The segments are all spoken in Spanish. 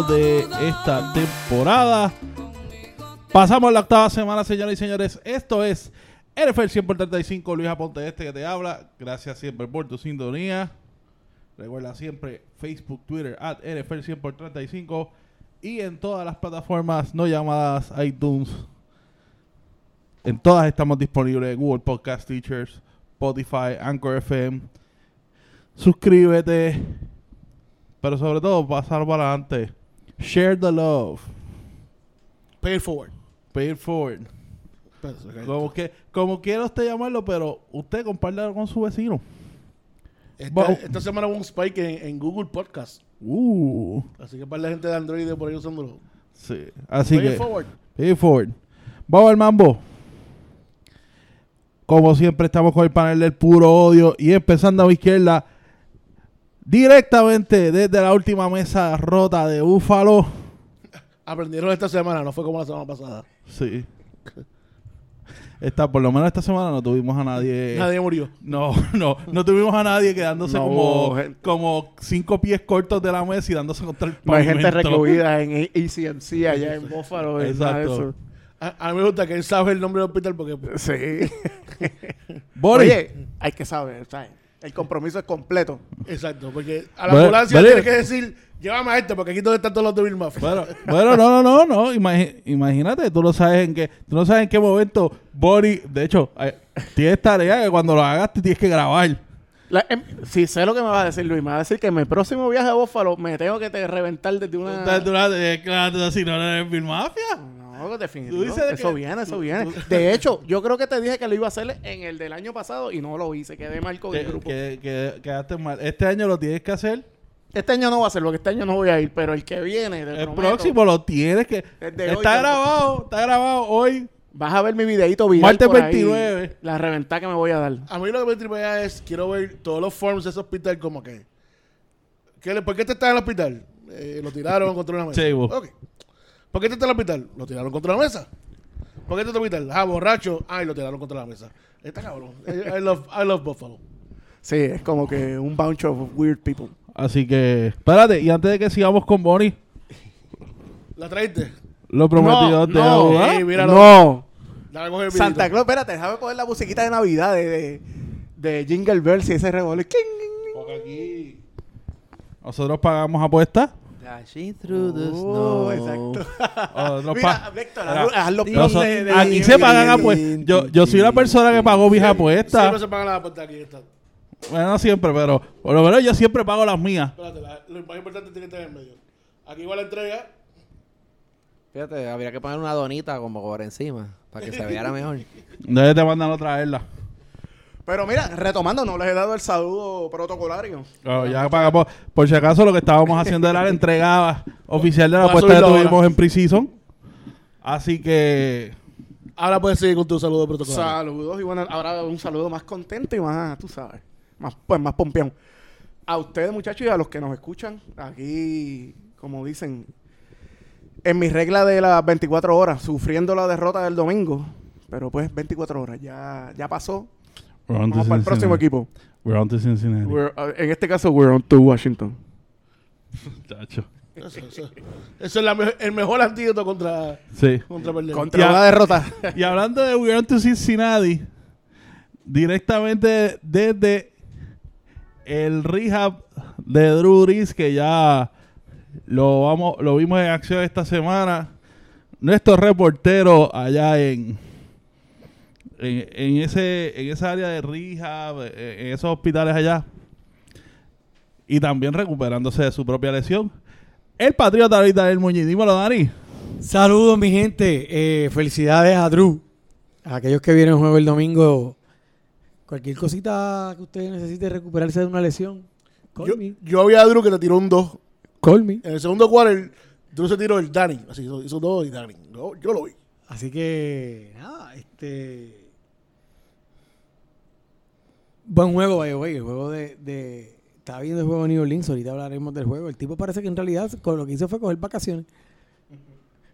de esta temporada. Pasamos la octava semana, señoras y señores. Esto es NFL 100 por 35, Luis Aponte este que te habla. Gracias siempre por tu sintonía. Recuerda siempre Facebook, Twitter, at NFL 100 por 35 y en todas las plataformas no llamadas iTunes. En todas estamos disponibles. Google Podcast Teachers, Spotify, Anchor FM. Suscríbete. Pero sobre todo, pasar para adelante. Share the love. Pay it forward. Pay it forward. Como, que, como quiera usted llamarlo, pero usted compártelo con su vecino. Esta, semana hubo un spike en, en Google Podcast. Uh, Así que para la gente de Android por ahí usándolo. sí. Así Pay que, it forward. pay it forward. Vamos al mambo. Como siempre, estamos con el panel del puro odio y empezando a mi izquierda, directamente desde la última mesa rota de Búfalo. Aprendieron esta semana, no fue como la semana pasada. Sí. Esta, por lo menos esta semana no tuvimos a nadie. Nadie murió. No, no, no tuvimos a nadie quedándose No como, hubo gente. como cinco pies cortos de la mesa y dándose contra el No hay gente pavimento. recluida en ECMC allá en Buffalo. Exacto. A, a mí me gusta que él sabe el nombre del hospital porque. Sí. Boris, Oye, hay que saber, ¿sabes? El compromiso es completo. Exacto, porque a la Bueno, ambulancia vale. tiene que decir, llévame a este, porque aquí donde están todos los de Bill Murphy. bueno, bueno, no, no, no, no. imagi- imagínate, tú no sabes en qué, tú no sabes en qué momento Boris, de hecho, eh, tienes tarea que cuando lo hagas te tienes que grabar. La- em, si sé lo que me va a decir Luis, me va a decir que en mi próximo viaje a Buffalo me tengo que te reventar desde una... Tú no- eh, claro, si no eres Bill Mafia. No, definitivo. Tú dices Eso que- viene, eso tú- viene. tú- De hecho, yo creo que te dije que lo iba a hacer en el del año pasado y no lo hice. Quedé mal con el grupo. que- que- quedaste mal. Este año lo tienes que hacer. Este año no va a ser, porque este año no voy a ir, pero el que viene, te El prometo, próximo lo tienes que. Hoy Está te- grabado, está grabado hoy. Vas a ver mi videito viral Martes por ahí, 29. La reventada que me voy a dar. A mí lo que me tripea es, quiero ver todos los forms de ese hospital como que... ¿qué le- ¿Por qué te estás en el hospital? Eh, lo tiraron contra una mesa. Sí, vos. Ok. ¿Por qué te estás en el hospital? Lo tiraron contra la mesa. ¿Por qué te estás en el hospital? Ah, borracho. Ah, y lo tiraron contra la mesa. Está cabrón. I, I love, I love Buffalo. Sí, es como que un bunch of weird people. Así que, espérate, y antes de que sigamos con Bonnie, ¿La traiste? lo prometido No, de no, míralo. No. Dale, coge el videito. Santa Claus, espérate, déjame poner la musiquita de Navidad de, de, de Jingle Bells y ese revolver. Porque aquí nosotros pagamos apuestas. Dashing through the Oh, snow. exacto. Nosotros Mira, Víctor, haz los de- de- aquí de- se pagan apuestas. Yo, yo soy la persona que pagó mis Siempre apuestas. se pagan las apuestas aquí. Está. Bueno, no siempre, pero por lo menos yo siempre pago las mías. Espérate, la- lo más importante tiene que estar en medio. Aquí va la entrega. Fíjate, habría que poner una donita como por encima para que se viera mejor. Debe te mandan a traerla. Pero mira, retomando, no les he dado el saludo protocolario. Claro, ya pagamos. Por si acaso, lo que estábamos haciendo era la entrega oficial de la apuesta que tuvimos ahora. en Precision. Así que. Ahora puedes seguir con tu saludo protocolo. Saludos y bueno, ahora un saludo más contento y más, tú sabes, más, pues más pompeón. A ustedes muchachos y a los que nos escuchan, aquí, como dicen, en mi regla de las 24 horas, sufriendo la derrota del domingo, pero pues 24 horas, ya, ya pasó. We're on to Vamos para el próximo equipo. We're on to Cincinnati. We're- uh, en este caso, we're on to Washington. Chacho. Eso, eso. Eso es la me- el mejor antídoto contra, Sí. contra perder. Contra Ya. una derrota. Y hablando de We're on to Cincinnati, directamente desde el rehab de Drew Brees, que ya lo vamos lo vimos en acción esta semana. Nuestro reportero allá en, en, en ese en esa área de rehab, eh, en esos hospitales allá. Y también recuperándose de su propia lesión. El patriota ahorita del Muñiz. Dímelo, Dani. Saludos, mi gente. Eh, felicidades a Drew. A aquellos que vienen juego el domingo. Cualquier cosita que usted necesite recuperarse de una lesión, call Yo, me. yo vi a Drew que te tiró un 2. Call me. En el segundo quarter Drew se tiró el Danny. Así hizo, hizo dos y. Yo, yo lo vi. Así que, nada, este. Buen juego, by the way, El juego de, de. Estaba viendo el juego de New Orleans, ahorita hablaremos del juego. El tipo parece que en realidad con lo que hizo fue coger vacaciones.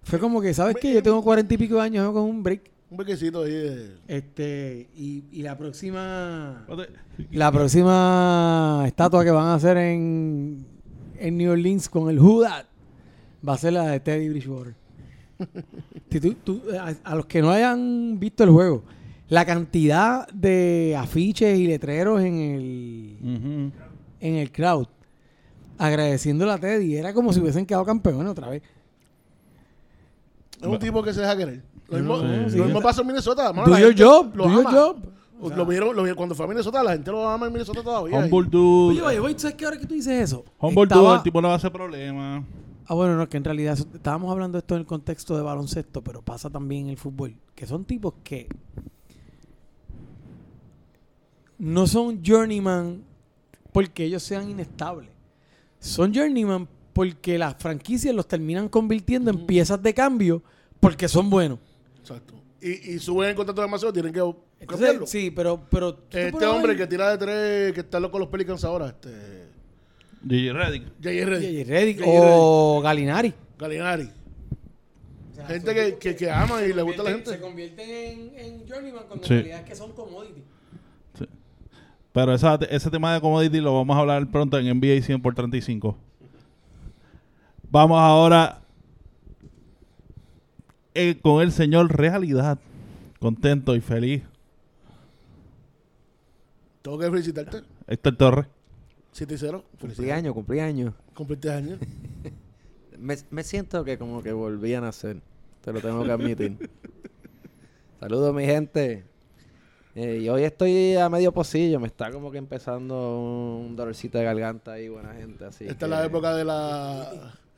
Fue como que, ¿sabes qué? Yo tengo cuarenta y pico de años, con un break. Un bequecito ahí de... Este, y, y la próxima. La próxima estatua que van a hacer en, en New Orleans con el Dat va a ser la de Teddy Bridgewater. Si tú- tú- a, a los que no hayan visto el juego, la cantidad de afiches y letreros en el, en el crowd agradeciéndole a Teddy era como si hubiesen quedado campeones otra vez. Es un tipo que se deja querer. Lo mismo, no, sí. lo mismo pasó en Minnesota. mano, Do your job, lo do your ama. job. lo, vieron, lo vieron cuando fue a Minnesota, la gente lo ama en Minnesota todavía. Humble dude. Oye, oye, oye, ¿tú ¿sabes qué ahora que tú dices eso? Humble Estaba- dude, el tipo no va a hacer problema. Ah, bueno, no, que en realidad estábamos hablando de esto en el contexto de baloncesto, pero pasa también en el fútbol, que son tipos que no son journeyman porque ellos sean inestables. Son journeyman porque las franquicias los terminan convirtiendo en piezas de cambio porque son buenos. Exacto. Y, y suben el contrato demasiado, tienen que Entonces, cambiarlo. sí, pero, pero Este hombre ver- que tira de tres, que está loco con los Pelicans ahora, este... Reddick. J.J. Reddick, J.J. Redick J.J. o Galinari. Galinari. Gente que, que, que ama y le gusta a la Se gente. convierten en, en journeyman cuando Sí. en realidad es que son commodity. Pero esa, ese tema de commodity lo vamos a hablar pronto en NBA 100 por 35. Vamos ahora eh, con el señor Realidad. Contento y feliz. Tengo que felicitarte. Héctor Torres. 7 y 0. Cumplí años, cumplí años. Cumpliste años. Me, me siento que como que volví a nacer. Te lo tengo que admitir. Saludos, mi gente. Eh, y hoy estoy a medio pocillo. Me está como que empezando un dolorcito de garganta ahí, buena gente. Así Esta que- es la época de la...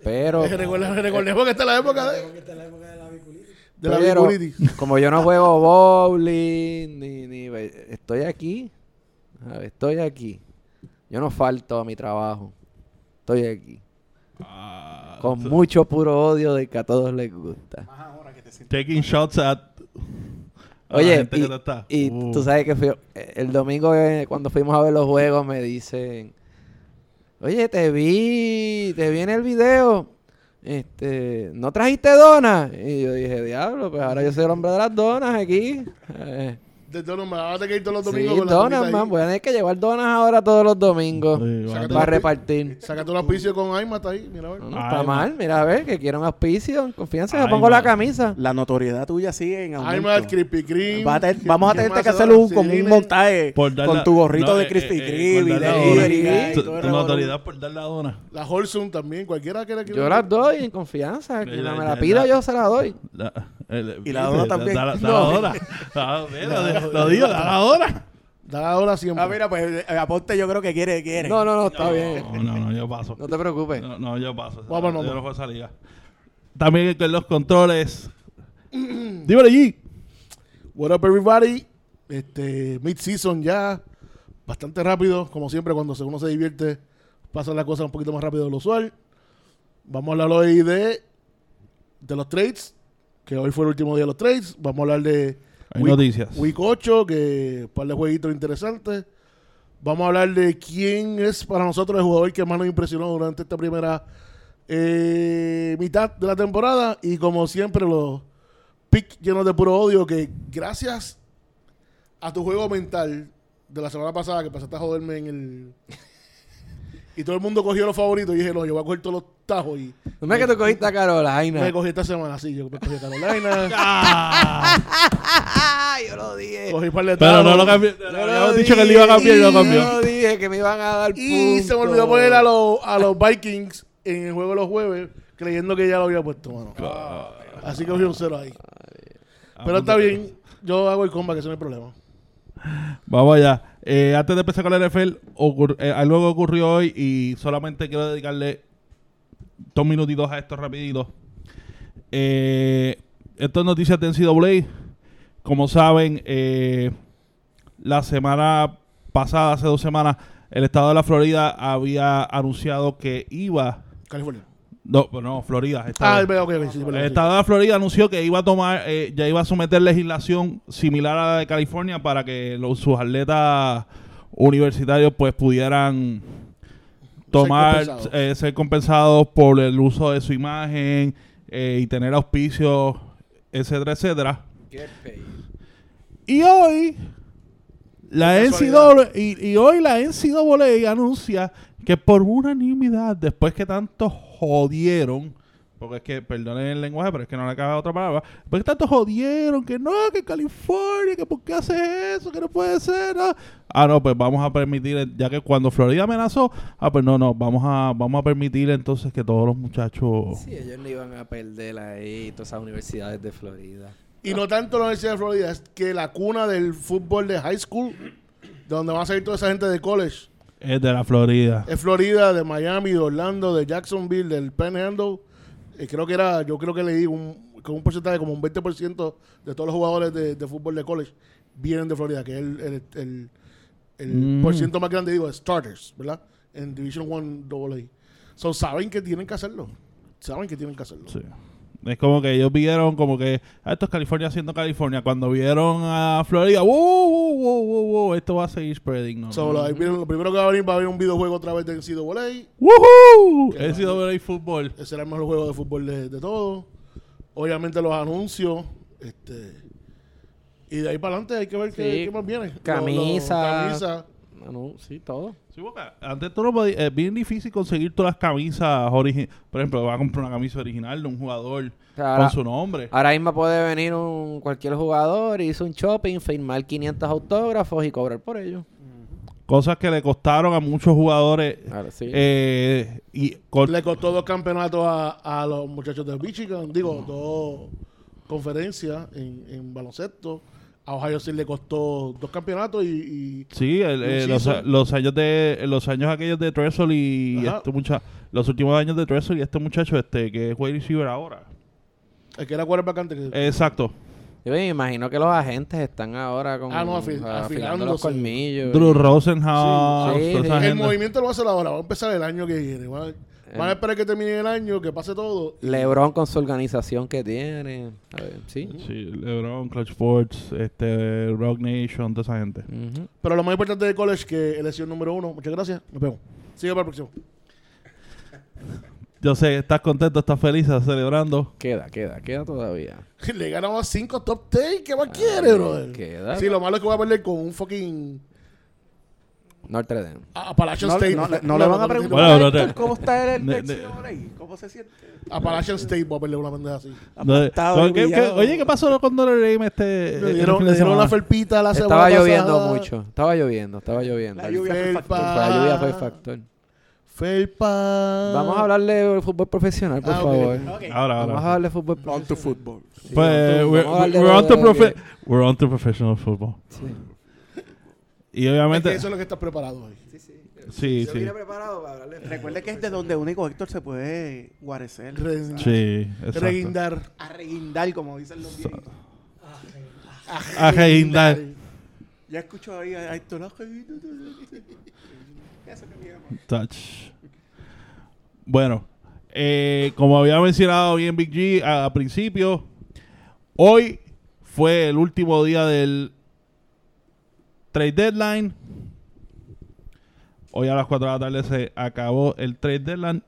Pero, Recordemos que esta es la época de, de la pero biculitis. como yo no juego bowling, ni, ni estoy aquí. Estoy aquí. Yo no falto a mi trabajo. Estoy aquí. Ah, Con mucho puro odio de que a todos les gusta. taking shots at. Oye, gente y, que no está. y Uh. tú sabes que fui- el domingo eh, cuando fuimos a ver los juegos me dicen, oye, te vi, te vi en el video, este, ¿no trajiste donas? Y yo dije, diablo, pues ahora yo soy el hombre de las donas aquí. Eh, De todos me vas a tener que ir todos los sí, domingos con la donas, comida man, voy a tener que llevar donas ahora todos los domingos Sí, la para pi- repartir. Sácate un auspicio con Aima, está ahí. Mira, a ver. No, no Ay, está man. mal, mira a ver, que quiero un auspicio, en confianza, me Ay, pongo la man. camisa. La notoriedad tuya sigue en aumento. Aima, el Krispy Kreme. Va a tener- ¿Qué- vamos a tener que hacer un, como un montaje con la- tu gorrito no, de eh, Krispy eh, Kreme por y la y Tu- notoriedad por dar la dona. La Wholesome también, cualquiera que la quiera. Yo las doy en confianza, que me la pida ya. yo se la doy. La- el- Y la dona da- también. Da, da No. la. Ah, mira, Lo digo, da la dona. Da ahora siempre. Ah, mira, pues eh, Aponte yo creo que quiere, quiere. No, no, no, está bien. No, no, no, yo paso. No te preocupes. No, no, yo paso. Vamos, vamos. Yo no juego esa liga. También con los controles. Dímelo allí. What up, everybody? Este, mid-season ya. Bastante rápido. Como siempre, cuando uno se divierte, pasan las cosas un poquito más rápido de lo usual. Vamos a hablar hoy de, de los trades. Que hoy fue el último día de los trades. Vamos a hablar de Hay Week- noticias. Week 8, que un par de jueguitos interesantes. Vamos a hablar de quién es para nosotros el jugador que más nos impresionó durante esta primera eh, mitad de la temporada. Y como siempre, los picks llenos de puro odio, que gracias a tu juego mental de la semana pasada, que empezaste a joderme en el... Y todo el mundo cogió los favoritos y dije, no, yo voy a coger todos los tajos y No me que tú cogiste a me Carolina. cogí esta semana, sí, yo me cogí a Carolina, Ah, yo lo dije. cogí un par de Pero no lo cambié. Yo Habíamos lo dicho que él iba a cambiar y lo dije, cambió. Yo dije que me iban a dar Y se me olvidó poner a, los a los Vikings en el juego de los jueves, creyendo que ya lo había puesto, mano. Así que cogí un cero ahí. Pero está bien, yo hago el comba, que eso no hay problema. Vamos allá. Eh, antes de empezar con la NFL, ocur- eh, algo ocurrió hoy y solamente quiero dedicarle dos minutitos a esto rapidito. Eh, estas noticias de NCAA, como saben, eh, la semana pasada, hace dos semanas, el estado de la Florida había anunciado que iba California. No, pues no, Florida. Ah, Esta, ok, ok, sí, perdón, el estado de Florida anunció que iba a tomar, eh, ya iba a someter legislación similar a la de California para que los, sus atletas universitarios pues pudieran tomar, compensados. eh, ser compensados por el uso de su imagen eh, y tener auspicios, etcétera, etcétera. Y hoy la NCAA y, y hoy la NCAA anuncia que por unanimidad, después que tanto jodieron, porque es que, perdonen el lenguaje, pero es que no le cabe otra palabra, después que tanto jodieron, que no, que California, que por qué haces eso, que no puede ser, ah, Ah, no, pues vamos a permitir, ya que cuando Florida amenazó, ah, pues no, no, vamos a, vamos a permitir entonces que todos los muchachos... Sí, ellos no iban a perder ahí todas esas universidades de Florida. Y no tanto la Universidad de Florida, es que la cuna del fútbol de high school, de donde van a salir toda esa gente de college, Es de la Florida. es Florida, de Miami, de Orlando, de Jacksonville, del Panhandle. Eh, creo que era, yo creo que leí un, con un porcentaje como un 20% de todos los jugadores de, de fútbol de college vienen de Florida, que es el, el, el, el Mm. por ciento más grande, digo, de starters, ¿verdad? En Division 1 AA. So, saben que tienen que hacerlo. Saben que tienen que hacerlo. Sí. Es como que ellos vieron como que ah, esto es California haciendo California. Cuando vieron a Florida, wow, wow, wow, wow, wow, esto va a seguir spreading. No, So, lo, primero que va a venir va a haber un videojuego otra vez de NCAA. ¡Woohoo! El fútbol. Ese era el mejor juego de fútbol de, de todo. Obviamente los anuncios. Este, y de ahí para adelante hay que ver qué, Sí. qué más viene. Lo- lo- Camisa. camisa. No, sí, todo. Sí, porque antes tú no podías, es bien difícil conseguir todas las camisas originales. Por ejemplo, vas a comprar una camisa original de un jugador con su nombre. ahora mismo puede venir un cualquier jugador, hizo un shopping, firmar 500 autógrafos y cobrar por ello. Cosas que le costaron a muchos jugadores. Sí. eh, y Le costó dos campeonatos a, a los muchachos de Michigan. Digo, dos conferencias en, en baloncesto. A Ohio State le costó dos campeonatos y, y Sí, el- eh, los, los años de los años aquellos de Tressel y Ajá. este mucha, los últimos años de Tressel y este muchacho este que es wide receiver ahora. el que era quarterback antes que- Exacto. Yo me imagino que los agentes están ahora con Ah, no, afi- afilando los colmillos. Drew Rosenhaus, Sí, sí, toda esa sí. El gente. movimiento lo va a hacer ahora. Va a empezar el año que viene. A, van a esperar que termine el año, que pase todo. LeBron con su organización que tiene. A ver, sí. Sí, LeBron, Clutch Sports, este Rock Nation, toda esa gente. Pero lo más importante de college que elección número uno. Muchas gracias. Nos vemos. Sigue para el próximo. Yo sé, estás contento, estás feliz, estás celebrando. Queda, queda, queda todavía. Le ganamos a cinco top 10. ¿Qué más quiere, brother? Queda. Sí, lo malo es que voy a perder con un fucking Notre Dame. Appalachian No, State. no le- no le van a preguntar a no Héctor cómo está el ne- ahí, cómo se siente. Appalachian State voy a perder una pendeja así. No, Aplastado, ¿qué- qué- oye, ¿qué pasó con Notre Dame este Le el dieron, le dieron la felpita la semana Estaba pasada. lloviendo mucho. Estaba lloviendo, estaba lloviendo. La lluvia fue factor. La lluvia fue factor. Felpa. Vamos a hablarle de fútbol profesional, por Ah, ok. favor. Ok. Ahora, Vamos a ahora. hablar de fútbol On profesional. to football. Sí, Pues, we're, a hablar de we're lo on to we're on to professional football. Sí. Y Es obviamente, que eso es lo que estás preparado hoy. sí, Yo sí. vine preparado para hablarle. Recuerde que es de donde único Héctor se puede guarecer. Re- Sí, exacto. Reguindar. A reguindar, como dicen los viejitos. A reguindar. Ya escucho ahí a Héctor. "Ah, reguindar". Eso que me llama. Touch. Bueno, eh, como había mencionado bien Big G a, a principio, hoy fue el último día del trade deadline. Hoy a las 4 de la tarde se acabó el trade deadline.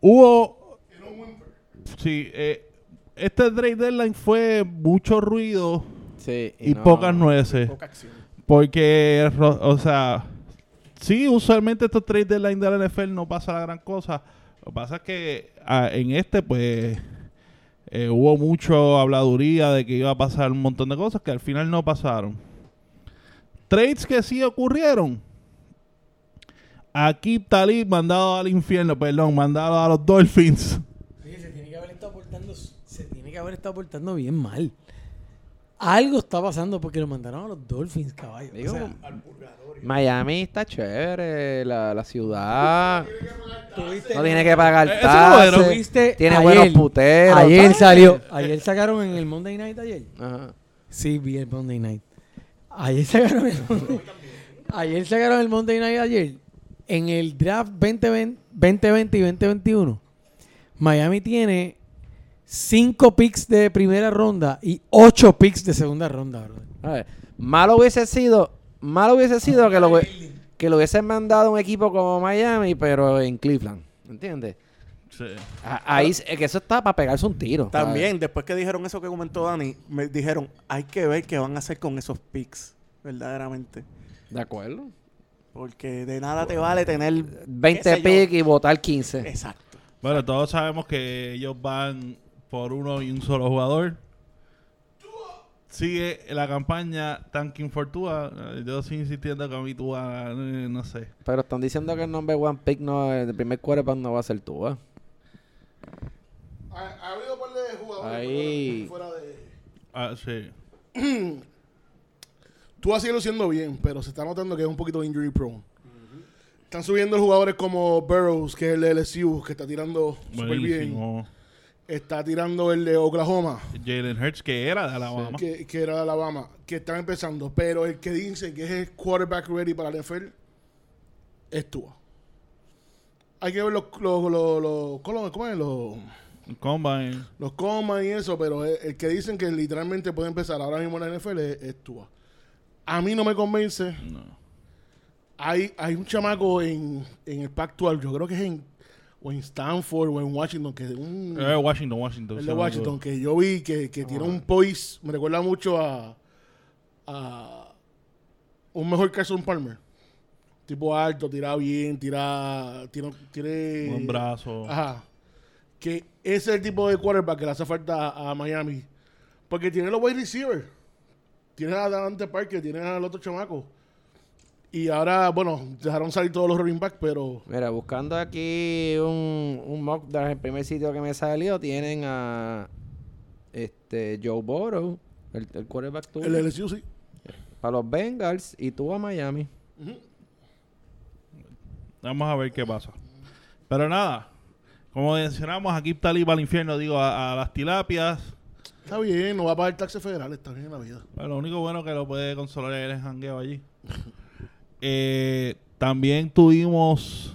Hubo... Sí, eh, este trade deadline fue mucho ruido Sí, y no- pocas nueces. Poca acción. Porque, o sea, sí, usualmente estos trade deadline de la NFL no pasa la gran cosa. Lo que pasa es que ah, en este, pues, eh, hubo mucho habladuría de que iba a pasar un montón de cosas que al final no pasaron. Trades que sí ocurrieron. Aquí Talib mandado al infierno, perdón, mandado a los Dolphins. Oye, se tiene que haber estado portando, se tiene que haber estado portando bien mal. Algo está pasando porque lo mandaron a los Dolphins, caballo. O Digo, sea, Miami está chévere, la, la ciudad. No tiene que pagar Eh, taxes. Tuviste Tiene ayer- buenos puteros. Ayer salió, ayer sacaron en el Monday Night ayer. Ajá. Sí, vi el Monday Night. Ayer sacaron el Monday, ayer sacaron el Monday Night ayer. En el draft 2020, 2020 y 2021 Miami tiene cinco picks de primera ronda y ocho picks de segunda ronda. A malo hubiese sido, malo hubiese sido que lo, que lo hubiesen mandado un equipo como Miami, pero en Cleveland. ¿Entiendes? Sí. A- Ahí es que eso está para pegarse un tiro. También, después que dijeron eso que comentó Dani, me dijeron, hay que ver qué van a hacer con esos picks, verdaderamente. ¿De acuerdo? Porque de nada te vale tener 20 qué sé yo. picks y votar 15. Exacto. Bueno, todos sabemos que ellos van por uno y un solo jugador. Sigue la campaña Tanking for Tua. Yo sigo insistiendo que a mí Tua, eh, no sé. Pero están diciendo que el number one pick no, el primer quarterback no va a ser tú, ¿eh? Ha, ha habido un par de jugadores Ahí. fuera de... Ah, sí. Tú sigue luciendo bien, pero se está notando que es un poquito injury prone. Están subiendo jugadores como Burrows, que es el de LSU, que está tirando súper bien. Está tirando el de Oklahoma, Jalen Hurts, que era de Alabama. que, que era de Alabama, que están empezando. Pero el que dice que es el quarterback ready para la NFL es Tua. Hay que ver los, los, los, los- ¿cómo ¿cómo es? Los, Combine. los comas y eso, pero el, el que dicen que literalmente puede empezar ahora mismo en la NFL es, es Tua. A mí no me convence. No. Hay, hay un chamaco en, en el Pac-12, yo creo que es en, o en Stanford o en Washington, que es un... Eh, Washington, Washington. el de Washington, que yo vi que, que tiene un poise, me recuerda mucho a, a un mejor Carson Palmer. Tipo alto, tira bien, tira, tiene, tiene Buen brazo. Ajá. Que ese es el tipo de quarterback que le hace falta a, a Miami. Porque tiene los wide receivers. Tiene a Davante Parker, tiene al otro chamaco. Y ahora, bueno, dejaron salir todos los running backs, pero Mira, buscando aquí un, un mock draft, el primer sitio que me salió, tienen a este Joe Burrow, el, el quarterback tuyo, el LSU sí. para los Bengals y tú a Miami. Vamos a ver qué pasa. Pero nada, como mencionamos, aquí está el al infierno, digo, a, a las tilapias. Está bien, no va a pagar taxes federales, está bien en la vida. Bueno, lo único bueno que lo puede consolar es el jangueo allí. Eh, también tuvimos,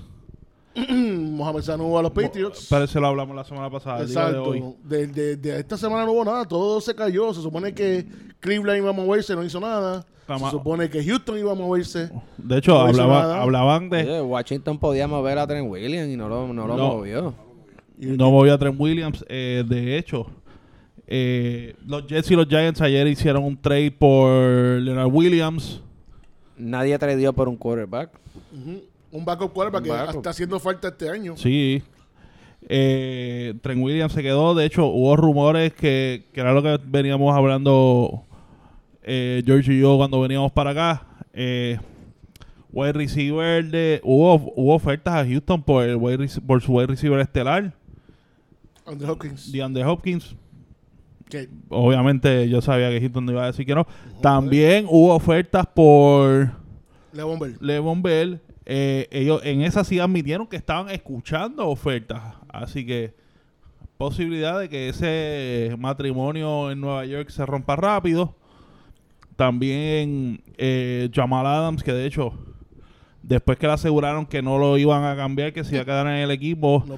Mohamed Sanu a los Patriots. parece lo hablamos la semana pasada, digo, de Exacto. hoy. De, de- de esta semana no hubo nada, todo se cayó. Se supone que Cleveland iba a moverse, no hizo nada. Tama- Se supone que Houston iba a moverse. De hecho, No hablaba- hablaban de... Oye, Washington podía mover a Trent Williams y no lo, no lo No. movió. No movió a Trent Williams. eh, de hecho, eh, los Jets y los Giants ayer hicieron un trade por Leonard Williams. Nadie dio por un quarterback. Ujú. Un backup quarterback que Backup. está haciendo falta este año. Sí. Eh, Trent Williams se quedó. De hecho, hubo rumores que, que era lo que veníamos hablando eh, George y yo cuando veníamos para acá. Eh, wide receiver de. Hubo, hubo ofertas a Houston por, el wide por su wide receiver estelar, Andrew Hopkins. DeAndre Hopkins. que Obviamente yo sabía que Houston no iba a decir que no. También hubo ofertas por Levon Bell. Levon Bell. Eh, ellos en esa sí admitieron que estaban escuchando ofertas. Así que posibilidad de que ese matrimonio en Nueva York se rompa rápido. También eh, Jamal Adams, que de hecho, después que le aseguraron que no lo iban a cambiar, que se iba a quedar en el equipo, No.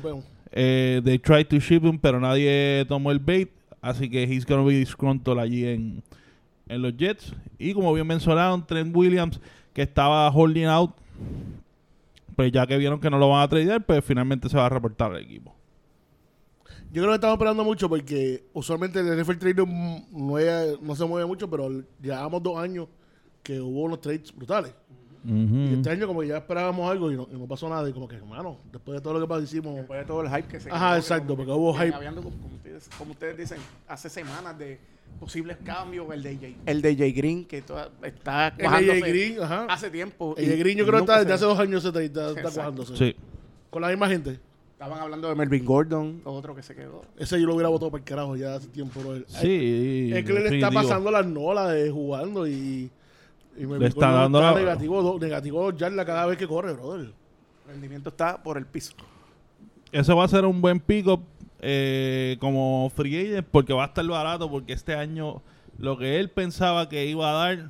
Eh, they tried to ship him, pero nadie tomó el bait. Así que he's gonna be disgruntled allí en, en los Jets. Y como bien mencionaron, Trent Williams, que estaba holding out, pues ya que vieron que no lo van a tradear, pues finalmente se va a reportar al equipo. Yo creo que estamos esperando mucho porque usualmente el NFL trade no, no se mueve mucho, pero llevamos dos años que hubo unos trades brutales. Y este año como que ya esperábamos algo y no, y no pasó nada. Y como que, hermano, después de todo lo que pasó, hicimos... Después de todo el hype que se Ajá, exacto, porque que- hubo hype. habiendo, como, como ustedes, como ustedes dicen, hace semanas de posibles cambios, el de Jay, el de Jay Green, que toda- está El cuajándose AJ Green, ajá. hace tiempo. El AJ Green yo creo que está desde hace dos años se está, está, está cuajándose. Sí. Con la misma gente. Estaban hablando de Melvin Gordon, otro que se quedó. Ese yo lo hubiera votado para el carajo ya hace tiempo. bro. Sí. Es que le está pasando las nolas de jugando y... y me Le está dando está la- negativo, do- negativo yarda cada vez que corre, brother. El rendimiento está por el piso. Ese va a ser un buen pick-up eh, como free agent porque va a estar barato porque este año lo que él pensaba que iba a dar...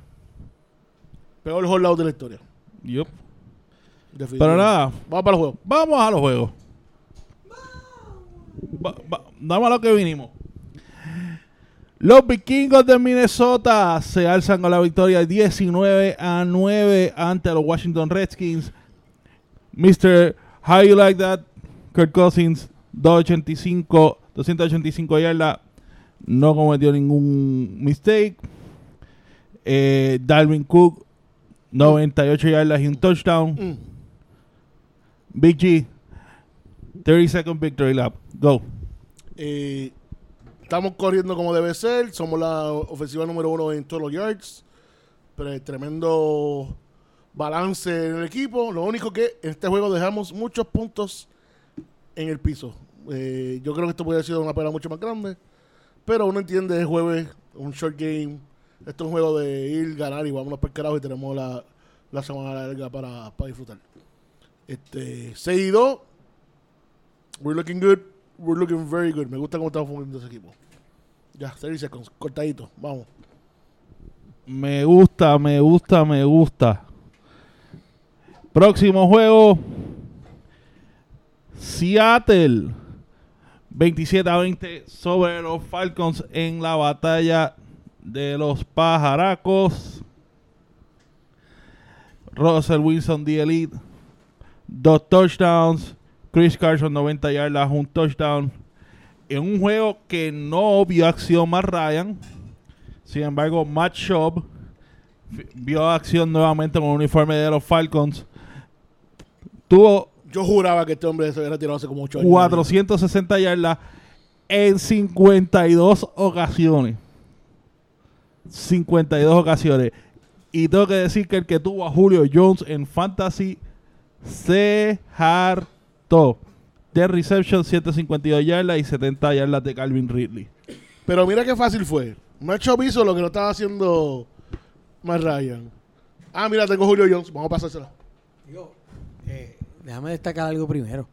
Peor holdout de la historia. yup. Pero nada, Vamos para el juego. vamos a los juegos. va- va- a lo que vinimos. Los vikingos de Minnesota se alzan con la victoria 19 a 9 ante los Washington Redskins. Mr. How You Like That, Kurt Cousins, 285, 285 yardas, no cometió ningún mistake. Eh, Dalvin Cook, 98 yardas y un touchdown. Mm. Big G, 30 second victory lap. Go. Eh, estamos corriendo como debe ser. Somos la ofensiva número uno en todos los yards. Pero tremendo balance en el equipo. Lo único que en este juego dejamos muchos puntos en el piso. Eh, yo creo que esto puede haber sido una pelea mucho más grande. Pero uno entiende el jueves, un short game. Esto es un juego de ir, ganar y vámonos para el y tenemos la, la semana larga para, para disfrutar. Este, 6 y 2. We're looking good. We're looking very good. Me gusta cómo estamos funcionando ese equipo. Ya, 30 seconds. Cortadito. Vamos. Me gusta, me gusta, me gusta. Próximo juego. Seattle. 27 a 20 sobre los Falcons en la batalla de los pajaracos. Russell Wilson, the Elite. Dos touchdowns. Chris Carson, 90 yardas, un touchdown. En un juego que no vio acción más Ryan. Sin embargo, Matt Schaub vio acción nuevamente con el uniforme de los Falcons. Tuvo Yo juraba que este hombre se había retirado hace como 8 años. 460 yardas en 52 ocasiones. 52 ocasiones. Y tengo que decir que el que tuvo a Julio Jones en Fantasy se hartó. De reception, 152 yardas y 70 yardas de Calvin Ridley. Pero mira qué fácil fue. Macho hizo lo que no estaba haciendo más Ryan. Ah, mira, tengo Julio Jones. Vamos a pasársela. Digo, eh, déjame destacar algo primero.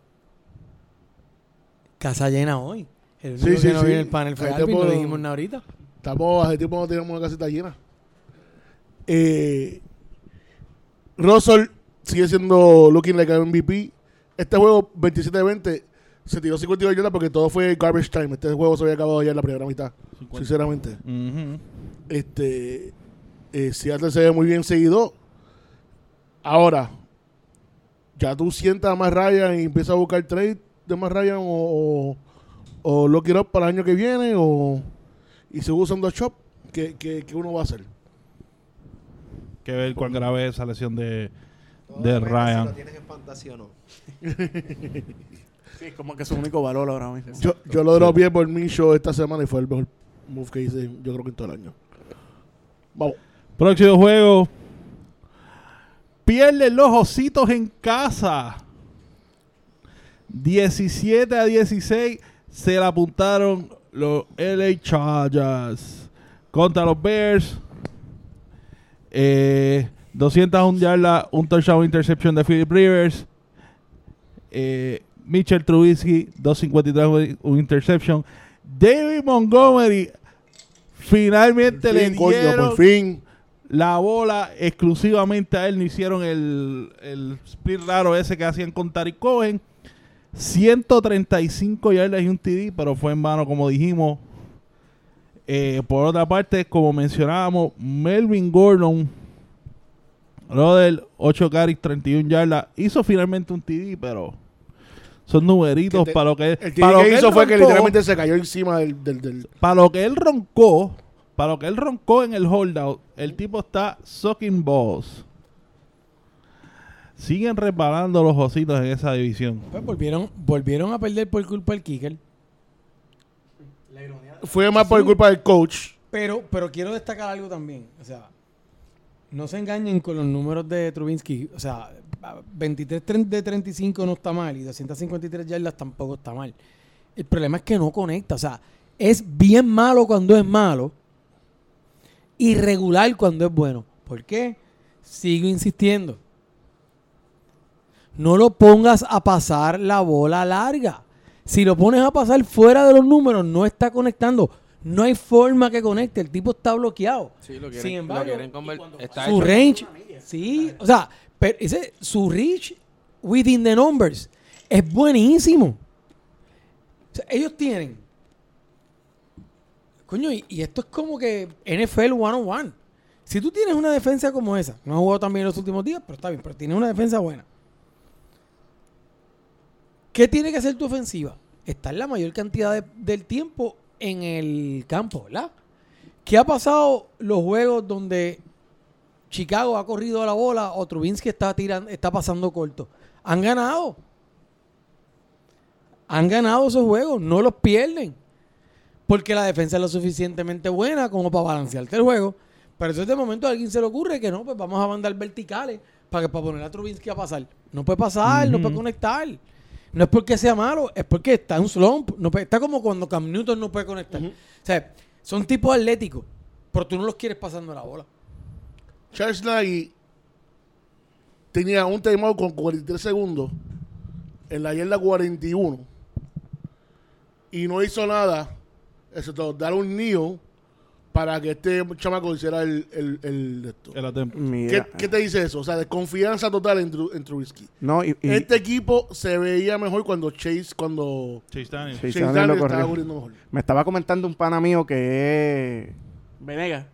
Casa llena hoy. El único Sí, que sí, no sí. viene el panel fue Alvin, puedo- dijimos nada ahorita. Estamos, hace tiempo no teníamos una casita llena. Eh, Russell sigue siendo looking like an MVP. Este juego, 27-20, se tiró 52 yardas porque todo fue garbage time. Este juego se había acabado ya en la primera mitad, sinceramente. Este, eh, Seattle se ve muy bien seguido. Ahora, ya tú sientas a más Ryan y empiezas a buscar trade de más Ryan o, o, o lock it up para el año que viene o y sigue usando a Shop. ¿Qué, qué, qué uno va a hacer? Que ver cuán grave es esa lesión de, Todo de depende Si Ryan. lo tienes en fantasía o no. Sí, es como que es su único valor ahora mismo. Yo, yo lo dropeé por mi show esta semana y fue el mejor move que hice, yo creo que en todo el año. Vamos. Próximo juego. Pierden los ositos en casa. 17 a 16 se la apuntaron los LA Chargers contra los Bears. Eh, 201 yardas, un touchdown interception de Philip Rivers. Eh, Mitchell Trubisky, 253 un interception. David Montgomery finalmente le coño, dieron por fin. la bola exclusivamente a él. No hicieron el, el split raro ese que hacían con Tariq Cohen. 135 yardas y un TD, pero fue en vano, como dijimos. Eh, por otra parte, como mencionábamos, Melvin Gordon, Rodel, 8 carries, 31 yardas, hizo finalmente un TD, pero son numeritos Que te- para lo que, El para lo que hizo fue que literalmente se cayó encima del, del, del- para lo que él roncó, para lo que él roncó en el holdout, el tipo está sucking balls. Siguen resbalando los ositos en esa división. Pues volvieron, volvieron a perder por culpa del kicker. Fue más por culpa del coach. Pero, pero quiero destacar algo también. O sea, no se engañen con los números de Trubinsky. O sea, 23 tre- de 35 no está mal y 253 yardas tampoco está mal. El problema es que no conecta. O sea, es bien malo cuando es malo y regular cuando es bueno. ¿Por qué? Sigo insistiendo. No lo pongas a pasar la bola larga. Si lo pones a pasar fuera de los números, no está conectando. No hay forma que conecte. El tipo está bloqueado. Sí, lo quieren, Sin embargo, lo quieren conver- está su hecho- range, sí, o sea, pero ese, su reach within the numbers es buenísimo. sea, ellos tienen. Coño, y, y esto es como que NFL 101. Si tú tienes una defensa como esa, no ha jugado tan bien en los últimos días, pero está bien, pero tienes una defensa buena. ¿Qué tiene que hacer tu ofensiva? Estar la mayor cantidad de- del tiempo en el campo, ¿verdad? ¿Qué ha pasado los juegos donde Chicago ha corrido la bola o Trubinsky está tirando, está pasando corto? Han ganado. Han ganado esos juegos, no los pierden. Porque la defensa es lo suficientemente buena como para balancearte el juego. Pero entonces de momento a alguien se le ocurre que no, pues vamos a mandar verticales para, que, para poner a Trubinsky a pasar. No puede pasar, no puede conectar. No es porque sea malo, es porque está en un slump. No puede- está como cuando Cam Newton no puede conectar. O sea, son tipos atléticos, pero tú no los quieres pasando la bola. Charles Nagy tenía un timeout con 43 segundos en la yarda 41 y no hizo nada excepto dar un kneel para que este chamaco hiciera el, el, el de esto. El attempt. ¿Qué, te dice eso? O sea, desconfianza total en, Tru- en Trubisky. No, y, y- Este equipo se veía mejor cuando Chase, cuando Chase Daniel. Chase Daniel Daniel lo estaba corrió. corriendo mejor. me estaba comentando un pana mío que es Venegas,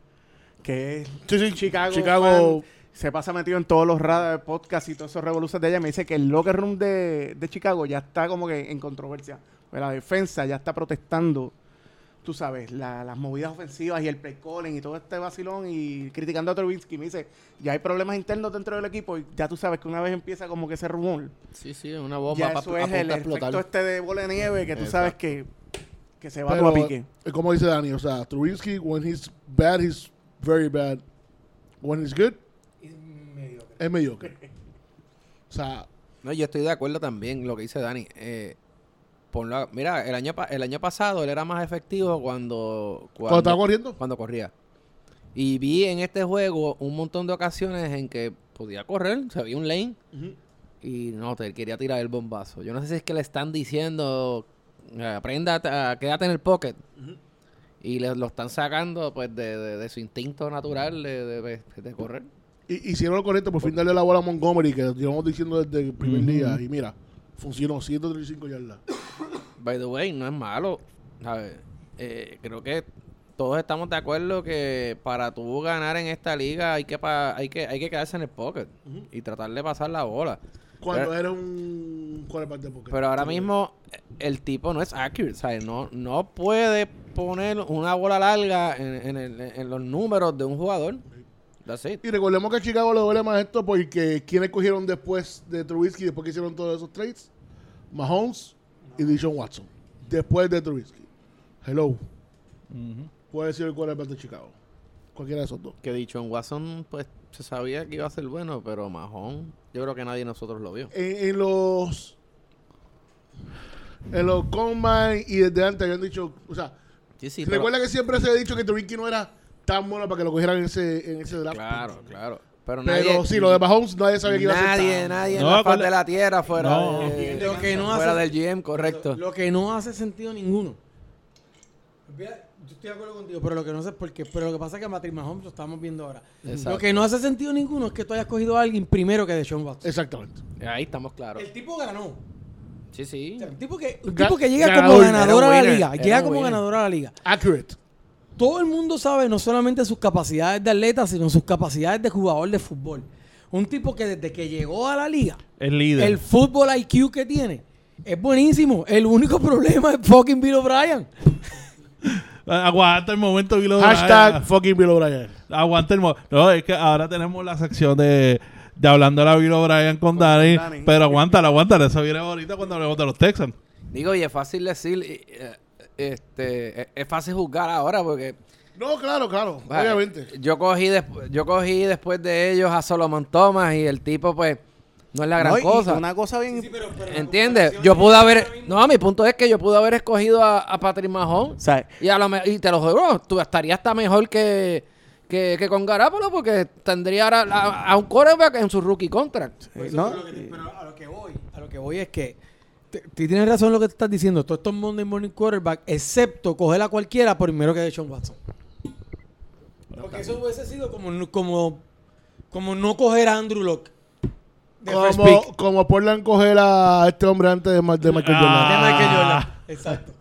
que es Sí, sí, Chicago, Chicago fan, se pasa metido en todos los radar podcasts y todos esos revoluciones de ella. Me dice que el locker room de, de Chicago ya está como que en controversia. La defensa ya está protestando, tú sabes, la- las movidas ofensivas y el play calling y todo este vacilón y criticando a Trubisky. Me dice, ya hay problemas internos dentro del equipo y ya tú sabes que una vez empieza como que ese rumor, Sí, sí, una bomba ya eso es el efecto este de bola de nieve que tú Exacto. sabes que, que se va Pero, a pique. eh, como dice Dani, o sea, Trubinsky, when he's bad, he's very bad. When he's good, es mediocre. O sea, No, yo estoy de acuerdo también lo que dice Dani. Eh, ponlo a- mira, el año, el año pasado él era más efectivo cuando, cuando estaba corriendo, cuando corría. Y vi en este juego un montón de ocasiones en que podía correr, se había un lane y no, te quería tirar el bombazo. Yo no sé si es que le están diciendo, eh, aprenda, a- quédate en el pocket. Y le, lo están sacando pues de, de- de su instinto natural de, de- correr. y, hicieron lo correcto por fin darle la bola a Montgomery, que llevamos diciendo desde el primer día. Y mira, funcionó 135 yardas. By the way, no es malo. ¿sabes? Eh, creo que todos estamos de acuerdo que para tú ganar en esta liga hay que pa- hay que hay que quedarse en el pocket y tratar de pasar la bola. Cuando Pero- era un quarterback de pocket. Pero ahora mismo eh, el tipo no es accurate, ¿sabes? No, no puede poner una bola larga en, en el- en los números de un jugador. That's it. Y recordemos que a Chicago le duele más esto porque quienes cogieron después de Trubisky, después que hicieron todos esos trades, Mahomes y Dishon Watson. Después de Trubisky. Hello. Puede ser el quarterback de Chicago. Cualquiera de esos dos. Que dicho en Watson, pues se sabía que iba a ser bueno, pero Mahón, yo creo que nadie de nosotros lo vio. En, en los en los combine y desde antes habían dicho, o sea, Sí, sí, pero- recuerda que siempre se ha dicho que Trubisky no era tan bueno para que lo cogieran en ese, en ese draft. Claro, claro. Pero, Pero nadie, sí, lo de Mahomes nadie sabía que iba a ser nadie, nadie No, en la faz de la tierra fuera, No. de- Lo que no fuera hace- del GM, correcto. Lo que no hace sentido ninguno. Yo estoy de acuerdo contigo, pero lo que no sé es por qué. Pero lo que pasa es que a Mahomes lo estamos viendo ahora. Exacto. Lo que no hace sentido ninguno es que tú hayas cogido a alguien primero que de Sean Watson. Exactamente. Ahí estamos claros. El tipo ganó. Sí, sí. O sea, un tipo que, un tipo que llega ganador, como ganador a la liga. Llega como winner. ganador a la liga. Accurate. Todo el mundo sabe no solamente sus capacidades de atleta, sino sus capacidades de jugador de fútbol. Un tipo que desde que llegó a la liga, El líder. el fútbol IQ que tiene es buenísimo. El único problema es fucking Bill O'Brien. Aguanta el momento, Bill Hashtag O'Brien. fucking Bill O'Brien. Aguanta el momento. No, es que ahora tenemos la sección de, de hablando a la Bill O'Brien con Dani. Dani. Pero aguántala, aguántala. Eso viene ahorita cuando hablemos de los Texans. Digo, y es fácil decir, eh, este, es, es fácil juzgar ahora porque No, claro, claro. Vale, Obviamente. Yo cogí, yo cogí después de ellos a Solomon Thomas y el tipo, pues, no es la gran No, cosa. Una cosa bien... ¿Entiendes? Yo pude haber... No, mi punto es que yo pude haber escogido a, a Patrick sea, y, a lo me- y te lo juro, tú estarías hasta mejor que, que, que con Garapolo porque tendría a, a- a un quarterback en su rookie contract. ¿no? Pero, lo que- pero a lo que voy, a lo que voy es que tienes razón en lo que te estás diciendo. Todos estos Monday Morning Quarterback, excepto coger a cualquiera primero que de Sean Watson. Porque eso hubiese sido como, no- como, como no coger a Andrew Locke. de Como, como Portland coger a este hombre antes de, de Michael Ah. De Jordan. Michael Jordan. Exacto.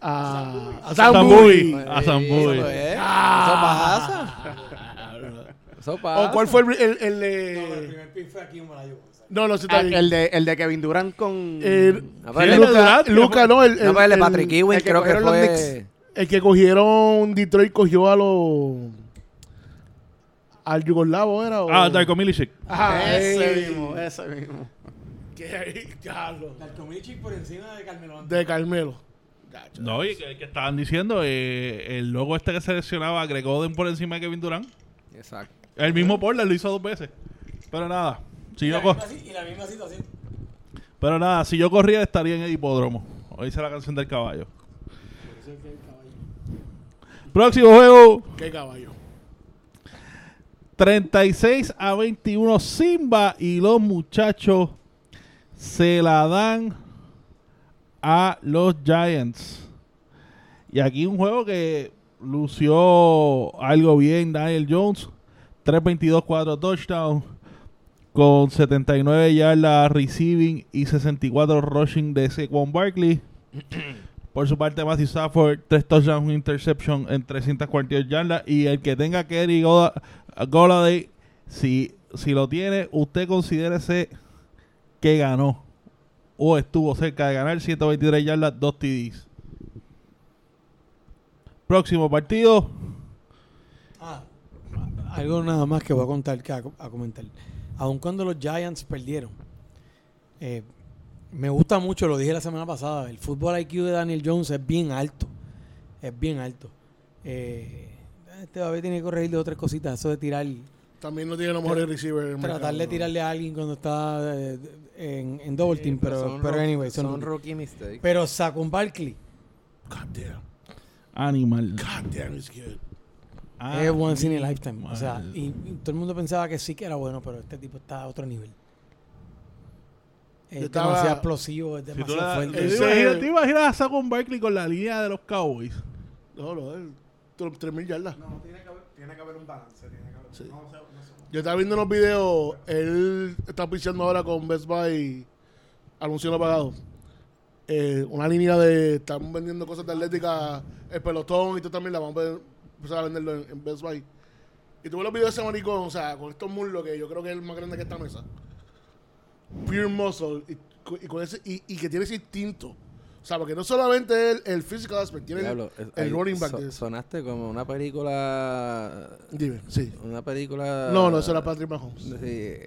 A, a. Boy. A San Boy. Eso, es. Eso pasa. Eso pasa. ¿O cuál fue el, el, el No, pero el de... primer pick fue aquí en Malayo. No, no, sí está Ah, bien. el, de, el de Kevin Durant con... Eh, A el Luka- de Durant, Luca, no, el, no, pero el de el- Patrick Ewing el que creo que cogieron los fue... El que cogieron Detroit cogió a los... Al Yugoslavo era o... Ah, Darko Milicic. Ajá, ese ey. mismo, ese mismo. Que ahí, diablo. Darkomichik por encima de Carmelo Anthony. De Carmelo. Gacho. No, y que, que estaban diciendo, eh, el logo este que seleccionaba agregó Oden por encima de Kevin Durant. Exacto. El mismo Portland lo hizo dos veces. Pero nada, si Y yo la misma y la misma situación. pero nada, si yo corría estaría en el hipódromo. Hoy dice la canción del caballo. Próximo juego, Qué caballo. 36 a 21 Simba y los muchachos se la dan a los Giants. Y aquí un juego que lució algo bien Daniel Jones. 3.22, 4 touchdowns. Con 79 yardas receiving y 64 rushing de Saquon Barkley. Por su parte, Matthew Stafford, 3 touchdowns, un interception en 342 yardas. Y el que tenga Kerry Goladay, si, si lo tiene, usted considérese que ganó. O estuvo cerca de ganar 123 yardas, 2 TDs. Próximo partido. Ah, algo nada más que voy a contar, que a, a comentar. Aun cuando los Giants perdieron, eh, me gusta mucho, lo dije la semana pasada, el fútbol IQ de Daniel Jones es bien alto. Es bien alto. Eh, este todavía tiene que corregir dos o tres cositas. Eso de tirar, También no tiene los mejores receivers. tratar mercado, de ¿no? tirarle a alguien cuando está eh, en, en double team. pero, anyway, son, son rookie mistakes. Pero Saquon Barkley God damn. Animal. God damn, it's good. Es once in a lifetime. O sea, y, y todo el mundo pensaba que sí que era bueno, pero este tipo está a otro nivel. Es estaba- demasiado explosivo, es Si demasiado le- fuerte. ¿Te imaginas, te imaginas a Saquon Barkley con la línea de los Cowboys? No, no, él. 3.000 yardas. No, tiene que haber, tiene que haber un balance. Tiene que haber, Sí. no, no sé. Yo estaba viendo unos videos. Él está pichando ahora con Best Buy. Anuncio no pagado. Eh, una línea de. Están vendiendo cosas de atlética. El pelotón y tú también la vamos a ver- empezar a venderlo en, en Best Buy. Y tuve los videos de ese maricón, o sea, con estos muslos que yo creo que es el más grande que esta mesa. Pure muscle. Y, y con ese, y, y que tiene ese instinto. O sea, porque no solamente el, el physical aspect, tiene Diablo, el, es- el running back so- de. Sonaste como una película... Dime, sí. Una película... No, no, eso era Patrick Mahomes. Sí,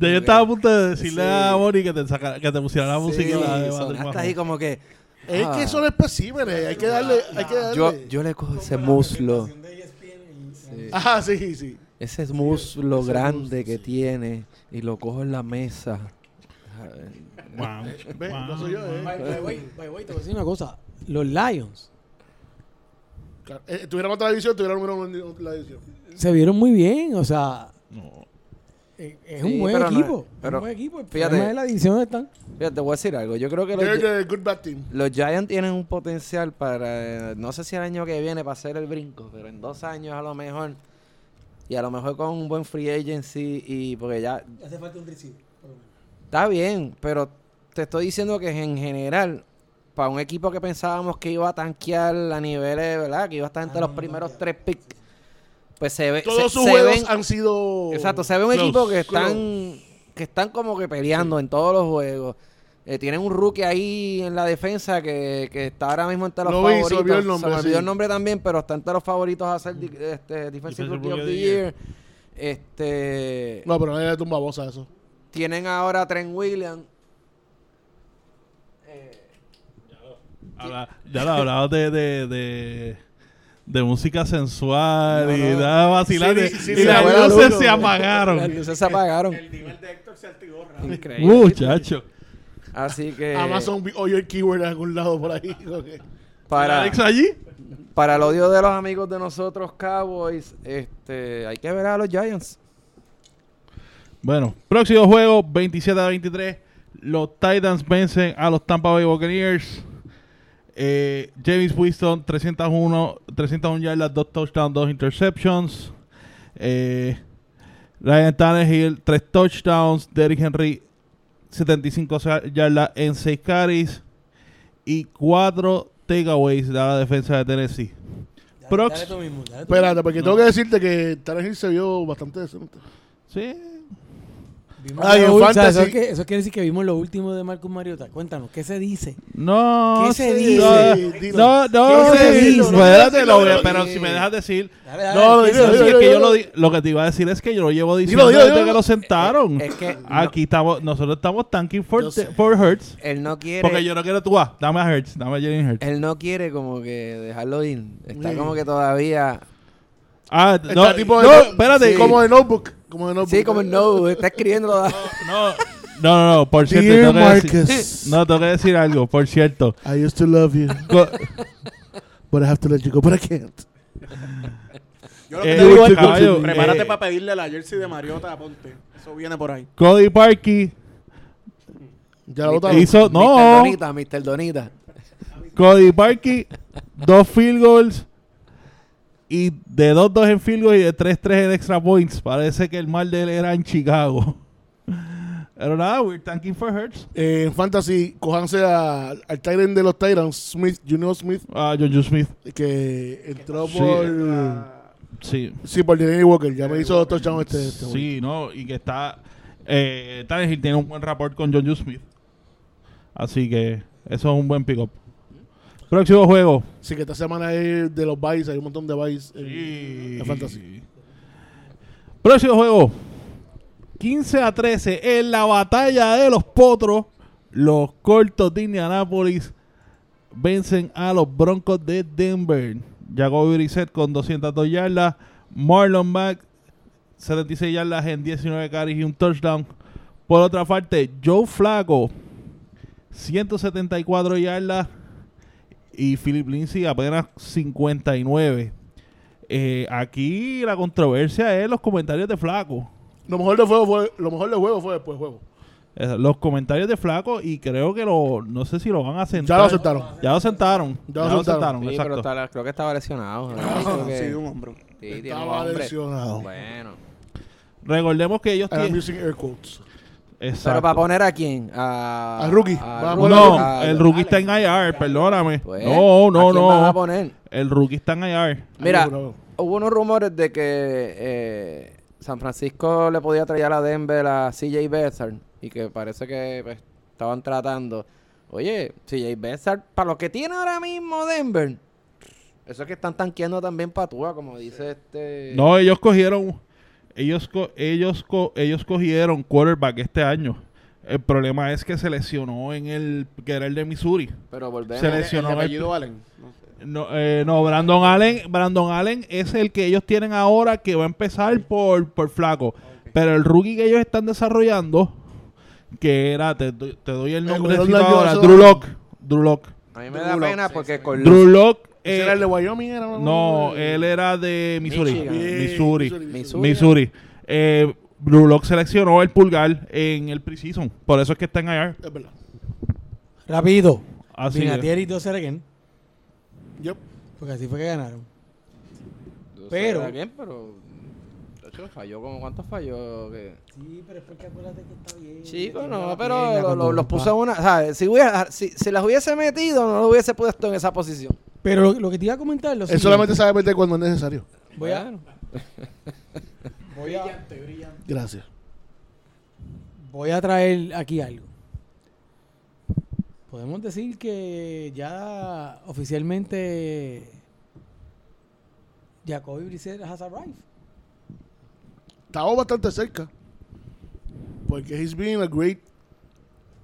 yo estaba a punto de decirle Sí. a Bonnie que te, sacara- que te pusiera la Sí, música. de Patrick sonaste Mahomes. ahí como que... Es ah, que son especímenes, hay que darle, hay que darle. yo, yo le cojo ese muslo, Sí. Ajá, sí, sí. ese muslo ese grande muslo, que sí. tiene y lo cojo en la mesa. Wow, Ve, wow. no soy yo, eh. By, by way, by way, te voy a decir una cosa. Los Lions Claro, eh, tuviéramos otra división, tuviera número uno en la división. se vieron muy bien. O sea, No. Eh, es Sí, un buen pero no- equipo. es pero un buen equipo. El fíjate- es la división están. Fíjate, te voy a decir algo. Yo creo que los, They're Gi- the good bad team. los Giants tienen un potencial para, eh, no sé si el año que viene para hacer el brinco, pero en dos años a lo mejor. Y a lo mejor con un buen free agency y porque ya Hace falta un receiver. Está bien, pero te estoy diciendo que en general, para un equipo que pensábamos que iba a tanquear a niveles, ¿verdad? Que iba a estar entre Ah, los no primeros tres picks, pues se ve. Todos se, sus se juegos ven- han sido. Exacto, se ve un Close, equipo que close. están, que están como que peleando en todos los juegos. Eh, tienen un rookie ahí en la defensa que, que está ahora mismo entre los Lo vi, se me favoritos. olvidó el nombre, Se me olvidó sí. el nombre también, pero está entre los favoritos a ser di- este, Defensive Defensive Rookie of the of the Year. Este, No, pero nadie le tumba voz a eso. tienen ahora a Trent Williams. Ya lo hablamos de, de, de, de música sensual y no. da vacilar. Sí, sí, y sí, las luces se apagaron. Las luces se apagaron. El nivel de Héctor se altiborra. Increíble. Muchacho. Así que Amazon vi- oyó el keyword en algún lado por ahí. para, Alex allí. para el odio de los amigos de nosotros, Cowboys, este, hay que ver a los Giants. Bueno, próximo juego, 27 a 23. Los Titans vencen a los Tampa Bay Buccaneers. Eh, James Winston, 301, 301 yardas, 2 touchdowns, 2 interceptions. Eh, Ryan Tannehill, 3 touchdowns. Derrick Henry, 75 sa- yardas en 6 carries. y cuatro takeaways de la defensa de Tennessee. Prox- Dale tú mismo, dale tú Espérate, porque tengo que decirte que Tarek Hill se vio bastante decente. Sí. Vimos Ah, lo eso, que- eso quiere decir que vimos lo último de Marcus Mariota. Cuéntanos, ¿qué se dice? No. ¿Qué se sí, dice? No, no, ¿Qué se dice? espérate, lo voy a- Dilo, pero si me dejas decir. Dale, dale, No, ¿qué dilo, se No, dilo, que yo lo, que te iba a decir es que yo lo llevo diciendo Dilo, dilo, desde que lo sentaron. Es que no- Aquí estamos, nosotros estamos tanking for, for Hurts. él no quiere. Porque yo no quiero tú, ah, dame a Hurts, dame a Jalen Hurts. Él no quiere como que dejarlo ir. Está Sí. como que todavía. Ah, Está no, tipo no, espérate. Como de notebook. Como de notebook. Sí, como el no, está escribiendo. No, no, no, no, por cierto, Dear tengo que decir- Marcus. no, tengo que decir algo, por cierto. I used to love you, but I have to let you go, but I can't. Yo lo que Eh, te digo es, caballo, prepárate eh, para pedirle la jersey de Mariota a Ponte. Eso viene por ahí. Cody Parkey Ya lo votaron. hizo, Mr. no, Donita, Mr. Donita. Cody Parkey, dos field goals y de 2-2 en field goal y de 3-3 en extra points. Parece que el mal de él era en Chicago. Pero nada, we're thanking for Hurts. Eh, en Fantasy, cojanse a- al Tyrant de los Tyrants, Smith, Junior Smith, Ah, Jojo Smith. que entró Sí. por... Sí. Sí, por Delaney Walker. Ya me hizo dos touchdowns este. este week. Sí, no, y que está. Eh, Tannehill tiene un buen rapport con John Smith. Así que eso es un buen pick-up. Próximo juego. Sí, que esta semana es de los buys, hay un montón de en, Sí. en Fantasy. Próximo juego. 15 a 13 en la batalla de los potros. Los cortos de Indianápolis vencen a los Broncos de Denver. Jacoby Brissett con 202 yardas. Marlon Mack 76 yardas en 19 carries y un touchdown. Por otra parte, Joe Flaco 174 yardas y Philip Lindsay apenas 59. Eh, aquí la controversia es los comentarios de Flaco. Lo mejor de juego fue, lo mejor del juego fue después del juego. Eh, los comentarios de Flaco y creo que lo no sé si lo van a sentar. Ya lo sentaron. Ya lo sentaron. Ya Ya, lo sentaron. sentaron, Sí, exacto. pero está- creo que estaba lesionado. ¿no? Ah, que- sí, un hombro. sí, tiene un Estaba hombre. lesionado. Bueno. Recordemos que ellos tienen using air quotes. Exacto. Pero para poner a quién? A, Al rookie. a no, A- el rookie está en IR, perdóname. Pues, no, no, ¿a quién van a no. poner? El rookie está en IR. Mira, Ay, hubo unos rumores de que eh, San Francisco le podía traer a Denver a CJ Beathard y que parece que pues, estaban tratando. Oye, CJ Beathard, para lo que tiene ahora mismo Denver, eso es que están tanqueando también Patúa, como dice este. No, ellos cogieron ellos co- ellos co- ellos cogieron quarterback este año. El problema es que se lesionó en el que era el de Missouri. Pero volvemos. Se lesionó el el- apellido Allen. No sé. No, eh, no, Brandon Allen, Brandon Allen es el que ellos tienen ahora que va a empezar por, por flaco. Pero el rookie que ellos están desarrollando, que era, te, te doy el nombre ahora. Drew Lock. Drew Lock. A mí me da pena porque con Drew Lock, ¿Ese eh, era el de Wyoming? Era, no, él era de Missouri. Michigan. Bien, Missouri. Missouri. Missouri. Eh, Drew Lock seleccionó el pulgar en el preseason. Por eso es que está en IR. Es verdad. Rápido. Así Vinatieri y 2 again. Yep. Porque así fue que ganaron. Pero. Bien, pero. Hecho, falló como cuántos falló. Que... Sí, pero es porque acuérdate que está bien. Chico, no, pero lo- lo- los puso en una. ¿sabes? Si, hubiera- si, si las hubiese metido, no los hubiese puesto en esa posición. Pero lo, lo que te iba a comentar es lo Él siguiente. solamente sabe meter cuando es necesario. Voy a, voy a, Gracias. voy a traer aquí algo. Podemos decir que ya oficialmente Jacoby Brissett has arrived. Estamos bastante cerca. Porque he's been a great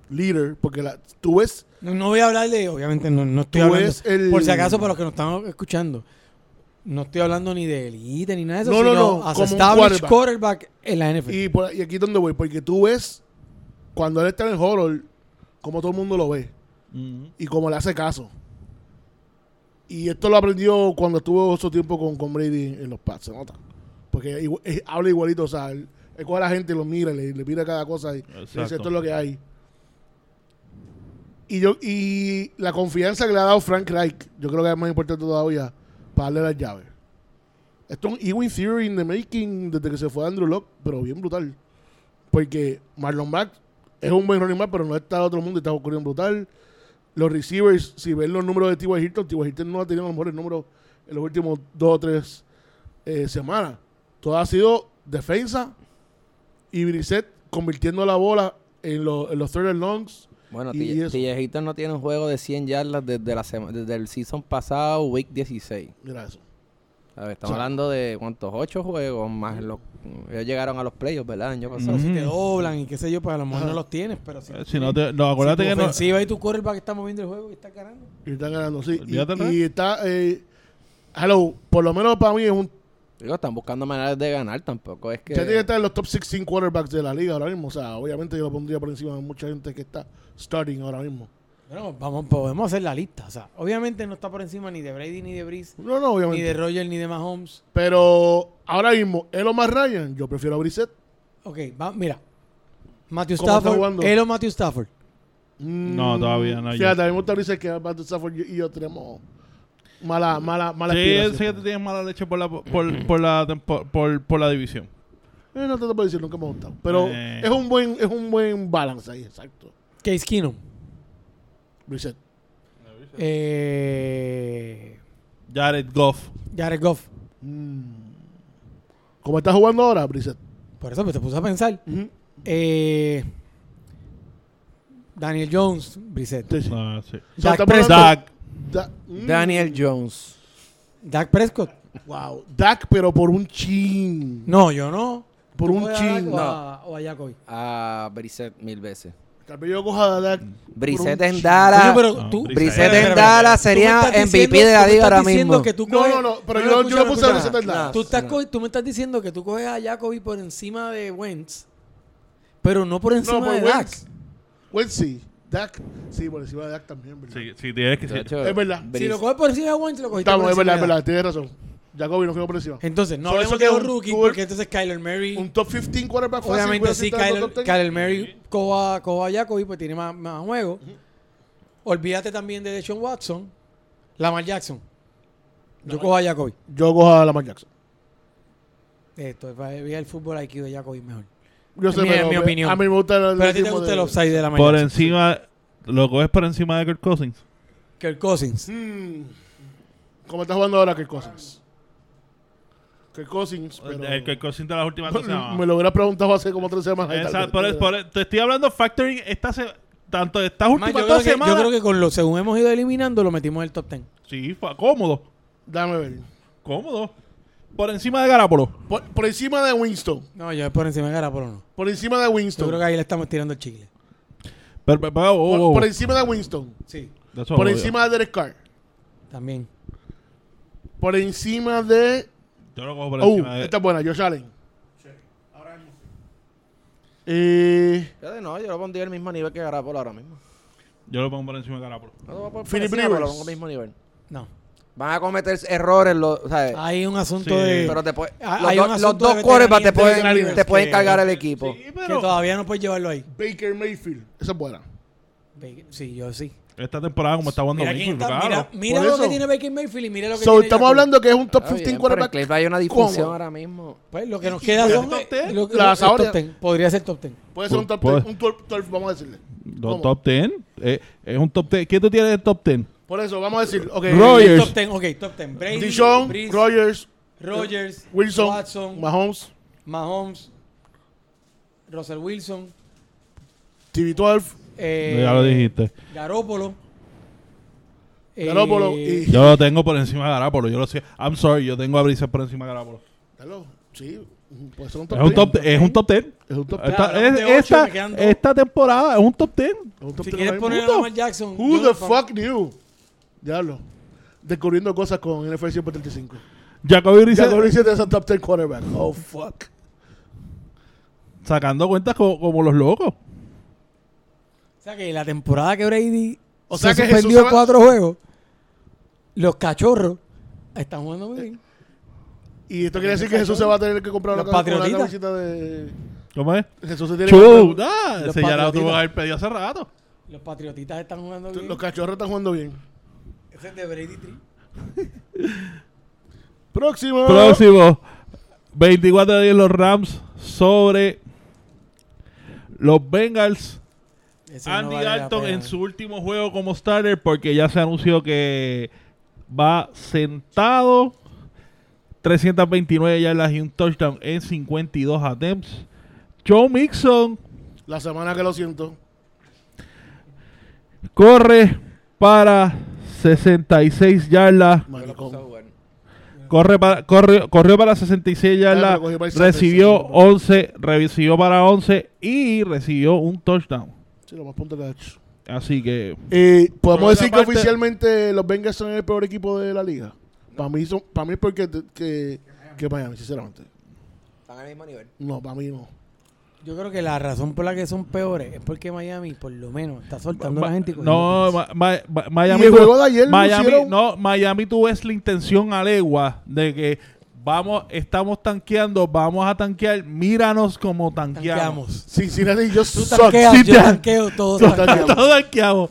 leader. Porque la, tú ves No, no voy a hablar de, obviamente no, no estoy Tú hablando, ves el- por si acaso para los que nos están escuchando, no estoy hablando ni de elite ni nada de eso, No, no, sino no, as como un established quarterback. quarterback en la NFL. Y, por- y aquí es donde voy, porque tú ves cuando él está en el horror, como todo el mundo lo ve Ujú. y como le hace caso. Y esto lo aprendió cuando estuvo su tiempo con, con Brady en, en los Pats, se nota. Porque eh, habla igualito, o sea, él, él coge a la gente y lo mira, le, le mira cada cosa y le dice Exacto. esto es lo que hay. Y yo y la confianza que le ha dado Frank Reich, yo creo que es más importante todavía para darle las llaves. Esto es un Ewing Theory in the making desde que se fue Andrew Locke, pero bien brutal. Porque Marlon Mack es un buen running back, pero no está al otro mundo y está ocurriendo brutal. los receivers, si ven los números de T.Y. Hilton, T.Y. Hilton no ha tenido los mejores números en los últimos dos o tres eh, semanas. Todo ha sido defensa y Brissett convirtiendo la bola en, los- en los third and longs. Bueno. Hilton no tiene un juego de 100 yardas desde, la sema- desde el season pasado, week 16. Mira eso. A ver, estamos O sea- hablando de cuántos, ocho juegos más los ellos llegaron a los playoffs, ¿verdad? El año pasado. Si te doblan y qué sé yo, pues a lo mejor no los tienes, pero si, Eh, Si no te, no, acuérdate si tu que no. ofensiva y tu quarterback están moviendo el juego y están ganando. Y están ganando, sí. ¿no? Y, y está. Eh, hello, por lo menos para mí es un. Digo, están buscando maneras de ganar, tampoco es que... Ya tiene que estar en los top 16 quarterbacks de la liga ahora mismo. O sea, obviamente yo lo pondría por encima de mucha gente que está starting ahora mismo. Bueno, vamos, podemos hacer la lista. O sea, obviamente no está por encima ni de Brady, ni de Breeze, No, no, ni obviamente. de Roger, ni de Mahomes. Pero ahora mismo, él o más Ryan, yo prefiero a Brissett. Ok, va, mira. Matthew ¿Cómo está Stafford, jugando? él o Matthew Stafford. Mm, todavía no. Fíjate, a mí me gusta Brissett que Matthew Stafford y yo tenemos mala, mala, mala Sí, que tú tienes mala leche por la, por, por la, tempo- por, por la división. Eh, no te lo puedo decir, nunca me ha gustado. Pero Eh. es un buen es un buen balance ahí, exacto. Case Keenum. Brissett. Eh, Jared Goff. Jared Goff. Mm. ¿Cómo está jugando ahora, Brissett? Por eso me te puse a pensar. Eh, Daniel Jones, Brissett. Sí, sí. Ah, sí. O sea, Dak estamos Prescott. hablando- Dak. Da- mm. Daniel Jones. Dak Prescott. Wow. Dak, pero por un chin. No, yo no. Por ¿Tú un coges a Dak chin. O a, o a Jacoby. A Brissett mil veces. Tal vez yo coja a Dak. Brissett en. Dallas. Pero No, tú, Brissett. En Dallas sería MVP de la liga ahora mismo. que tú No, coges- no, no, pero yo- no, yo escucha, le puse a. Brissett en Dallas. Tú, estás No. co- tú me estás diciendo que tú coges a Jacoby por encima de Wentz, pero no por encima No, por de Dak. Wentz sí. Dak. Sí, por encima de Dak también, ¿verdad? Sí, sí, tienes que hecho, Es verdad. Si lo coges por encima de Wentz, lo cogiste Estamos, por es encima verdad, es verdad. Tienes razón. Jacoby no quedó por encima. Entonces, no So, hablemos eso de un- rookies, tú- porque entonces Kyler Murray... Un top 15 quarterback fácil. Obviamente puede sí, estar en el Kyler, top 10. Kyler Murray coja, coja a Jacoby, pues tiene más, más juego. Olvídate también de Deshaun Watson, Lamar Jackson. Yo cojo a Jacoby. Yo cojo a Lamar Jackson. Esto, es para ver el fútbol IQ de Jacoby mejor. Yo Es sé, mi- pero es mi me- opinión. a mí me gusta el Pero a ti te gusta de- el upside de Lamar Por Jackson. encima, lo coges por encima de Kirk Cousins. Kirk Cousins. Mm. ¿Cómo está jugando ahora Kirk Cousins? Kirk Cousins, pero... El Kirk Cousins de las últimas dos semanas. me lo hubieras preguntado hace como tres semanas. vez. por, por- te estoy hablando factoring esta se- tanto estas últimas yo, creo dos que, yo semanas. creo que con lo según hemos ido eliminando, lo metimos en el top 10. Sí, fue cómodo. Dame ver. Cómodo. Por encima de Garapolo. Por, por encima de Winston. No, yo por encima de Garapolo no. Por encima de Yo Winston. creo que ahí le estamos tirando el chicle. Pero, pero, pero, oh, por, oh, por oh. encima de Winston. Sí, Eso Por encima de Derek Carr. también. Por encima de... Yo lo cojo por Oh, encima de. esta es buena. Josh Allen. Eh, Fíjate, no, yo lo pondría al mismo nivel que Garapolo ahora mismo. Yo lo pongo por encima de Garapolo. No Philip Rivers. lo pongo al mismo nivel. No. Van a cometer errores, los, sea, Hay un asunto Sí. de... pero te puede- Ah, los, un los dos de quarterbacks te de pueden, te pueden que- cargar el equipo. Sí, que pero. todavía no puedes llevarlo ahí. Baker Mayfield. Esa es buena. Baker- Sí, yo sí. Esta temporada, como está jugando Mayfield, está- claro. mira, mira lo eso. que tiene Baker Mayfield y mira lo que So, tiene estamos hablando que es un top Está 15 bien, pero en quarterback. Hay una discusión ¿Cómo? ahora mismo. Pues lo que nos queda ¿Puede son... ten? lo- lo- La top 10. Podría ser top 10. Puede ser un top Puede. 10, un 12, 12, vamos a decirle. Top 10. eh, es un top 10. ¿Quién tú tienes en el top 10? Por eso, vamos a decir, ok. Rogers. Top 10, ok, top 10. Brady, Breeze, Rogers, Rogers, Wilson, Watson, Mahomes, Mahomes, Russell Wilson, TV12, eh, ya lo dijiste. Garópolo. eh, Garoppolo y... Yo lo tengo por encima de Garapolo. Yo lo sé. I'm sorry, yo tengo a Brisa por encima de Garapolo. Hello, Sí, puede ser un top Es un 10. top, es un top 10. Es un top Claro, 10. Esta, es- temporada es un top 10. Es un top Si 10 quieres poner a. Lamar Jackson. Who the fuck knew? Diablo. Descubriendo cosas con NFL 135. Jacoby Brissett Jacob Brissett es un top 10 quarterback. Oh, fuck. sacando cuentas co- como, los locos. O sea que la temporada que Brady O se sea que suspendió Jesús se va- cuatro juegos, los cachorros están jugando muy bien. Y esto quiere decir que Jesús se va a tener que comprar Los una, camiseta de... ¿Cómo es? Jesús se tiene que comprar- ah, Los ese ya lo patriotitas. tuvo que haber pedido hace rato. Los patriotitas están jugando bien. Los cachorros están jugando bien. De Brady Tree. Próximo. Próximo. 24 de 10 los Rams sobre los Bengals. Ese no Andy vale la Dalton en su último juego como starter porque ya se anunció que va sentado 329 yardas y un touchdown en 52 attempts. Joe Mixon La semana que lo siento. corre para 66 yardas. Corre para, corre, corrió para 66 yardas, recibió 66, 11, recibió para 11 y recibió un touchdown. Sí, lo más punto que ha hecho. Así que Eh, Podemos decir parte- que oficialmente los Bengals son el peor equipo de la liga. Para mí, son, para mí es porque que, que Miami, sinceramente. Están al mismo nivel. No, para mí no. Yo creo que la razón por la que son peores es porque Miami, por lo menos, está soltando a la gente. no, picks. Ma- Ma- Ma- Miami, Y el tuvo- juego de ayer Miami, no, Miami tuvo es la intención a legua de que vamos, estamos tanqueando, vamos a tanquear, míranos como tanqueamos. Tanqueamos. Cincinnati yo Tú tanqueas, Sí, yo tanqueo, todo Tú tanqueamos. tanqueas. Todo tanqueamos.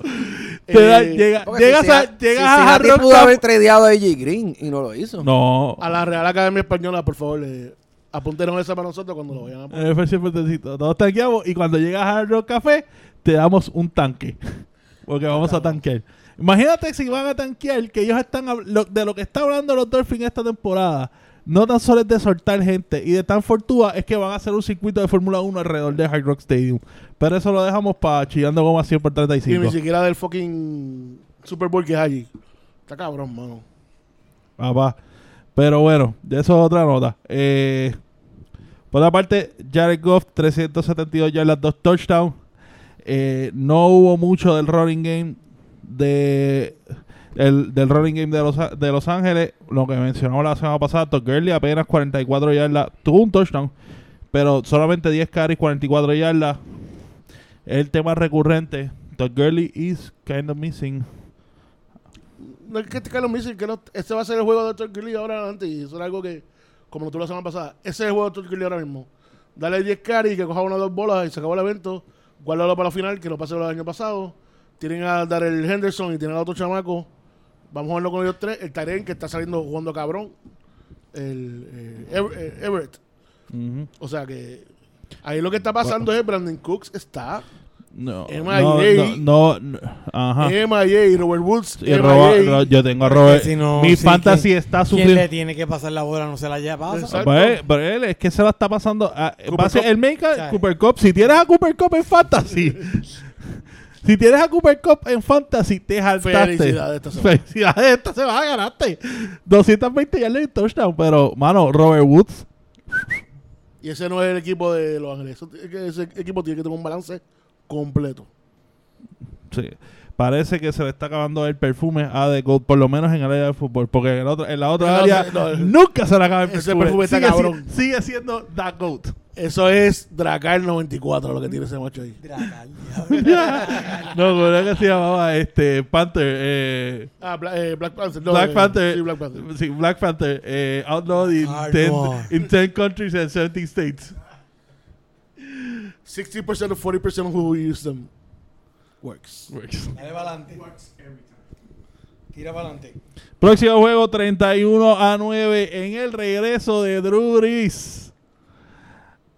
Te da- Eh, llega- llegas a, Cincinnati- llegas a pudo haber tradeado a AJ Green y no lo hizo. No. A la Real Academia Española, por favor, eh, apúntenos esa para nosotros cuando lo vayan a poner. En el siempre te cito, todos tanqueamos y cuando llegas a Hard Rock Café te damos un tanque. Porque vamos a tanquear. Imagínate si van a tanquear que ellos están lo- de lo que está hablando los Dolphins esta temporada. No tan solo es de soltar gente y de tan fortuna es que van a hacer un circuito de Fórmula 1 alrededor de Hard Rock Stadium. Pero eso lo dejamos para chillando goma 100 por Y 35. ni siquiera del fucking Super Bowl que es allí. Está cabrón, mano. Papá. Pero bueno, de eso es otra nota. Eh, por otra parte, Jared Goff, 372 yardas, dos touchdowns. Eh, no hubo mucho del running game de el, del running game de los, de los Ángeles. Lo que mencionamos la semana pasada, Todd Gurley apenas 44 yardas, tuvo un touchdown, pero solamente 10 carries, 44 yardas. El tema recurrente. Todd Gurley is kind of missing. No es que Carlos dice que no, este va a ser el juego de Todd Gurley ahora adelante y eso era algo que, como tú la semana pasada, ese es el juego de Todd Gurley ahora mismo. Dale 10 carries, que coja una o dos bolas y se acabó el evento. Guárdalo para la final, que lo del año pasado. Tienen a Darrell Henderson y tienen a otro chamaco. Vamos a verlo con ellos tres. El Taren que está saliendo jugando cabrón. El eh, Ever- eh, Everett. O sea que ahí lo que está pasando es Brandon Cooks está No, MIA. no, no, no, no, ajá. MIA y Robert Woods. Y Roba- MIA. Ro- yo tengo a Robert. si no, mi sí, fantasy ¿quién- está ¿Quién sufriendo. le tiene que pasar la bola? No se la lleva pasa. Pues, pero él es que se la está pasando. A, va a ser Cup. el make ¿Sabes? Cooper Cup. Si tienes a Cooper Cup en fantasy, si tienes a Cooper Cup en fantasy, te jaltaste. Felicidades esta semana. Felicidades, esta semana ganaste. 220 yardas y touchdown. Pero, mano, Robert Woods. Y ese no es el equipo de Los Ángeles. Ese equipo tiene que tener un balance completo. Sí. Parece que se le está acabando el perfume a The Gold, por lo menos en el área de fútbol. Porque en, el otro, en la otra No, área no, no. nunca se le acaba el Ese perfume. perfume está sigue, si- cabrón. sigue siendo The Goat. Eso es Dracar 94 lo que tiene ese macho ahí. no, ¿cómo era que se llamaba? Este, Panther. Eh, Ah, Bla- eh, Black Panther. no, Black eh, Panther. Sí, Black Panther. Sí, Black Panther. Eh, outlawed in Hard 10 one. in 10 countries and 70 states. 60% or 40% who use them works. Dale para adelante. Tira para adelante. Próximo juego 31 a 9 en el regreso de Drew Brees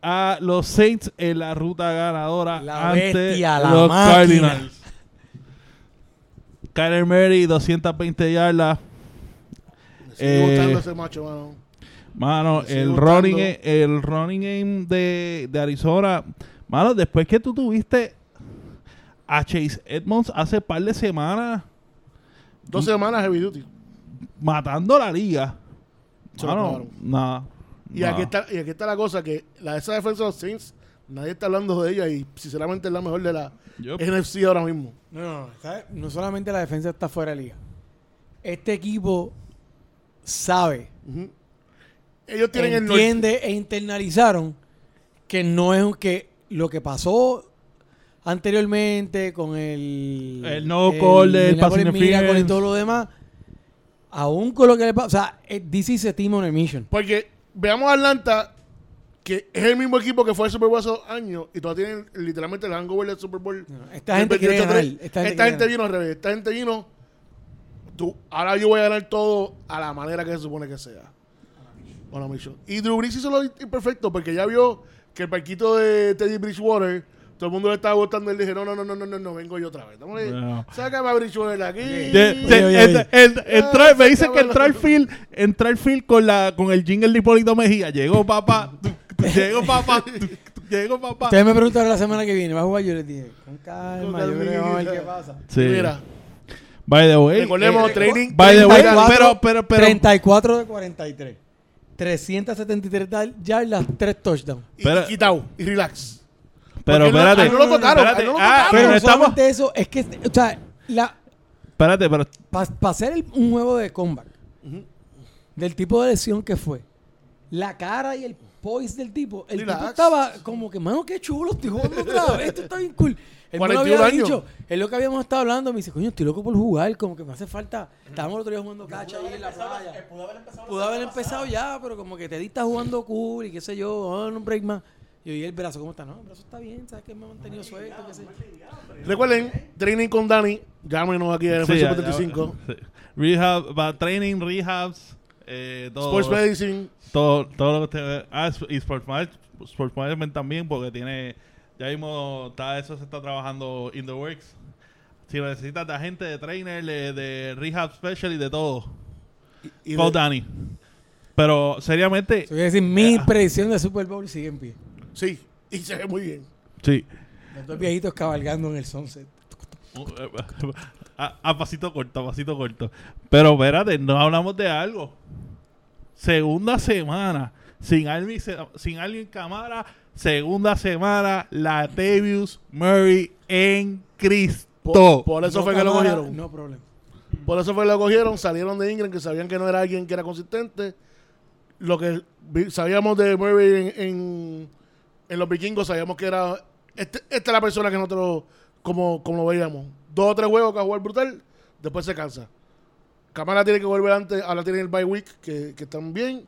a los Saints en la ruta ganadora La ante bestia, la los máquina. Cardinals. Kyler Murray 220 yardas. Me sigue Eh, gustando ese macho, mano. Mano, el gustando. running, game- el running game de, de Arizona. Mano, después que tú tuviste a Chase Edmonds hace par de semanas Dos semanas heavy duty. matando la liga. Se Mano, nada. Y aquí, está, y aquí está la cosa, que la, esa defensa de los Saints, nadie está hablando de ella y sinceramente es la mejor de la Yup. NFC ahora mismo. No, no, no. ¿sabes? No solamente la defensa está fuera de liga. Este equipo sabe, Ujú. Ellos tienen el entiende e internalizaron que no es un- que lo que pasó anteriormente con el El no call del Miracle y todo lo demás aún con lo que le pasa o sea eh, this is a team on a mission Porque veamos a Atlanta, que es el mismo equipo que fue al Super Bowl hace dos años y todavía tienen literalmente el hangover del Super Bowl. esta gente quiere 28-3. ganar Esta esta gente, ganar. vino al revés. Esta gente vino. Tú, ahora yo voy a ganar todo a la manera que se supone que sea. On a mission. Y Drew Brees hizo lo imperfecto porque ya vio que el parquito de Teddy Bridgewater todo el mundo le estaba gustando. Él dije, no, no, no, no, no, no, no, vengo yo otra vez. Dame- No. Sácame a Bridgewater de aquí. Me dicen que entró al field, entró al field con la con el jingle de Hipólito Mejía. Llegó papá, llegó papá, llegó papá. Ustedes me preguntaron la semana que viene, ¿va a jugar? Yo les dije, con calma, yo creo que vamos a ver qué pasa. Sí. Mira, By the way. recordemos, eh, training. by the way, 34, pero, pero, pero, 34 de 43. 373 dar- yardas, 3 touchdowns. y, pero- y quitado, y relax. pero Porque espérate. a no lo tocaron, a no lo Ah, tocaron. pero Pero no estamos. solamente eso, es que, o sea, la, Espérate, pero. para hacer el- un juego de comeback, del tipo de lesión que fue, la cara y el poise del tipo, el Relax. tipo estaba como que, mano, qué chulo, estoy jugando otra vez, esto está bien cool. Él me lo 41 había años. dicho, es lo que habíamos estado hablando, me dice, coño, estoy loco por jugar, como que me hace falta. Estábamos el otro día jugando cacha ahí en la playa. Pudo haber empezado ya, pero como que te di está jugando cool y qué sé yo, a un break más. Y yo, ¿y el brazo cómo está? No, el brazo está bien, sabes que me ha mantenido suelto, qué sé yo. Recuerden, training con Dani. Llámenos aquí en Sí, el ya- 75. ya- sí. Rehab, va, training, rehabs, eh, todo, Sports Medicine. todo, todo lo que usted Ah, y Sports Management también, porque tiene. Ya mismo está, eso se está trabajando in the works. Si necesitas de agente, de trainer, de, de rehab special y de todo. Y Call de- Danny. Pero seriamente, Te voy a decir, mi predicción de Super Bowl sigue en pie. sí, y se ve muy bien. sí. Los dos viejitos cabalgando en el sunset. A, a pasito corto, a pasito corto. Pero espérate, no hablamos de algo. Segunda semana, sin alguien, sin alguien en cámara, segunda semana, la Tevius Murray en Cristo. Por, por eso fue que lo cogieron. No problema. Por eso fue que lo cogieron. Salieron de Ingram, que sabían que no era alguien que era consistente. Lo que vi- sabíamos de Murray en, en, en los vikingos, sabíamos que era. Este, esta es la persona que nosotros, como, como lo veíamos. Dos o tres juegos que va a jugar brutal, después se cansa. Cámara tiene que volver antes, ahora tiene el bye week, que, que están bien.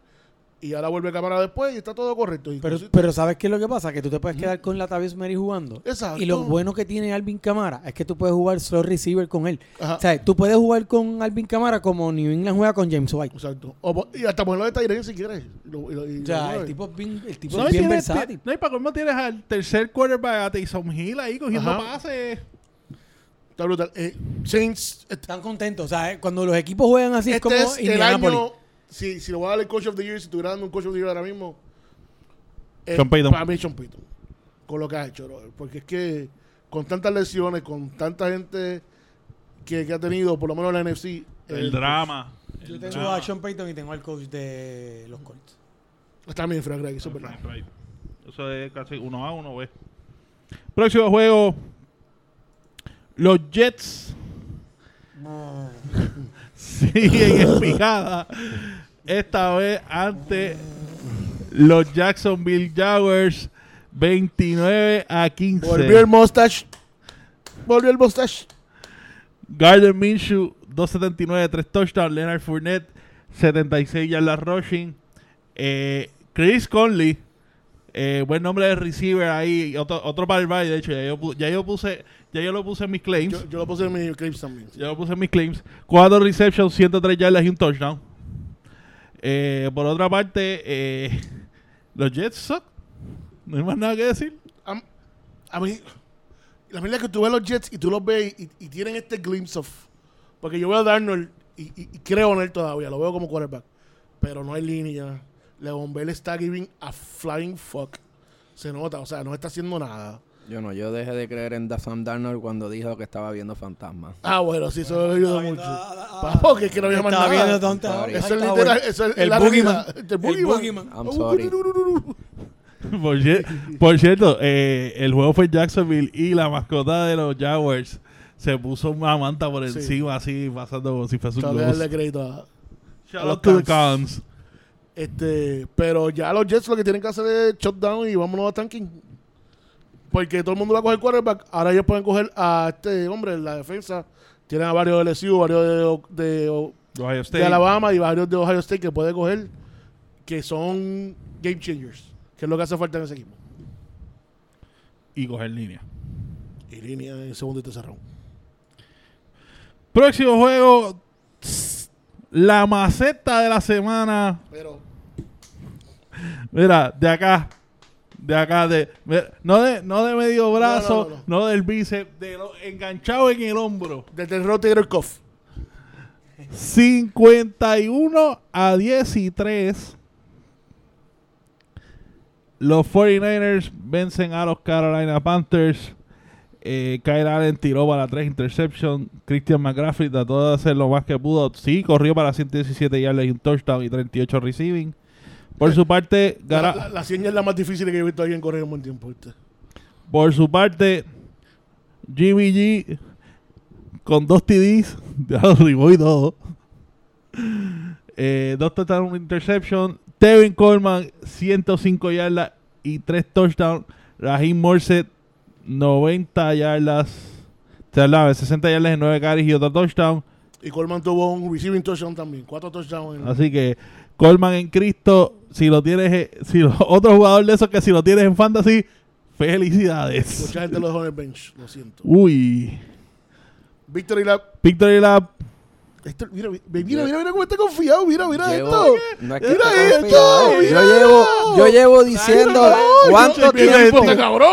Y ahora vuelve cámara después y está todo correcto. Pero, pero ¿sabes qué es lo que pasa? Que tú te puedes quedar con la Tavius Mary jugando. Exacto. Y lo bueno que tiene Alvin Camara es que tú puedes jugar slow receiver con él. Ajá. O sea, tú puedes jugar con Alvin Camara como New England juega con James White. Exacto. O y hasta ponerlo de Tyrion si quieres. Lo- y lo- y O sea, el tipo es bien, el tipo es bien versátil. No, y para cómo tienes al tercer quarterback a Taysom Hill ahí cogiendo Ajá. pases. Está brutal. Eh, Saints, Están contentos. O sea, eh, cuando los equipos juegan así es este como es el año. Si, si lo voy a dar el Coach of the Year, si estuviera dando un Coach of the Year ahora mismo. eh, Sean Payton. Para mí, Sean Payton. Con lo que ha hecho, brother. Porque es que con tantas lesiones, con tanta gente que, que ha tenido, por lo menos la NFC. El drama. Yo el tengo drama. a Sean Payton y tengo al coach de los Colts. Está bien, Frank Reich, eso es verdad. Eso es casi uno A, uno B. Próximo juego. Los Jets siguen en picada. Esta vez ante los Jacksonville Jaguars 29 a 15. Volvió el mustache. Volvió el mustache. Gardner Minshew 279, 3 touchdowns. Leonard Fournette 76 yardas rushing. Eh, Chris Conley, eh, buen nombre de receiver ahí. Otro, otro para el bye, de hecho. Ya yo, ya yo puse, ya yo lo puse en mis claims. Yo, yo lo puse en mi clips también. Ya lo puse en mis claims. 4 receptions, 103 yardas y un touchdown. Eh, por otra parte, eh, los Jets suck. No hay más nada que decir. A mí, la verdad es que tú ves los Jets y tú los ves y, y tienen este glimpse of. Porque yo veo a Darnold y, y- y creo en él todavía, lo veo como quarterback. Pero no hay línea. Leon Bell está giving a flying fuck. Se nota, o sea, no está haciendo nada. Yo no, yo dejé de creer en Da- Sam Darnold cuando dijo que estaba viendo fantasmas. Ah, bueno, sí, eso lo oído mucho. ah, Pa- Porque es que no había más Estaba nada. viendo. Hightower. Eso es literal, eso es El la Boogeyman. El Boogeyman. Boogeyman. I'm sorry. Por, cier- por cierto, eh, el juego fue Jacksonville y la mascota de los Jaguars se puso una manta por Sí. encima, así pasando como si fuese un que Shout a los out to the. Cons. Este, pero ya los Jets lo que tienen que hacer es shutdown y vámonos a tanking. Porque todo el mundo va a coger quarterback. Ahora ellos pueden coger a este hombre en la defensa. Tienen a varios de LSU, varios de, de, Ohio de. Alabama y varios de Ohio State que puede coger que son game changers. Que es lo que hace falta en ese equipo. Y coger línea. Y línea en segundo y tercer round. Próximo juego. La maceta de la semana. Pero Mira, de acá. De acá, de, no, de, no de medio brazo, no, no, no, del bíceps, de lo, enganchado en el hombro. Desde el rotator cuff. 51 a 13. Los 49ers vencen a los Carolina Panthers. Eh, Kyle Allen tiró para 3 interceptions. Christian McCaffrey trató de hacer lo más que pudo. Sí, corrió para 117 yardas y un touchdown y 38 receiving. Por su parte, La, Gara- la, la cien es la más difícil que he visto a alguien correr en buen tiempo. ¿viste? por su parte, Jimmy G con dos TDs, ya lo rimó y todo. Eh, dos touchdowns, interception. Tevin Coleman, 105 yardas y tres touchdowns. Raheem Morset, 90 yardas. Se hablaba de 60 yardas en 9 carries y otro touchdown. Y Coleman tuvo un receiving touchdown también. Cuatro touchdowns. En, Así que Coleman en Cristo, si lo tienes, eh, si lo- otro jugador de esos que si lo tienes en fantasy, felicidades. Mucha gente lo dejó en el bench. Lo siento. Uy. Victory Lab. Victory Lab. Esto- mira, mira, mira, mira, mira cómo está confiado. Mira, mira Llevo- esto. no es que Mira esto, confiado. mira. Yo llevo, yo llevo diciendo Ay, cuánto tiempo, este cabrón.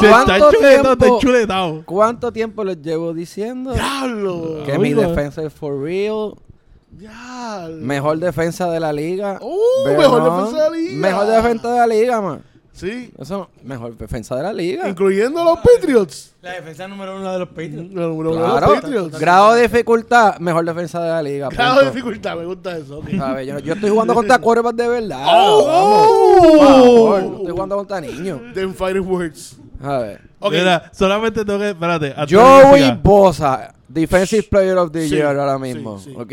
Se ¿Cuánto está chuletado, está tiempo? enchuletado. cuánto tiempo les llevo diciendo Diablo. que mi defensa es for real, Mejor defensa de la liga. Uh, mejor no, defensa de la liga. Mejor defensa de la liga, man. Sí. Eso, mejor defensa de la liga. Incluyendo a los Patriots. La defensa número uno de los Patriots. No, no, no, Claro, los Patriots. grado de dificultad, mejor defensa de la liga. Grado de dificultad. Me gusta eso. ok. ¿Sabes? Yo, yo estoy jugando contra quarterbacks de verdad. Oh. Vamos. Por favor, no estoy jugando contra niños. Them fighting words. A ver. Ok. Mira, solamente tengo que. Espérate. Joey. Bosa, Defensive Player of the Sí, Year ahora mismo. sí. ¿Ok?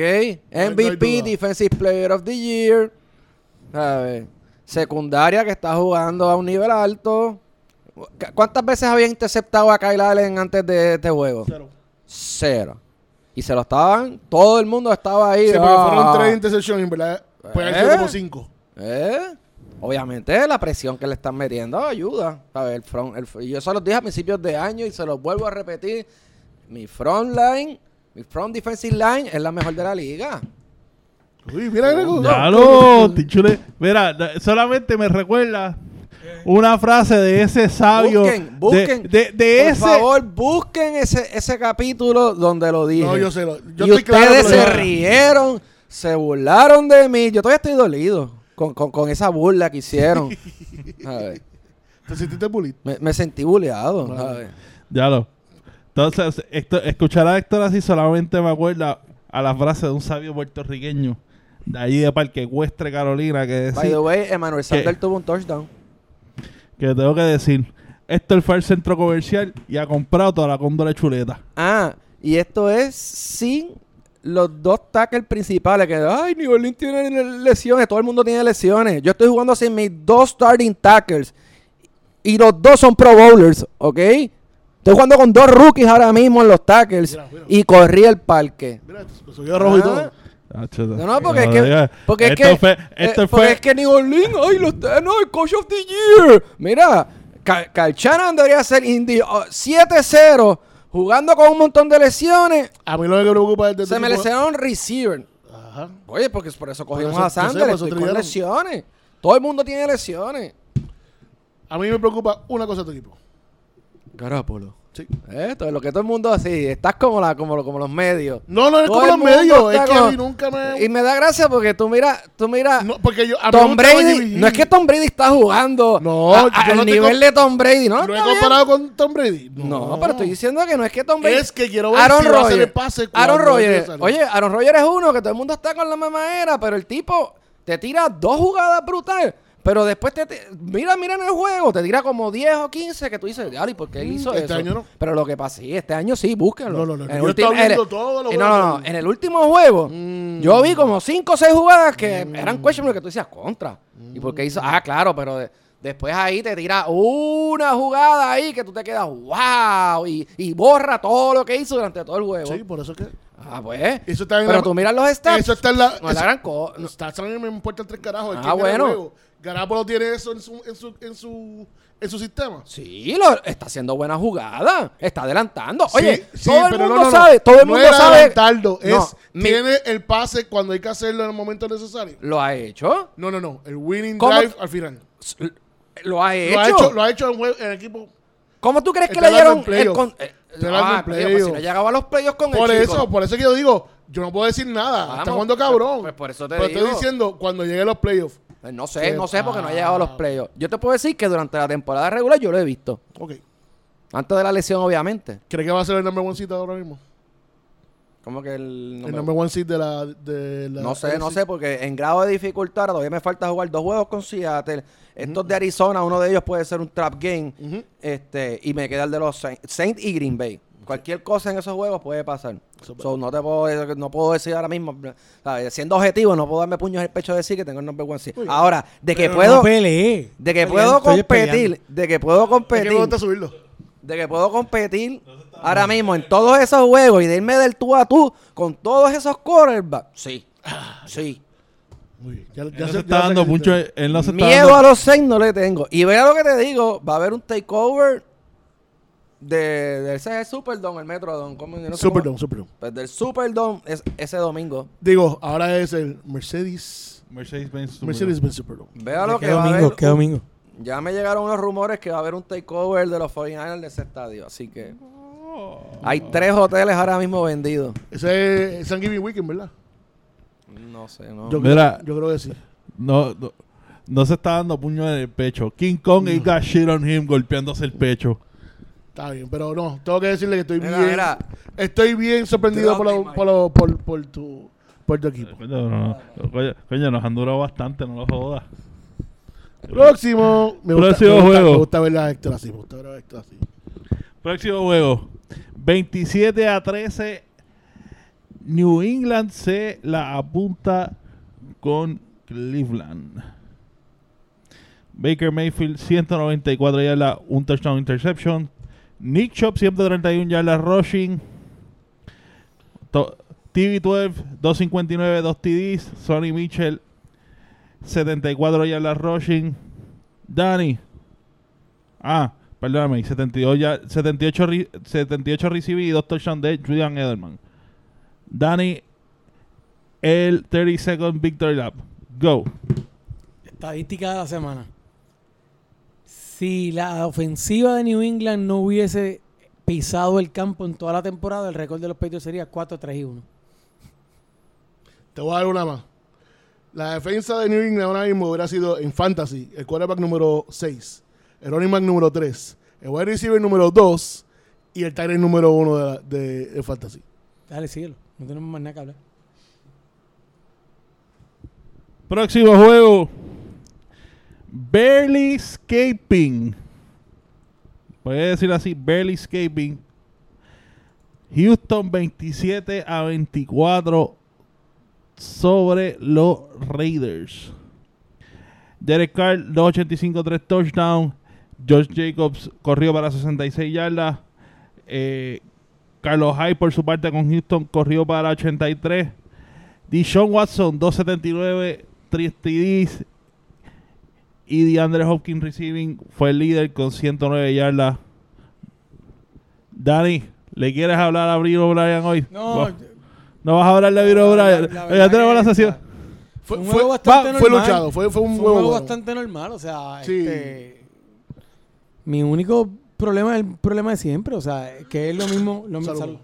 MVP. Defensive Player of the Year. Ver. Secundaria que está jugando a un nivel alto. ¿Cu- ¿Cuántas veces había interceptado a Kyle Allen antes de este juego? Cero. Cero. Y se lo estaban, todo el mundo estaba ahí. Sí, porque ah. fueron tres intercepciones, verdad. Pues ¿Eh? como cinco. ¿Eh? Obviamente la presión que le están metiendo ayuda. A ver, el front, el fr- yo se los dije a principios de año y se los vuelvo a repetir. Mi front line, mi front defensive line es la mejor de la liga. Uy, mira. Ya lo, tichule. Mira, solamente me recuerda una frase de ese sabio. Busquen, busquen. De, de, de Por ese. favor, busquen ese, ese capítulo donde lo dije. No, yo sé. lo- Yo y estoy claro. ustedes que se rieron, se burlaron de mí. Yo todavía estoy dolido con, con, con esa burla que hicieron. A ver, ¿Te sentiste bullied? me, me sentí buleado. a ver. Ya lo. Entonces, Héctor- escuchar a Héctor así solamente me acuerda a la frase de un sabio puertorriqueño de allí de Parque Huestre, Carolina, que By the decía way, Emmanuel ¿Qué? Sanders tuvo un touchdown. que tengo que decir. Héctor fue al centro comercial y ha comprado toda la cóndole chuleta. Ah, y esto es sin los dos tackles principales. Que, ay, New Orleans tiene lesiones. Todo el mundo tiene lesiones. Yo estoy jugando sin mis dos starting tackles. Y los dos son pro bowlers, ¿ok? Estoy jugando con dos rookies ahora mismo en los tackles. Mira, mira. Y corrí el parque. Mira, subió rojo y Ah. todo. No, No, no, porque es que. Porque es esto que. Fue, eh, esto porque fue, es que New Orleans, ay, los, no, el coach of the year. Mira, Cal Cal Shanahan debería ser indi- oh, 7-0, jugando con un montón de lesiones. A mí lo que me preocupa es de Se me lesionaron receiver. Ajá. Oye, porque por eso cogimos eso- a Sanders. por eso estoy con lesiones. Todo el mundo tiene lesiones. A mí me preocupa una cosa de tu equipo. Garapolo. Sí. Esto es lo que todo el mundo así. Estás como, la, como, lo- como los medios. No, no es Todo como los medios. Es que a mí nunca me. Y me da gracia porque tú mira, tú mira. No, porque yo. a Tom Brady, no es que Tom Brady está jugando No, a- yo al no nivel de Tom Brady, ¿no? ¿Lo he bien. comparado con Tom Brady? No, pero estoy diciendo que no es que Tom Brady. Es que quiero ver Aaron si va a hacer el pase Aaron Rodgers. Oye, Aaron Rodgers es uno que todo el mundo está con la misma era, pero el tipo te tira dos jugadas brutales. Pero después te, te- mira, mira en el juego, te tira como 10 o 15 que tú dices, "Diablo, ¿y por qué él hizo Este eso? año no. Pero lo que pasa, sí, este año sí, búsquenlo. No, no, no, En el ultim- en- no, no, no, en el último juego, Mm. yo vi como 5 o 6 jugadas que eran questionable que tú decías contra. ¿Y por qué hizo? Ah, claro, pero de- después ahí te tira una jugada ahí que tú te quedas, wow, y, y borra todo lo que hizo durante todo el juego. Sí, por eso es que. Ah, pues. Eso está en Pero la- tú miras los stats. Eso está en la. no es la eso- gran cosa. Los stats a mí me importan tres carajos. Ah, ¿Quién gana el bueno. Garapolo tiene eso en su, en su, en su, en su sistema. Sí, lo, está haciendo buena jugada. Está adelantando. Oye, Sí, sí, todo el pero mundo no, no, no. sabe. Todo el No mundo era sabe. adelantarlo, es mi- tiene el pase cuando hay que hacerlo en el momento necesario. Lo ha hecho. No, no, no. El winning ¿Cómo? drive al final. Lo ha hecho. Lo ha hecho, lo ha hecho en, en equipo. ¿Cómo tú crees que le dieron el con- eh, ah, pero, pues, si no llegaba a los playoffs con Por el eso, chico. por eso que yo digo, yo no puedo decir nada. Vamos, Está jugando cabrón. pues por eso te Pero digo. estoy diciendo, cuando llegue a los playoffs. Pues no sé, ¿Qué no sé porque no ha llegado a los playoffs. Yo te puedo decir que durante la temporada regular yo lo he visto. Ok. Antes de la lesión, obviamente. ¿Cree que va a ser el number one seed ahora mismo? Como que el... el número- number one seed de la. De la No sé, no sé, porque en grado de dificultad todavía me falta jugar dos juegos con Seattle. Estos de Arizona, uno de ellos puede ser un trap game. Este Y me queda el de los Saints, Saints y Green Bay. Cualquier cosa en esos juegos puede pasar. So, no te puedo, no puedo decir ahora mismo, ¿sabes? siendo objetivo, no puedo darme puños en el pecho de decir que tengo el number one seed. Ahora, de que Pero puedo, no de que puedo estoy competir, peleando. de que puedo que competir, subirlo. de que puedo competir ahora mismo en todos esos juegos y de irme del tú a tú con todos esos quarterbacks. Sí, sí. Muy bien. Ya, Él ya se ya está dando mucho. Él no se está Miedo dando- a los Saints no le tengo. Y vea lo que te digo, va a haber un takeover de, de ese es el Superdome, el Metrodome. ¿cómo? Yo no sé Superdome, cómo- Superdome. Pues del Superdome es ese domingo. Digo, ahora es el Mercedes. Mercedes-Benz. Mercedes-Benz Superdome. Vea lo ¿Qué que va a domingo? haber. ¿Qué domingo? Ya me llegaron unos rumores que va a haber un takeover de los 49ers de ese estadio. Así que hay tres hoteles ahora mismo vendidos. Ese es Thanksgiving Weekend, ¿verdad? No sé, no. Yo, Mira. yo creo que sí. No, no, no se está dando puño en el pecho. King Kong y got shit on him golpeándose el pecho. Está bien, pero no, tengo que decirle que estoy Mira, bien. mira. Estoy bien sorprendido por, por, lo- por, por tu, por tu equipo. Coño, no, no. Coño, coño, nos han durado bastante, no lo jodas. Próximo. Me gusta, Próximo me gusta, juego. Me gusta ver a Héctor así. Me gusta ver a Héctor así. Próximo juego. 27 a 13. New England se la apunta con Cleveland. Baker Mayfield 194 yardas, un touchdown interception. Nick Chop 131 yardas rushing. To- TV12 259 2 TDs. Sonny Mitchell 74 yardas rushing. Danny Ah, perdóname, 72 ya, 78, re- 78 recibí y 2 touchdowns de Julian Edelman. Danny, el 30 second victory lap. Go. Estadística de la semana. Si la ofensiva de New England no hubiese pisado el campo en toda la temporada, el récord de los Patriots sería 4-3 y 1. Te voy a dar una más. La defensa de New England ahora mismo hubiera sido en Fantasy el quarterback número 6, el running back número 3, el wide receiver número 2 y el tight end número 1 de, la- de, de Fantasy. Dale, síguelo. No tenemos más nada que hablar. Próximo juego. Barely escaping. Puede decir así, barely escaping. Houston 27 a 24 sobre los Raiders. Derek Carr 285 3 touchdown. Josh Jacobs corrió para 66 yardas. Eh, Carlos Hyde por su parte con Houston corrió para 83. Deshaun Watson 279 3 TDs. Y DeAndre Hopkins receiving fue el líder con 109 yardas. Dani, ¿le quieres hablar a Bill O'Brien hoy? No, ¿No vas a hablar de Bill La- O'Brien? la- la Ya tenemos la sesión. Fue, Un fue, juego bastante va- fue normal. luchado, fue, fue un Fue un juego bastante normal, o sea, Sí. este, mi único problema es el problema de siempre, o sea, que es lo mismo, lo mi- Salud. salud.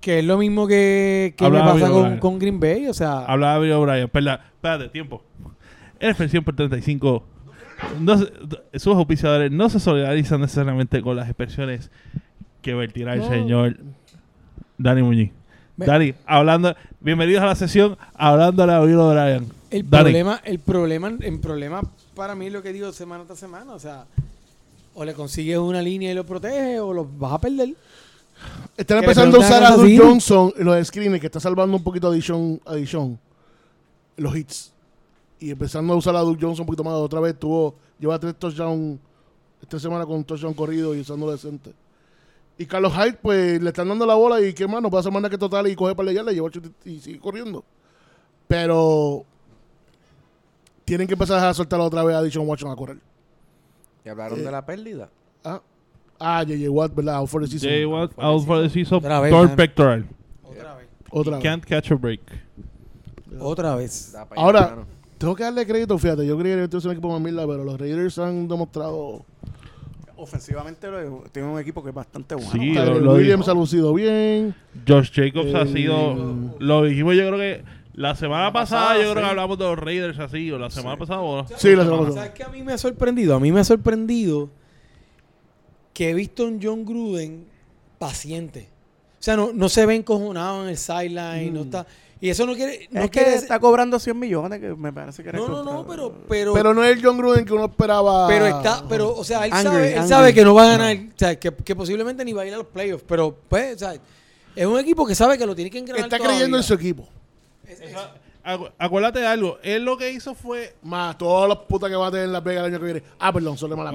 que es lo mismo que, que me pasa con, Green Bay, o sea, Hablaba Bill O'Brien. Espera, espérate, tiempo. En expresión por 35. No se- sus auspiciadores no se solidarizan necesariamente con las expresiones que vertirá el No. señor Dani Muñiz. Me- Dani, hablando, bienvenidos a la sesión hablándole a Bill O'Brien. el Dani. problema, el problema, el problema para mí es lo que digo semana tras semana, o sea, o le consigues una línea y lo proteges o lo vas a perder. Están empezando a usar a City. Johnson en los screens, que está salvando un poquito a Dishon, a Dishon, los hits. Y empezando a usar a Duke Johnson un poquito más. Otra vez tuvo, lleva tres touchdowns esta semana con un touchdown corrido y usándolo decente. Y Carlos Hyde, pues le están dando la bola y qué más, no puede hacer más nada que total y coge para le lleva y sigue corriendo. Pero tienen que empezar a soltar otra vez a Dishon Watson a correr. ¿Y hablaron Eh, de la pérdida? Ah, ah J.J. Watt, ¿verdad? Out for the season. Jay Watt out for the season. Otra vez, Torn mano. pectoral. Otra vez. Otra vez. Can't catch a break. Otra vez. Ahora. Tengo que darle crédito, fíjate, yo creía que este es un equipo más mierda, pero los Raiders han demostrado... Ofensivamente tiene un equipo que es bastante bueno. Sí, Tyler lo- lo Williams dijo. ha lucido bien. Josh Jacobs ha Eh, sido. Lo dijimos, yo creo que. La semana pasada, pasada, yo creo que hablamos de los Raiders así, o la semana pasada. o- Sí, la semana ¿Sabes pasada. qué a mí me ha sorprendido? A mí me ha sorprendido que he visto un John Gruden paciente. O sea, no, no se ve encojonado en el sideline, no está... Y eso no quiere... No es que está cobrando 100 millones, que me parece que era no, no, no, pero... Pero, Pero no es el John Gruden que uno esperaba. pero está... Pero, o sea, él, Angry, sabe, él angry. sabe que no va a ganar... O sea, que, que posiblemente ni va a ir a los playoffs. Pero, pues, o sea, es un equipo que sabe que lo tiene que engranar Está todavía. creyendo en su equipo. Acu- Acuérdate de algo. Él lo que hizo fue. Más todos los putas que va a tener en Las Vegas el año que viene. Ah, perdón, solo mala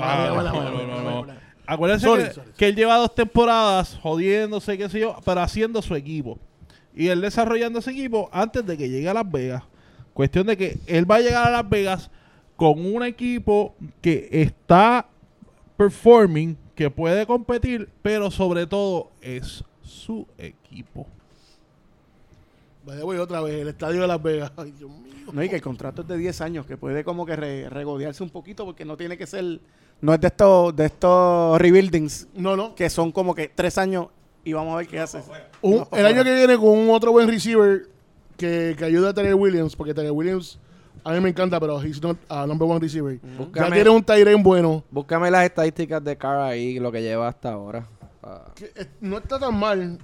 Ah, Sorry, que, sorry, que él lleva dos temporadas jodiéndose, qué sé yo, pero haciendo su equipo. Y él desarrollando ese equipo antes de que llegue a Las Vegas. Cuestión de que él va a llegar a Las Vegas con un equipo que está performing, que puede competir, pero sobre todo es su equipo. Vaya, voy otra vez, el estadio de Las Vegas. Ay, Dios mío. No, y que el contrato es de 10 años, que puede como que re- regodearse un poquito, porque no tiene que ser... No es de estos, de estos rebuildings, No, no. que son como que 3 años y vamos a ver qué hace. Un- el año que viene con un otro buen receiver que, que ayuda a tener Williams, porque tener Williams a mí me encanta, pero he's not a number one receiver. Ya tiene un Tyrene bueno. búscame las estadísticas de Carr ahí, lo que lleva hasta ahora. Ah. que, eh, no está tan mal.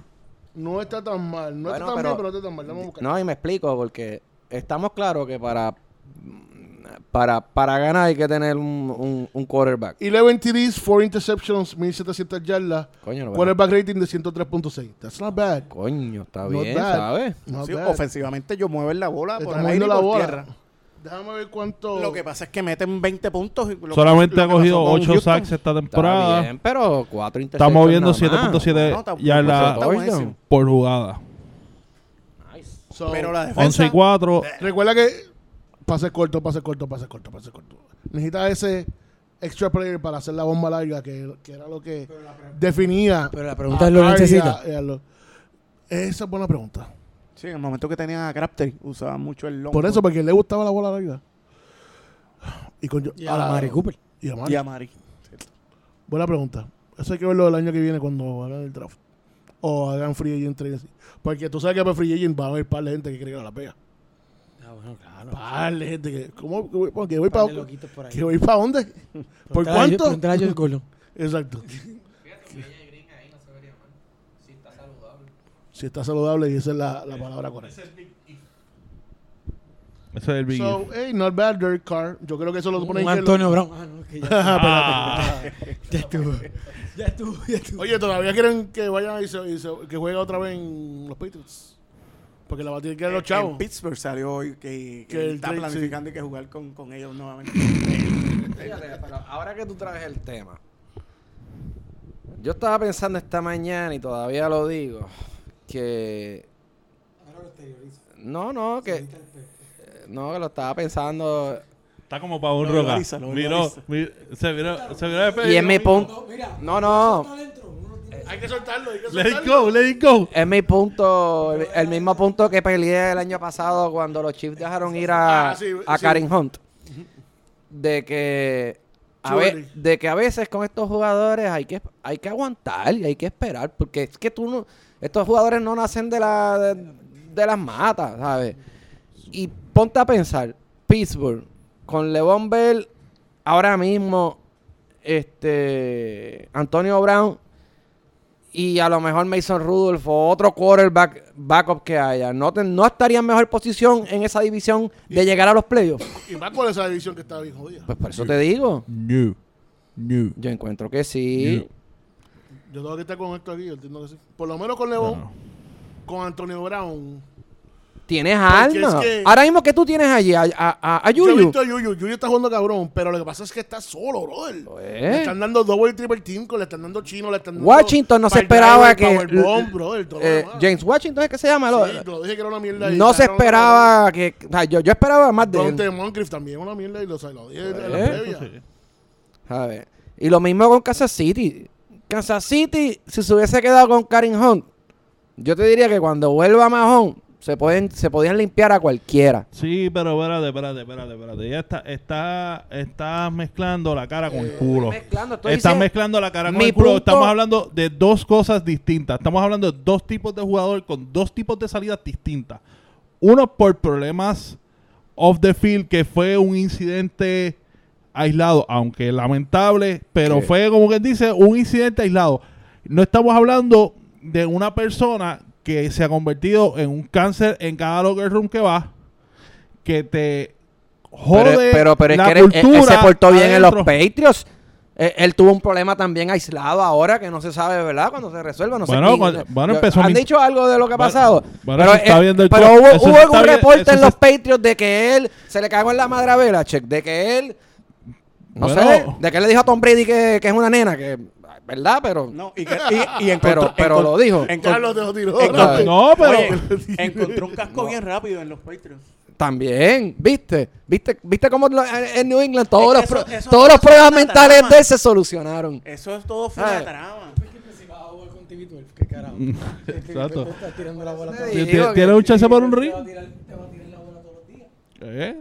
No está tan mal. No Bueno, está tan pero- bien, pero no está tan mal. Vamos a buscar. No, y me explico, porque estamos claros que para para, para ganar hay que tener un, un, un quarterback. 11 TDs, 4 interceptions, 1700 yardas. Coño, no, Quarterback rating de 103.6. That's not bad. coño, está Not bien, bad. ¿sabes? Sí, bad. ofensivamente ellos mueven la bola por el aire y la por bola. tierra. Déjame ver cuánto. Lo que pasa es que meten 20 puntos. y lo- Solamente lo ha cogido pasó con 8 Houston. sacks esta Está temporada. bien, pero cuatro Está interceptions moviendo nada más. 7.7 No, está- yardas por jugada. So, Pero la 11 defensa... y 4. Recuerda que pase corto, pase corto, pase corto, pase corto. Necesita ese extra player para hacer la bomba larga, que, que era lo que definía. Pero la pregunta es, ¿lo necesita? a- y a lo- Esa es buena pregunta. Sí, en el momento que tenían a Crafter, usaban mucho el long. Por eso, porque le gustaba la bola larga. Y con Y a Mari Cooper. Y a Mari. Y a Mari. Buena pregunta. Eso hay que verlo el año que viene cuando hagan el draft. O hagan free agent trade. Porque tú sabes que para free agent va a haber par de gente que quiere que la pega. Ah, bueno, claro. Par de gente que. ¿Cómo? Que voy, que voy Par para ahí. ¿Que voy para dónde? ¿Por cuánto? a Josh Gordon. Exacto. Si está saludable y esa es la, la palabra correcta. Ese es el Big So, hey, not bad, Derek Carr. Yo creo que eso lo ponen que Antonio Brown. Ah, no, que ya, Ah, ya estuvo. Ya estuvo, ya estuvo. Oye, todavía quieren que vayan y, se, y se- que juegue otra vez en los Patriots. Porque la va a tener que dar los En chavos. Pittsburgh salió hoy que, que está trade, planificando y que jugar con, con ellos nuevamente. Fíjate, pero ahora que tú traes el tema, yo estaba pensando esta mañana y todavía lo digo, que no, no, que no, que lo estaba pensando. Está como para un lo Miró, se miró, se miró de y es mi punto, no, no, Hay que soltarlo, hay que Let it soltarlo. go, let it go. es mi punto, el, el mismo punto que peleé el año pasado cuando los Chiefs dejaron ir a, Ah, sí, a sí. Karim Hunt, de que a ve- de que a veces con estos jugadores hay que hay que aguantar y hay que esperar porque es que tú no estos jugadores no nacen de la de, de las matas sabes y ponte a pensar Pittsburgh con Levon Bell ahora mismo este Antonio Brown y a lo mejor Mason Rudolph o otro quarterback backup que haya no te- no estaría en mejor posición en esa división de llegar a los playoffs Y más con esa división que está bien jodida. pues por eso te digo No. No. yo encuentro que sí. Yo tengo que estar con esto aquí, yo entiendo que sí. Por lo menos con León, No. con Antonio Brown. Tienes Porque alma. es que- Ahora mismo que tú tienes allí a, a, a- a Yo he Yuyu. visto a Yuyu. Yuyu está jugando cabrón, pero lo que pasa es que está solo, brother. Pues. Le están dando double y triple team, le están dando chino, le están dando... Washington no se esperaba que power bomb, brother, todo lo eh, demás. James Washington es que se llama. Lo- Sí, te lo dije que era una mierda. y no se cabrón, esperaba que. o sea, yo, yo esperaba más de Dante él. Moncrief también una mierda y lo, lo dije en la Pues. Y lo mismo con Kansas City. Kansas City, si se hubiese quedado con Karim Hunt, yo te diría que cuando vuelva Mahon, se pueden, se podían limpiar a cualquiera. Sí, pero espérate, espérate, espérate, espérate. Ya está, está, está mezclando la cara con el culo. mezclando, diciendo- mezclando la cara con Mi el culo. punto- Estamos hablando de dos cosas distintas. Estamos hablando de dos tipos de jugador con dos tipos de salidas distintas. Uno por problemas off the field, que fue un incidente aislado, aunque lamentable, pero fue como que dice, un incidente aislado. No estamos hablando de una persona que se ha convertido en un cáncer en cada locker room que va, que te jode pero, pero, pero es la que él, él- él cultura se portó bien en los. Patriots. Él, él tuvo un problema también aislado ahora que no se sabe, ¿verdad? Cuando se resuelva, no Bueno, sé. quién- cuando- bueno, Yo- empezó ¿Han mi- dicho algo de lo que ha pasado? bueno, pero está eh, pero hubo, hubo algún reporte en se- los Patriots de que él se le cagó en la madre a Belichick, de que él, no Bueno. sé, de que él le dijo a Tom Brady que, que es una nena, que, ¿verdad? Pero, No, y, que, y, y encontró- pero, pero lo dijo. Carlos te lo tiró. encontró- No, pero- Oye, encontró un casco bien rápido en los Patriots. También, ¿viste? ¿Viste, ¿Viste cómo lo- en New England todos, Es que los, eso- pro- eso- todos los problemas mentales trama. de él se solucionaron? Eso es todo fue una trama. ¿Qué carajo? Exacto. Estás tirando la bola Te todo digo ¿Tiene- que- ¿Tiene un chance por un ring? va a tirar- te va a tirar la bola todos los días. ¿Eh?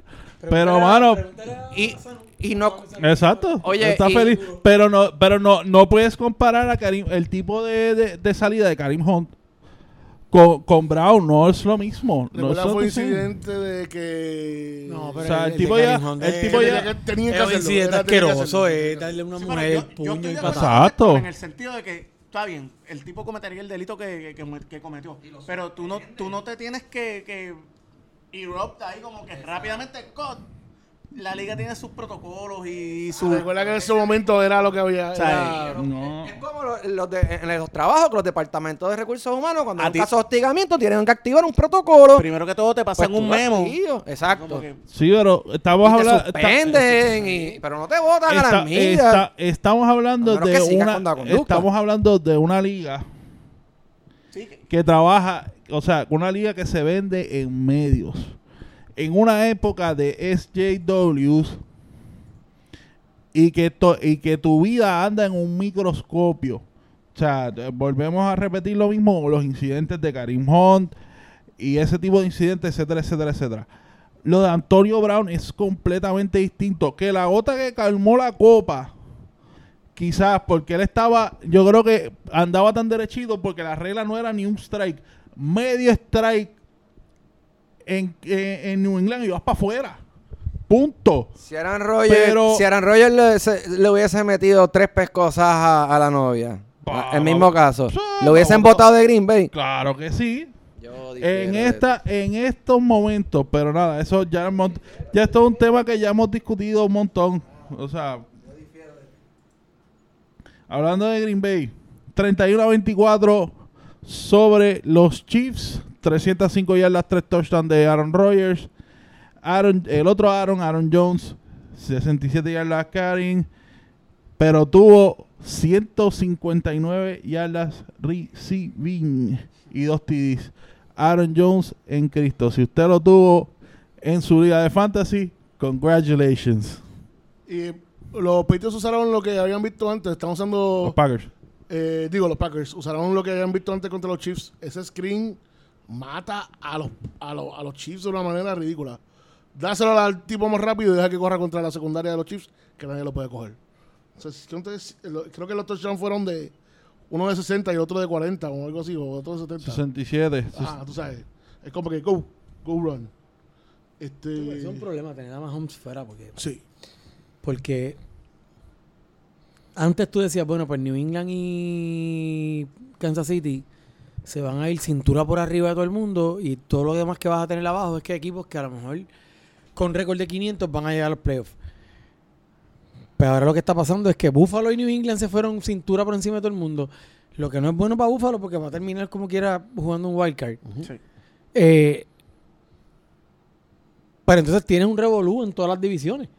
Pero, mano, Y. y no... exacto. Oye, está y- feliz. Pero no, pero no, no puedes comparar a Karim, el tipo de, de, de salida de Karim Hunt con, con Brown. No es lo mismo. No es fue incidente de que... No, O pero sea, el tipo ya- Karim Hunt el tipo ya- tenía que, tenía que hacerlo, incidente asqueroso, es darle a una Sí, mujer yo- yo y Exacto. En el sentido de que, está bien, el tipo cometería el delito que, que, cometió. Pero tú no, tú no te tienes que, que erupt ahí como que rápidamente. cut. La liga tiene sus protocolos y sus... Recuerda que en ese momento era lo que había. O sea, era- No. Es como lo- los de- en los trabajos, que los departamentos de recursos humanos, cuando hay un ti- caso de hostigamiento, tienen que activar un protocolo. Primero que todo te Pues pasan tú un memo. tío. Exacto. Que- Sí, pero estamos Y te hablando. suspenden, y- pero no te botan a la Está- hormiga. está- estamos hablando de una estamos hablando de una liga sí, que trabaja, o sea, una liga que se vende en medios. En una época de SJWs y que to- y que tu vida anda en un microscopio. O sea, volvemos a repetir lo mismo los incidentes de Karim Hunt y ese tipo de incidentes, etcétera, etcétera, etcétera. Lo de Antonio Brown es completamente distinto. Que la gota que calmó la copa, quizás porque él estaba, yo creo que andaba tan derechito porque la regla no era ni un strike, medio strike en, en, en New England y vas para afuera. Punto. Si Aaron Rodgers, Pero- si le, se- le hubiese metido tres pescosas a, a la novia, Pa- el mismo caso, Sí, lo hubiesen votado de Green Bay. Claro que sí. Yo En esta, en estos momentos, pero nada, eso ya hemos- ya esto es un tema que ya hemos discutido un montón. O sea, hablando de Green Bay, 31 a 24 sobre los Chiefs, 305 yardas, 3 touchdowns de Aaron Rodgers. Aaron, el otro Aaron, Aaron Jones, 67 yardas carrying, pero tuvo 159 yardas receiving y dos TDs. Aaron Jones en Cristo. Si usted lo tuvo en su liga de fantasy, congratulations. Y los Patriots usaron lo que habían visto antes. Están usando. Los Packers. eh, digo, los Packers usaron lo que habían visto antes contra los Chiefs. Ese screen mata a los, a los, a los Chiefs de una manera ridícula. Dáselo al tipo más rápido y deja que corra contra la secundaria de los Chiefs, que nadie lo puede coger. Entonces, creo, que- lo- creo que los touchdowns fueron de uno de 60 y otro de 40 o algo así, o otro de 70. 67. Ah, tú sabes. Es como que go, go run. Este, Es un problema tener a Mahomes fuera porque, Sí. porque antes tú decías, bueno, pues New England y Kansas City se van a ir cintura por arriba de todo el mundo y todo lo demás que vas a tener abajo es que hay equipos que a lo mejor con récord de 500 van a llegar a los playoffs. Pero ahora lo que está pasando es que Buffalo y New England se fueron cintura por encima de todo el mundo. Lo que no es bueno para Buffalo porque va a terminar como quiera jugando un wild card. Sí. Eh, pero entonces tienes un revolú en todas las divisiones.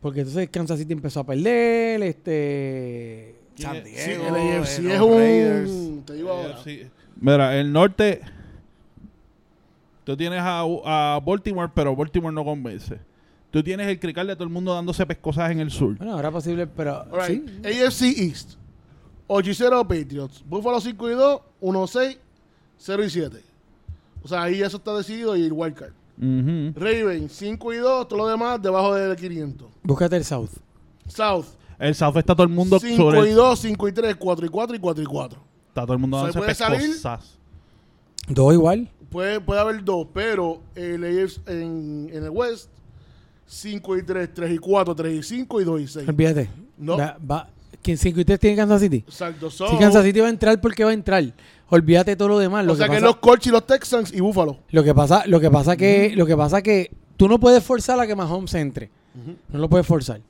Porque entonces Kansas City empezó a perder, este... San Diego, el AFC es un. Te digo ahora. Mira, el norte. Tú tienes a, a Baltimore, pero Baltimore no convence. Tú tienes el crical de todo el mundo dándose pescosas en el sur. Bueno, ahora posible, pero... Right. sí. AFC East. 8 y 0 Patriots. Buffalo 5 y 2, 1 6, 0 y 7. O sea, ahí eso está decidido y el wildcard. Ujú. Raven, 5 y 2, todo lo demás debajo del 500. Búscate el South. South, El South está todo el mundo 5 sobre y 2, 5 y 3, 4 y 4 y 4 y 4. Está todo el mundo ¿Se dándose puede salir? pescosas. Dos igual. Puede, puede haber dos, pero el AFC en, en el West, 5 y 3, 3 y 4, 3 y 5 y 2 y 6. Olvídate. No. Va, va- ¿Quién 5 y 3 tiene Kansas City? Exacto. So, Si Kansas City va a entrar, ¿por qué va a entrar? Olvídate de todo lo demás. Lo o sea que que pasa, los Colts y los Texans y Buffalo. lo que pasa, lo que pasa que, lo que pasa que tú no puedes forzar a que Mahomes entre. No lo puedes forzar.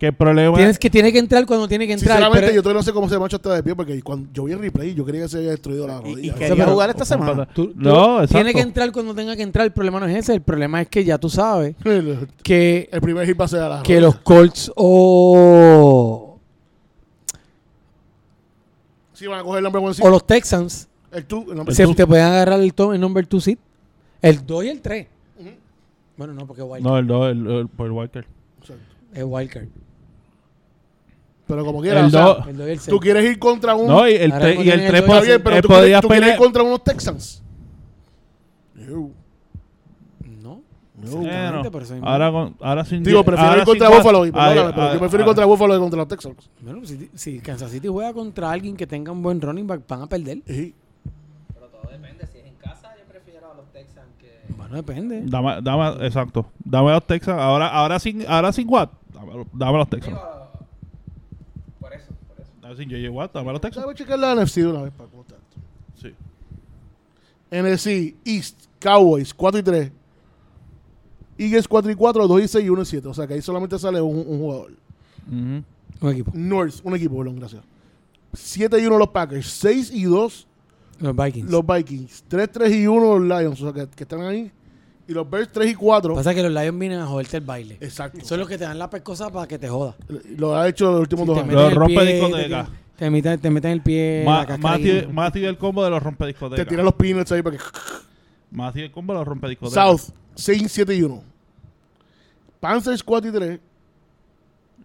Que el problema Tienes que, tiene que entrar cuando tiene que entrar. Sinceramente, pero- yo todavía no sé cómo se mancha hasta de pie porque cuando yo vi el replay, yo creía que se había destruido la Y, y rodilla. quería pero- jugar esta semana. tú- tú- No, exacto. tiene que entrar cuando tenga que entrar. El problema no es ese. El problema es que ya tú sabes el, que, el primer hit va a ser a la que rodilla. los Colts o, Sí, van a coger el nombre one o seed. los Texans El tú, el nombre se two. te pueden agarrar el, to- el number 2 seat. El 2 y el 3. Ujú. Bueno, no, porque wild, No, el 2, el, el, por el Walker. Exacto. es wildcard. Pero como quieras, El o sea, El 2 y el 6. tú quieres ir contra un... No, y el Ahora 3 y el tienen 3 el dos y Está bien, pero tú, quieres, tú quieres ir pelear. contra unos Texans. No. No. No. Mismo. ahora, con- ahora sin Digo, prefiero ahora ir contra Buffalo. y- Ay, pero ay, yo prefiero ir ay. contra Buffalo que contra los Texans. Bueno, si, si Kansas City juega contra alguien que tenga un buen running back, van a perder. Sí. Pero todo depende. Si es en casa, yo prefiero a los Texans que. Bueno, depende. Dame, dame, exacto. Dame los Texans. Ahora, ahora sin, ahora sin Watt. Dame, dame los Texans. Eso, Ahora sin JJ Watt. Dame los Texans. Déjame checar la NFC de una vez para cómo está esto. Sí. NFC, East, Cowboys, 4 y 3. Eagles 4 y 4, 2 y 6 y 1 y 7. O sea que ahí solamente sale un, un jugador. Un equipo. North, un equipo, perdón, gracias. 7 y 1 los Packers, 6 y 2 Los Vikings. los Vikings, 3, 3 y 1 los Lions, o sea que, que están ahí. Y los Bears 3 y 4. Pasa que los Lions vienen a joderte el baile. Exacto. Son los que te dan la pescosa para que te joda. Lo ha hecho los últimos Si dos años. Los rompe discoteca. Te, te meten, te meten el pie. Ma- la cascarilla. Matthew, Matthew el combo de los rompediscotecas. Te tiran los peanuts ahí para que. Matthew el combo de los rompediscotecas. South, 6, 7 y 1. Panthers 4 y 3.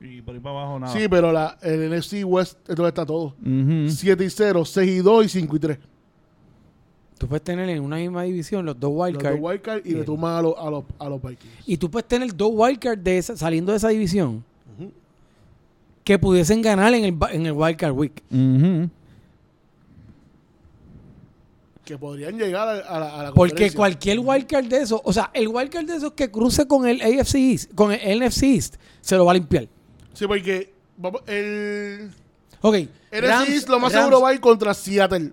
Y por ahí para abajo nada. Sí, pero la, el NFC West es donde está todo. Ujú. 7 y 0, 6 y 2 y 5 y 3. Tú puedes tener en una misma división los dos Los wildcards. dos wildcard y le toman a, los- a, los, a los Vikings. Y tú puedes tener dos wildcards de esa, saliendo de esa división que pudiesen ganar en el, en el wildcard week. Que podrían llegar a, a la, a la Porque cualquier wildcard de eso, o sea, el wildcard de esos que cruce con el AFC East, con el NFC East, se lo va a limpiar. Sí, porque el Ok. NFC Rams- East lo más Rams- seguro va a ir contra Seattle.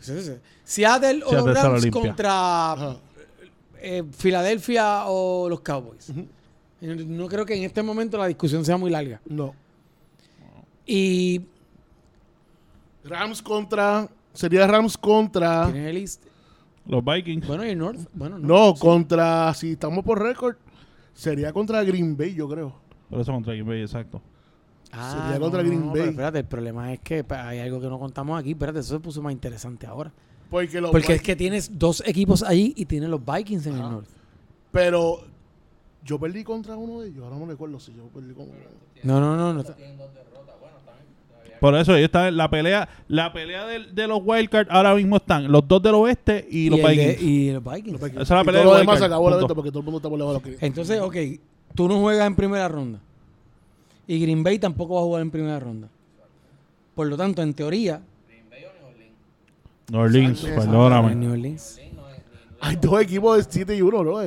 Sí, sí. Seattle o Seattle los Rams contra eh, Filadelfia o los Cowboys. Y No creo que en este momento la discusión sea muy larga. No. Y Rams contra. Sería Rams contra. tienen el East. Los Vikings. Bueno, y el North. Bueno, no. No, contra. Si estamos por récord, sería contra Green Bay, yo creo. Por eso contra Green Bay, exacto. Ah, sería contra Green pero Bay. espérate, el problema es que pa, hay algo que no contamos aquí. Espérate, eso se puso más interesante ahora. Porque los Porque es que tienes dos equipos allí y tienes los Vikings en el Ajá. North. Pero. Yo perdí contra uno de ellos. Ahora no recuerdo si yo perdí con uno. No, no, no. no. Por eso ellos están la pelea, la pelea del- de, los wildcards ahora mismo están los dos del oeste y, los de- Vikings. y los Vikings. Los Vikings. Esa es la Y pelea todo de lo demás se acabó la venta porque todo el mundo está por debajo de los. Entonces, ok, tú no juegas en primera ronda. Y Green Bay tampoco va a jugar en primera ronda. Por lo tanto, en teoría, New Orleans, Exacto. en perdóname. New Orleans, Hay dos equipos de 7 y 1, bro.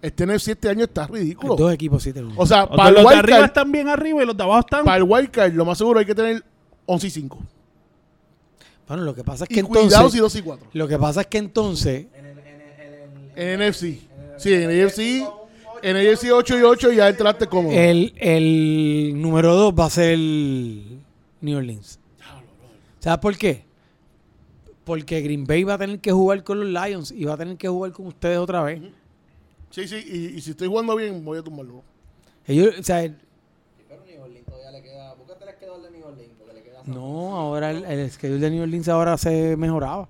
Este NFC este año está hay ridículo. dos equipos 7 1. O sea, O sea, para el, los de arriba están bien arriba y los de abajo están. para el wildcard, lo más seguro hay que tener 11 y 5. Bueno, lo que pasa es Y que cuidado entonces. si 2 y 4. Lo que pasa es que entonces. En NFC. Sí, en NFC. En NFC 8 y 8 ya entraste como. El, el número 2 va a ser el New Orleans. ¿Sabes por qué? Porque Green Bay va a tener que jugar con los Lions y va a tener que jugar con ustedes otra vez. Sí, sí. Y, y si estoy jugando bien, voy a tumbarlo. Ellos, o sea, Pero New Orleans todavía le queda. Búscate el quedador de New Orleans, porque le queda. no, ahora el, el schedule de New Orleans ahora se mejoraba.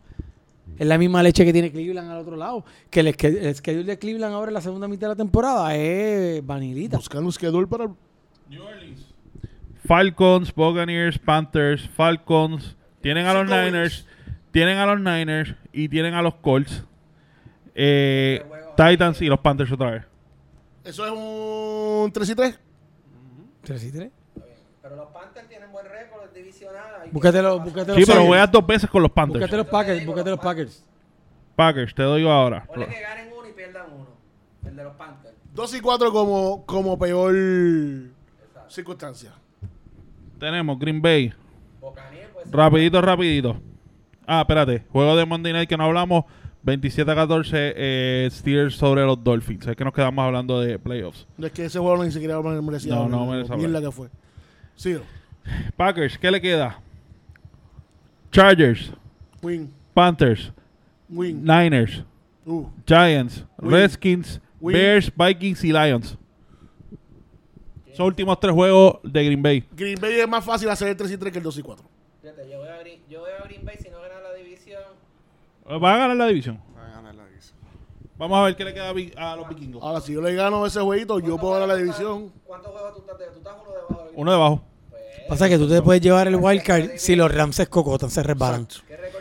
Es la misma leche que tiene Cleveland al otro lado. Que el, el schedule de Cleveland ahora en la segunda mitad de la temporada es vanilita. Buscando un schedule para. Falcons, Buccaneers, Panthers, Falcons. Tienen a los Cinco Niners. Tienen a los Niners y tienen a los Colts. Eh, Titans y los Panthers otra vez. Eso es un 3 y 3. 3 y 3. Pero los Panthers tienen buen récord divisional. Búscate los, búscate los Sí, pero juegas dos veces con los Búscate Panthers. los Packers, búscate los Packers. Packers, te doy ahora. Ponle que ganen uno y pierdan uno. El de los Panthers. 2 y 4 como, como peor circunstancia. Tenemos Green Bay. Pues. Rapidito, rapidito. Ah, espérate. Juego de Monday Night que no hablamos. 27 a 14 eh, Steelers sobre los Dolphins. Es que nos quedamos hablando de playoffs. Es que ese juego ni siquiera merecía. No, no Mierda hablar. que fue. Sí, Packers, ¿qué le queda? Chargers, win, Panthers, win. Niners, Uh, Giants, Win. Redskins, Win. Bears, Vikings y Lions. Son últimos tres juegos de Green Bay. Green Bay es más fácil hacer el 3 y 3 que el 2 y 4. Fíjate, yo veo a Green, yo veo a Green Bay si no gana la división. Van a ganar la división. Va a ganar la división. Vamos a ver qué le queda a los vikingos. Ahora, si yo le gano ese jueguito, yo puedo ganar la división. ¿Cuántos juegos tú estás de? ¿Tú estás uno debajo Uno debajo. Pasa que tú te puedes llevar el wildcard si los Rams se cocotan, se resbalan.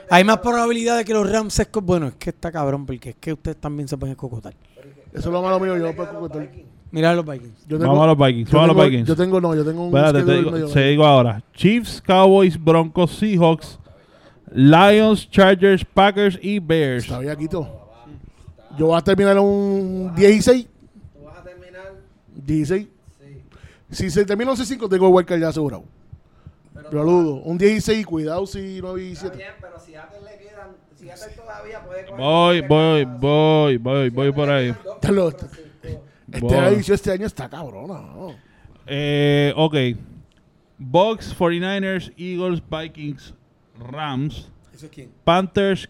Hay más probabilidad de que los Rams se escocotan. Bueno, es que está cabrón, porque es que ustedes también se pueden escocotar. Eso es lo malo mío. Yo no puedo contar. Mira a los Vikings. Yo Vamos a los Vikings. yo a los tengo- Vikings. Yo tengo, no, yo tengo un. Espérate, te digo, te digo ahora. Chiefs, Cowboys, Broncos, Seahawks, Lions, Chargers, Packers y Bears. Bien, Quito. Yo voy a terminar un 16. Tú vas a terminar. 16. Si se termina 11-5, tengo el wildcard ya asegurado. Pero Pero dudo. Un 16, cuidado si 9 y Está 7. bien, pero si a le quedan. Si a todavía puede coger. Voy, voy, voy, voy, voy por ahí. Lo- Este edición este año está cabrona. ¿no? Eh, ok. Bucks, 49ers, Eagles, Vikings, Rams, ¿Eso es quién? Panthers,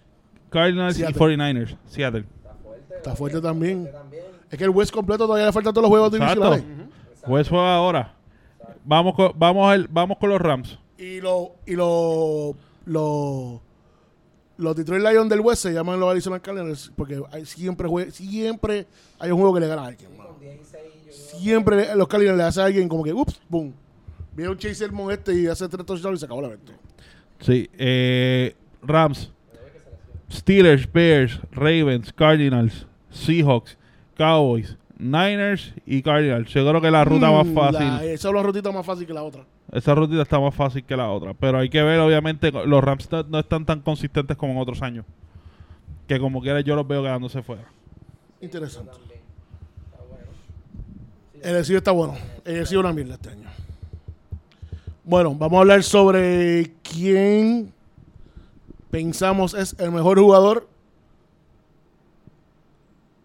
Cardinals Seattle. y 49ers. Seattle. Está fuerte también. Es que el West completo todavía le faltan todos los juegos Exacto. divisionales. Pues juega ahora. Vamos con, vamos, vamos con los Rams. Y los y lo, lo, los Detroit Lions del West se llaman los Arizona Cardinals porque hay, siempre, jue- siempre hay un juego que le gana a alguien. mano. Siempre los Cardinals le hace a alguien como que, ups, boom. Viene un Chase Elmon este y hace tres touchdowns y se acabó la venta. Sí. Eh, Rams. Steelers, Bears, Ravens, Cardinals, Seahawks, Cowboys, Niners y Cardinals. Yo creo que la ruta más Mm, fácil. la- esa es la rutita más fácil que la otra. Esa rutita está más fácil que la otra. Pero hay que ver, obviamente, los Rams no, están tan consistentes como en otros años. Que como quiera yo los veo quedándose fuera. Interesante. El ECU está bueno. El es una mierda este año. Bueno, vamos a hablar sobre quién pensamos es el mejor jugador.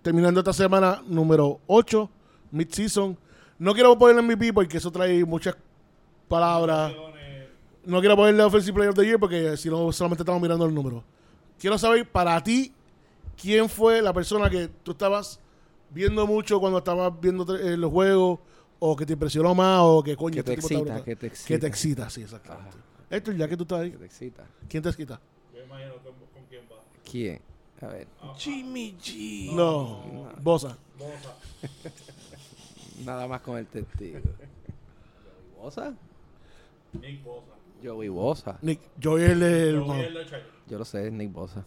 Terminando esta semana número 8, mid-season. No quiero ponerle MVP porque eso trae muchas palabras. No quiero ponerle Offensive Player of the Year porque si no solamente estamos mirando el número. Quiero saber para ti quién fue la persona que tú estabas viendo mucho cuando estabas viendo eh, los juegos o que te impresionó más o que coño Que te este tipo está excita, que te excita. que te excita sí exactamente Héctor ya que tú estás ahí Que te excita. quién te excita ¿Quién? A ver. Jimmy G. no Bosa Nada más con el testigo. ¿Bosa? Joey Bosa. Nick Joey el, no. Yo lo sé, Nick Bosa.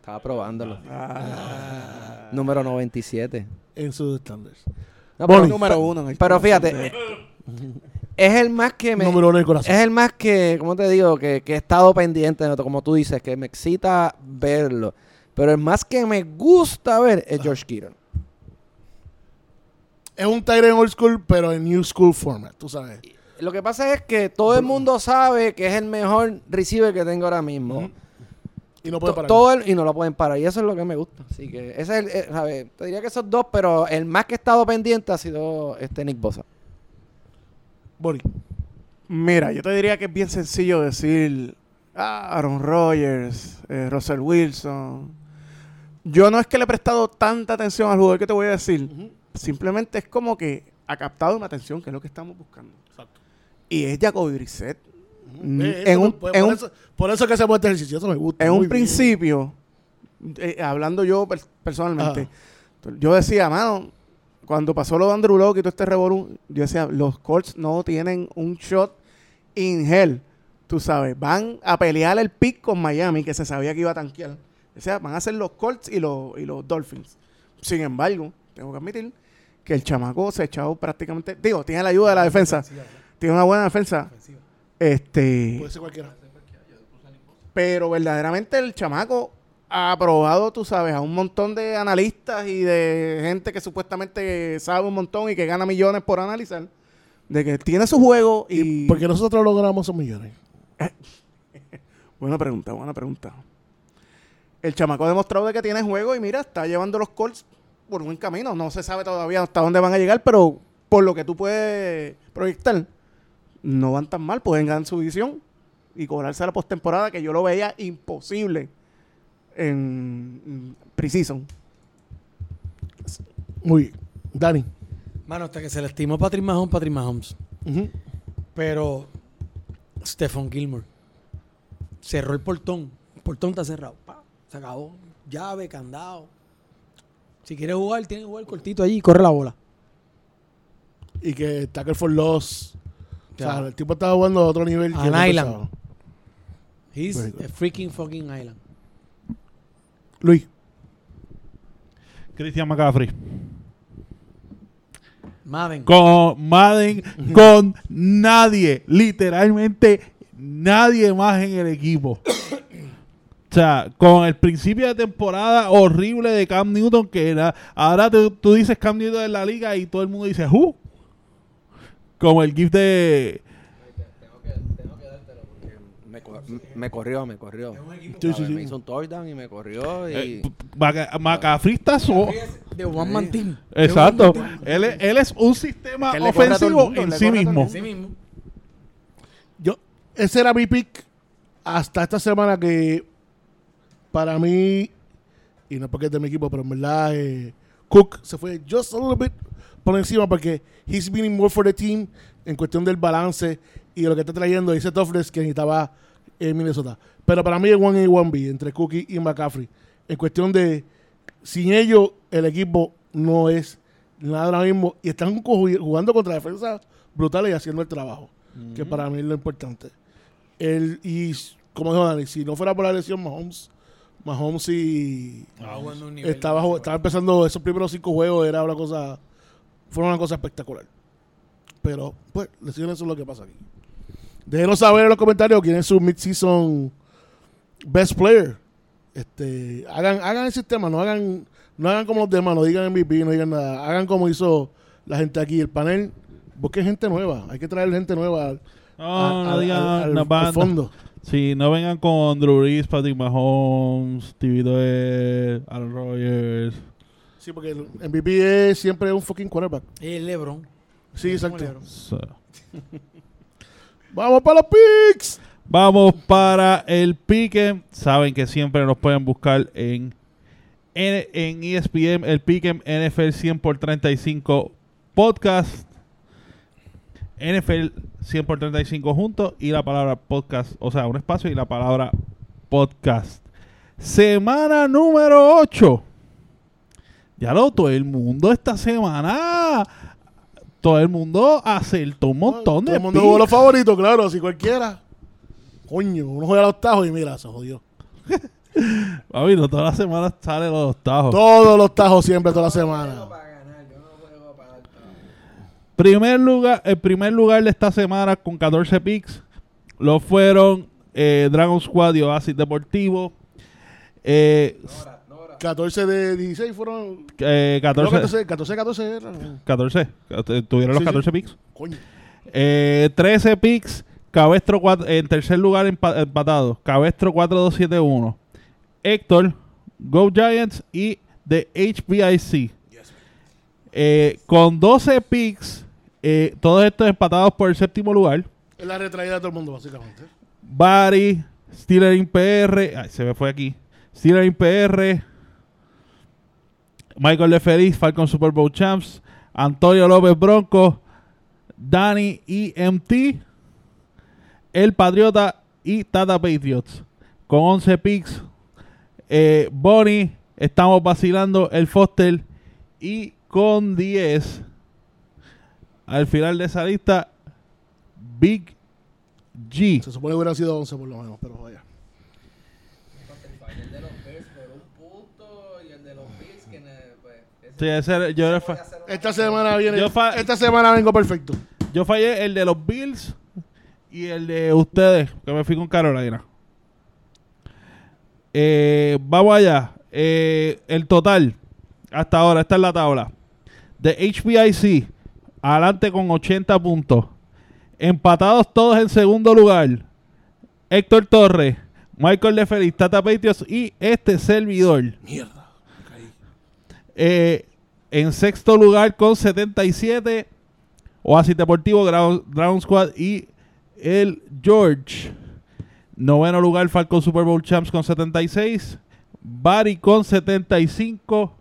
Estaba probándolo. Número 97. en sus estándares No, pero, Número uno en el pero fíjate, de- es el más que me... número uno del corazón Es el más que, ¿cómo te digo? Que, que he estado pendiente, ¿no? como tú dices, que me excita verlo. Pero el más que me gusta ver es George Kittle. es un Tyrant old school pero en new school format tú sabes Lo que pasa es que todo el mundo sabe que es el mejor receiver que tengo ahora mismo. y no puede To- parar todo el- y no lo pueden parar. Y eso es lo que me gusta. Así que ese es el, eh, ¿sabes? Te diría que esos dos, pero el más que he estado pendiente ha sido este Nick Bosa. Bonnie Mira, yo te diría que es bien sencillo decir ah, Aaron Rodgers, eh, Russell Wilson. Yo no es que le he prestado tanta atención al jugador que te voy a decir. Simplemente es como que ha captado mi atención, que es lo que estamos buscando. Exacto. Y es Jacoby Brissett. Mm, Eh, en un, por, en por un- eso, por eso que hacemos este ejercicio eso me gusta en un bien. principio, eh, hablando yo per- personalmente, yo decía, mano, cuando pasó lo de Andrew Locke y todo este revolú, yo decía, los Colts no tienen un shot in hell. Tú sabes, van a pelear el pick con Miami, que se sabía que iba a tanquear. O sea, van a ser los Colts y los, y los Dolphins. Sin embargo, tengo que admitir que el chamaco se ha echado prácticamente. Digo, tiene la ayuda de la defensa. Tiene una buena defensa. Este. Puede ser cualquiera. Pero verdaderamente el chamaco ha aprobado, tú sabes, a un montón de analistas y de gente que supuestamente sabe un montón y que gana millones por analizar. De que tiene su juego y. Porque nosotros logramos esos millones. Buena pregunta, buena pregunta. El chamaco ha demostrado de que tiene juego y mira, está llevando los Colts por un buen camino. No se sabe todavía hasta dónde van a llegar, pero por lo que tú puedes proyectar, no van tan mal. Pueden ganar su división y cobrarse la postemporada, que yo lo veía imposible en Precision. Muy bien. Dani. Mano, hasta que se le estimó Patrick Mahomes, Patrick Mahomes. Pero Stephon Gilmore cerró el portón. El portón está cerrado. Se acabó. Llave, candado. Si quiere jugar, tiene que jugar cortito allí y corre la bola. Y que Tackle for Loss. O sea, Ya. el tipo estaba jugando a otro nivel. An que island. pensaba. He's a freaking fucking island. Luis. Christian McCaffrey. Madden. Con Madden, con nadie. Literalmente nadie más en el equipo. O sea, con el principio de temporada horrible de Cam Newton, que era. Ahora tú, tú dices Cam Newton en la liga y todo el mundo dice, ¿who? Como el GIF de. Tengo que, tengo que dártelo porque me, cor- me corrió, me corrió. Sí, sí, ¿Sabes? sí. Me hizo un touchdown y me corrió y... eh, está De One Man Team. Exacto. Él, es- él es un sistema Que ofensivo mundo, en sí mismo. mundo. Así mismo. Yo, ese era mi pick hasta esta semana que para mí, y no es porque es de mi equipo, pero en verdad eh, Cook se fue just a little bit por encima porque he's been more for the team en cuestión del balance y de lo que está trayendo ese toughness que necesitaba en Minnesota. Pero para mí es 1A y 1B entre Cookie y McCaffrey. En cuestión de, sin ellos el equipo no es nada ahora mismo y están jugando contra defensas brutales y haciendo el trabajo que para mí es lo importante. El, y como dijo Dani, si no fuera por la lesión Mahomes, Mahomes un nivel estaba, empezando esos primeros cinco juegos, era una cosa, fue una cosa espectacular. Pero, pues, lesiones son lo que pasa aquí. Déjenos saber en los comentarios quién es su mid-season best player. Este, hagan, hagan el sistema, no hagan, no hagan como los demás, no digan MVP, no digan nada. Hagan como hizo la gente aquí, el panel. Busquen gente nueva, hay que traer gente nueva al, no digan fondo. Sí, no vengan con Drew Brees, Patrick Mahomes, TV Doyle, Aaron Rodgers. Sí, porque el MVP es siempre un fucking quarterback. El LeBron. Sí, exacto. LeBron. So, Vamos para los picks. Vamos para el Piquen. Saben que siempre nos pueden buscar en, en, en E ESPN, el Piquen NFL 100 por 35 podcast. NFL 100 por 35 juntos y la palabra podcast, o sea, un espacio y la palabra podcast. Semana número 8. Ya lo, todo el mundo esta semana, todo el mundo acertó un montón Todo de el mundo jugó los favoritos, claro, si cualquiera. Coño, uno juega los tajos y mira, se jodió. Papi, no todas las semanas salen los tajos. Todos los tajos siempre, toda la semana. Primer lugar, el primer lugar de esta semana con 14 picks lo fueron eh, Dragon Squad y Oasis Deportivo. Eh, 14 de 16 fueron. eh, creo 14, 14, 14, 14 era. 14, eh, tuvieron los Sí, sí. 14 picks. Coño. Eh, 13 picks, Cabestro cuatro- en tercer lugar empa- empatado. Cabestro 4271. Héctor, Go Giants y The HBIC. Eh, con 12 picks, eh, todos estos empatados por el séptimo lugar. Es la retraída de todo el mundo, básicamente. Barry, Steeler in PR, ay, se me fue aquí. Steeler in PR, Michael Lefeliz, Falcon Super Bowl Champs, Antonio López Bronco, Danny EMT, El Patriota y Tata Patriots. Con 11 picks, eh, Bonnie, estamos vacilando el Foster y con 10 al final de esa lista, Big G. Se supone que hubiera sido 11 por lo menos, pero vaya. El de los Bills por un punto y el de los Bills esta semana viene esta semana vengo perfecto. Yo fallé el de los Bills y el de ustedes, que me fui con Carolina. Eh, vamos allá. Eh, el total hasta ahora, esta es la tabla. De HBIC adelante con 80 puntos. Empatados todos en segundo lugar. Héctor Torres, Michael Lefelis, Tata Patriots y este servidor. Mierda. Eh, en sexto lugar con 77, Oasis Deportivo, Ground, Ground Squad y el George. Noveno lugar, Falcon Super Bowl Champs con 76. Bari con 75.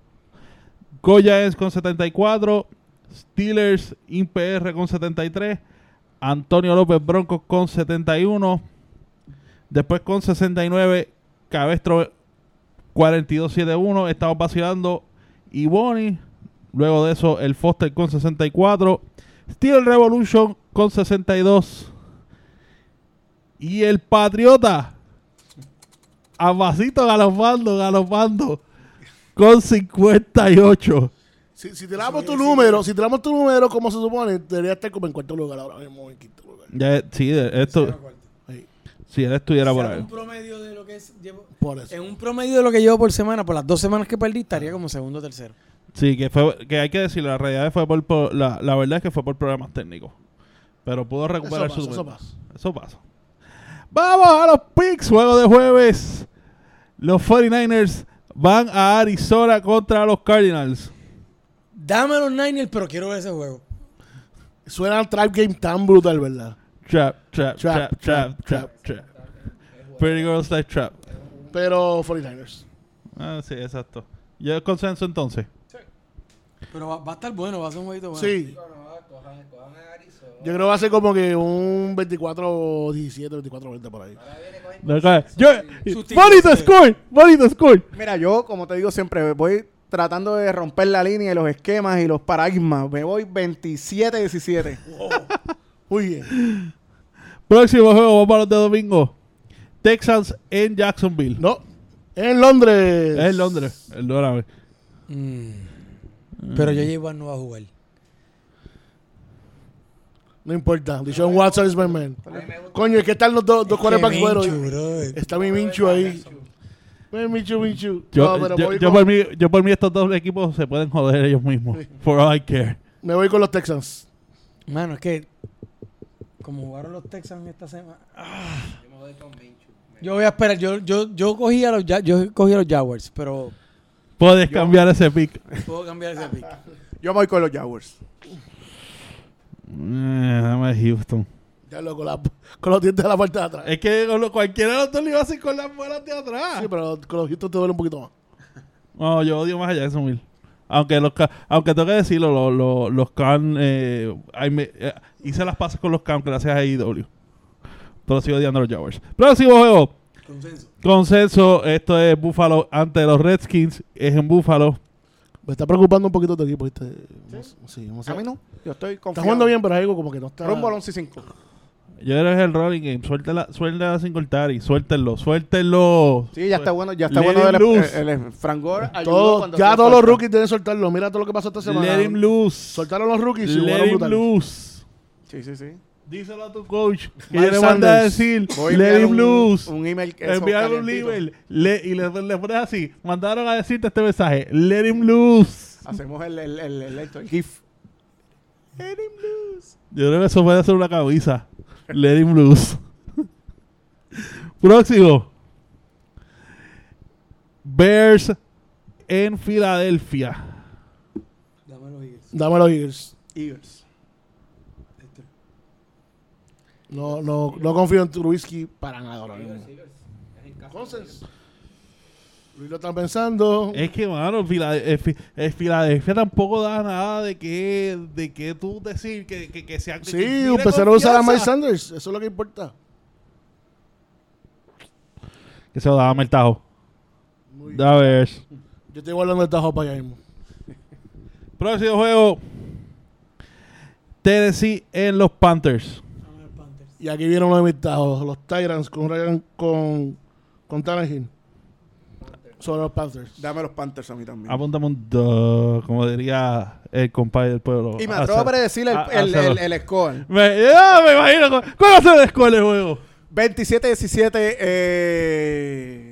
Goyaens con 74. Steelers InPR con 73. Antonio López Broncos con 71. Después con 69. Cabestro 42-7-1. Estamos vacilando y Bonnie. Luego de eso, el Foster con 64. Steel Revolution con 62. Y el Patriota. A galopando, galopando. Con 58. Si, si tiramos tu número, si tiramos tu número como se supone, debería estar como en cuarto lugar ahora mismo, en quinto lugar. Ya, sí, esto. Si él estuviera por ahí. un promedio de lo que es llevo- por eso. en un promedio de lo que llevo por semana, por las dos semanas que perdí, estaría como segundo o tercero. Sí, que fue que hay que decir, la realidad fue por, por- la, la verdad es que fue por problemas técnicos. Pero pudo recuperar Eso su pasa, eso pasa. Eso pasa. Vamos a los picks, juego de jueves. Los 49ers van a Arizona contra los Cardinals. Dame a los Niners, pero quiero ver ese juego. Suena un trap game tan brutal, ¿verdad? Trap, trap, Trap, trap, trap, trap, trap, trap. Pretty Girls Like Trap. Pero 49ers. Ah, sí, exacto. ¿Y el consenso entonces? Pero va, va a estar bueno, va a ser un jueguito bueno. Sí. Yo creo que va a ser como que un 24-17, 24-20 por ahí. Yo, bonito score, bonito score. Mira, yo, como te digo siempre, voy tratando de romper la línea y los esquemas y los paradigmas. Me voy 27-17. Muy bien. Próximo juego, vamos a los de domingo. Texans en Jacksonville. No. En Londres. Es en Londres, el dólar. Mm. Pero yo llevo no va a jugar. No importa. Dishon Watson es my man. Coño, es que están los dos, dos quarterbacks Qué. Está mi Minchu ahí. Mi Minchu, Minchu. Yo, No, yo, voy yo con- por mí, yo por mí estos dos equipos se pueden joder ellos mismos. For all I care. Me voy con los Texans. Mano, es que como jugaron los Texans esta semana. ah. Yo voy a esperar. Yo, yo, yo cogí a los yo cogí a los Jaguars, pero Puedes cambiar ese pick. puedo cambiar ese pick. Yo me voy con los Jaguars. Eh, dame Houston. Ya lo con, la- con los dientes de la parte de atrás. Es que con lo- cualquiera de los dos le iba a hacer con las muelas de atrás. Sí, pero con los Houston te duele un poquito más. No, yo odio más a Jacksonville. Aunque los Ca- aunque tengo que decirlo, los, los, los Can eh, ahí me- eh, hice las pasas con los Can gracias a IW. Pero sigo odiando a los Jaguars. Próximo juego. Consenso. Consenso, esto es Buffalo ante los Redskins, es en Buffalo. Me está preocupando un poquito tu equipo, ¿viste? Vamos- Sí, vamos A mí no. Yo estoy Está jugando bien, pero hay algo como que no está... Rumbo al 11 y 5. Yo creo que es el rolling game, suéltela, suéltela sin cortar y suéltenlo, suéltenlo. Sí, ya está bueno. Ya está Let bueno loose. el, el Frank Gore Todo- cuando ya todos los rookies deben soltarlo. Mira todo lo que pasó esta semana. Let him loose. Soltaron los rookies y Let him loose. Sí, sí, sí. Díselo a tu coach que yo le a decir, Voy let him un- loose. Un email. Enviaron un email le- y le, le pones así. Mandaron a decirte este mensaje. Let him loose. Hacemos el, el, el, el, el GIF. Let him loose. Yo creo que eso puede ser una camisa. Let him loose. Próximo. Bears en Filadelfia. Dame los Eagles. Dame los Eagles. Eagles. No, no, no confío en Trubisky para nada ahora mismo. Entonces, Luis lo está pensando. Es que, mano, Fila- eh, eh, Filadelfia tampoco da nada de que, de que tú decir que, que, que sea. que sí, inspire empezaron a usar a Mike. Sanders. Eso es lo que importa. Que se lo daba el tajo. Muy A ver. Yo estoy guardando el tajo para allá mismo. Próximo juego. Tennessee en los Panthers. Los. Y aquí vieron uno de mis tajos. Los Tyrants con, Ryan- con, con Tannehill. Sobre los Panthers. Dame los Panthers a mí también. Apúntame un como diría el compadre del pueblo. y me atrevo a predecir el, Ah, el, el, el score. Me, imagino. cu- ¿Cuál va a ser el score del juego? 27-17. Eh...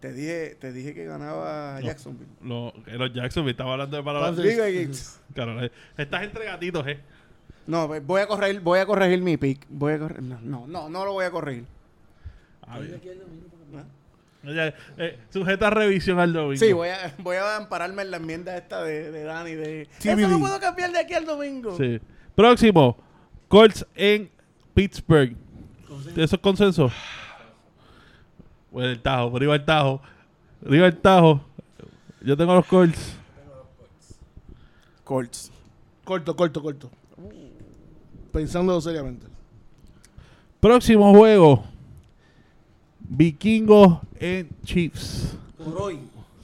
Te dije, te dije que ganaba Jacksonville. Lo- que los Jacksonville, estaba hablando de palabras. Claro, estás entre gatitos, eh. No, voy a corregir, voy a corregir mi pick. Voy a corregir. No, no, no, no lo voy a corregir. A ver. Eh, sujeta a revisión al domingo. Sí, voy a, voy a ampararme en la enmienda esta de, de Dani de eso no puedo cambiar de aquí al domingo. Sí. Próximo, Colts en Pittsburgh. ¿Eso es consenso? Bueno, el Tajo, por arriba el Tajo. Arriba el Tajo. Yo tengo los Colts. Colts. Corto, corto, corto. Pensándolo seriamente. Próximo juego. Vikingos en Chiefs. Por hoy.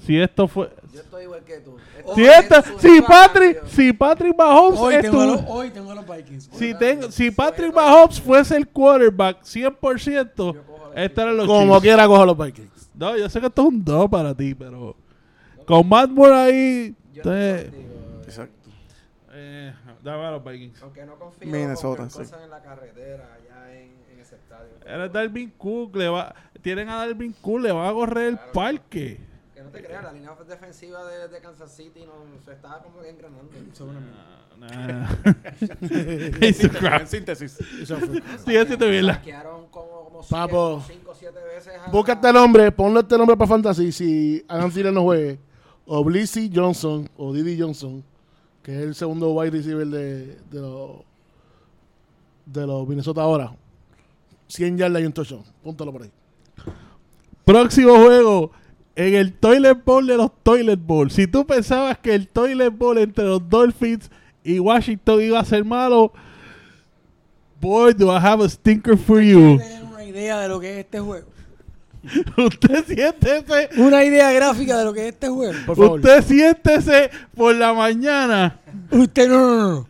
Si esto fue... Yo estoy igual que tú. Si, esto, si, Patrick, si Patrick Mahomes Hoy tengo, a estuvo- los, hoy tengo los Vikings. si, tengo- si Patrick Mahomes fuese el quarterback 100%, estos eran los Como Chiefs. quiera, cojo los Vikings. No, yo sé que esto es un 2 para ti, pero con Matt Moore ahí, Yo te- eh, Exacto. eh, dame a los Vikings. Aunque no confío Minnesota, con sí. cosas en la carretera allá en, estadio. Era Dalvin Cook, le va, tienen a Dalvin Cook, le van a correr el parque. Que no te creas, la línea defensiva de, de Kansas City no, se estaba como que engranando. Crap. En síntesis. Eso fue. Sí, así te vi la- como, como Papo. 5 o 7 veces. a- Busca este nombre, ponle este nombre para Fantasy si Adam Thielen no juegue. O Blissy Johnson o Didi Johnson, que es el segundo wide receiver de, de los de los Minnesota ahora. 100 yardas y un touchdown. Púntalo por ahí. Próximo juego. En el Toilet Bowl de los Toilet Bowl. Si tú pensabas que el Toilet Bowl entre los Dolphins y Washington iba a ser malo, boy, do I have a stinker for you. Una idea de lo que es este juego. Usted siéntese, Una idea gráfica de lo que es este juego. Por favor. usted siéntese por la mañana. Usted no, no, no, no.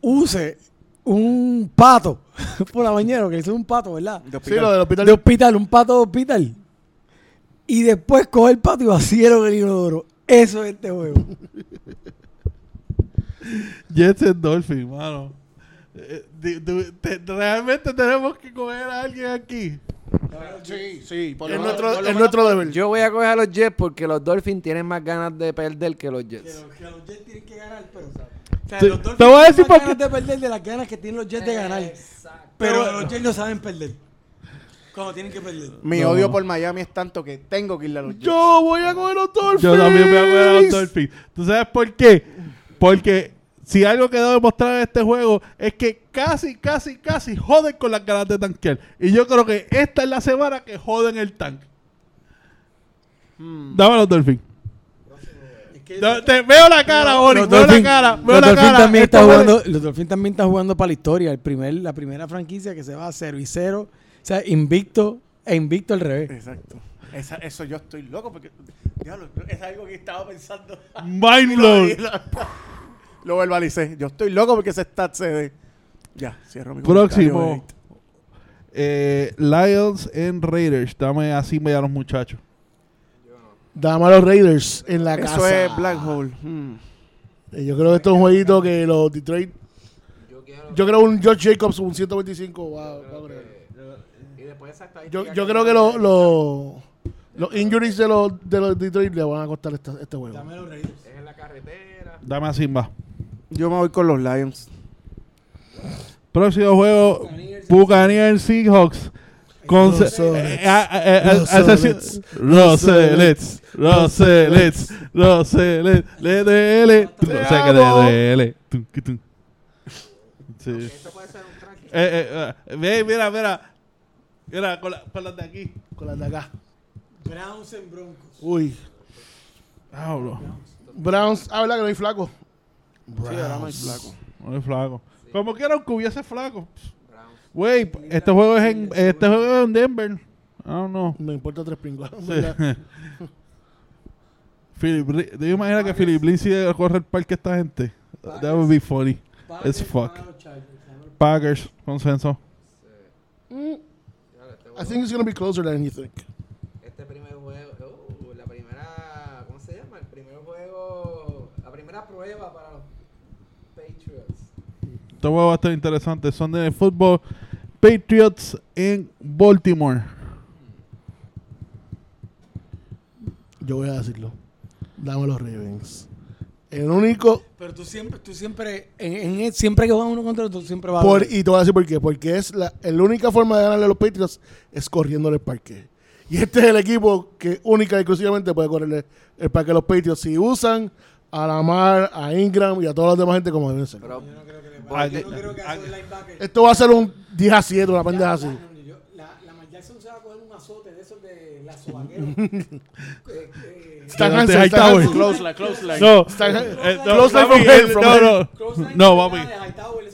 Use un pato por la mañana, que hizo un pato, ¿verdad? De Sí, lo del hospital. De hospital, un pato de hospital. Y después coge el pato y vacíelo en el inodoro. Eso es este juego. Jets and Dolphins, mano. Eh, te- realmente tenemos que coger a alguien aquí. Sí, sí. Por Es lo nuestro, por es nuestro deber. Yo voy a coger a los Jets porque los Dolphins tienen más ganas de perder que los Jets. Que los Jets tienen que ganar, pero o sea, Te- los Dolphins te voy a decir tienen más por qué- ganas de perder de las ganas que tienen los Jets de ganar. Exacto. Pero los Jets no saben perder. Cuando tienen que perder. Mi No. odio por Miami es tanto que tengo que irle a los Jets. Yo voy a coger los Dolphins. Yo también voy a coger a los Dolphins. ¿Tú sabes por qué? Porque si algo quedó demostrado en este juego es que casi, casi, casi joden con las ganas de tanquear. Y yo creo que esta es la semana que joden el tanque. Dame a los Dolphins. No, te- veo la cara, Ori. Veo la cara. Veo los la cara. también está jugando, los Dolphins también están jugando para la historia. El primer, la primera franquicia que se va a 0 y 0. O sea, invicto e invicto al revés. Exacto. Esa- eso yo estoy loco porque. Diablo, es algo que estaba pensando. Mind blown. Lo verbalicé. Yo estoy loco porque ese stat se dé. Ya, cierro mi Próximo. comentario. Eh, Lions en Raiders. Dame así me a los muchachos. Dame a los Raiders en la casa. Eso es Black Hole. Hmm. Eh, Yo creo que esto es un jueguito que los Detroit. Yo quiero. Yo creo un George Jacobs, un 125. va- va a creer. y después esa estadística Yo, yo creo que los los los injuries de los, de los Detroit le van a costar esta- este juego. Dame los Raiders. es en la carretera. Dame a Simba. Yo me voy con los Lions. Próximo juego, Buccaneers Seahawks. Con Los se- Solets. eh, ah, eh, eh, Los asesino- Solets. Los Solets. Los Solets. Los Solets. Le de L. Tú no sé que le de L. Tum, que tum. Sí. Esto puede ser un tranqui. Eh, eh, eh, ve, mira, mira. Mira, con, la- con las de aquí. Con las de acá. Browns en Broncos. Uy. Diablo. Browns. Ah, ¿verdad que no hay flaco? Browns. Sí, era más flaco. No es flaco. Sí. Como quiera, aunque hubiese flaco. Wey, este juego es en, este juego es en Denver. Ah, no. No importa tres pringos. Sí. Philip, ¿te imaginas que Philip Lindsay corre el parque esta gente? Packers. That would be funny. It's fuck. Packers, consenso. Mm. Este I think it's going to be closer than you think. Este primer juego, oh, la primera, ¿cómo se llama? El primer juego, la primera prueba para este juego va a estar interesante. Son de fútbol. Patriots en Baltimore. Yo voy a decirlo. Dame los Ravens. El único. Pero tú siempre, tú siempre, en, en- siempre que van uno contra otro, tú siempre vas por- a y te voy a decir por qué. Porque es la, la única forma de ganarle a los Patriots es corriéndole el parque. Y este es el equipo que única y exclusivamente puede correrle el parque a los Patriots. Si usan a Lamar, a Ingram y a toda la demás gente como deben ser. Pero, Yo no creo que hacer linebacker. Esto va a ser un 10 a 7, una pendeja así. Jackson se va a coger un azote de esos de la sobaquero. eh, eh, Stan Hansen, Hightower. Hansen. Close line, close line. No, eh, no, Close line papi, from hell, eh, no, no. No, papi. Hightower,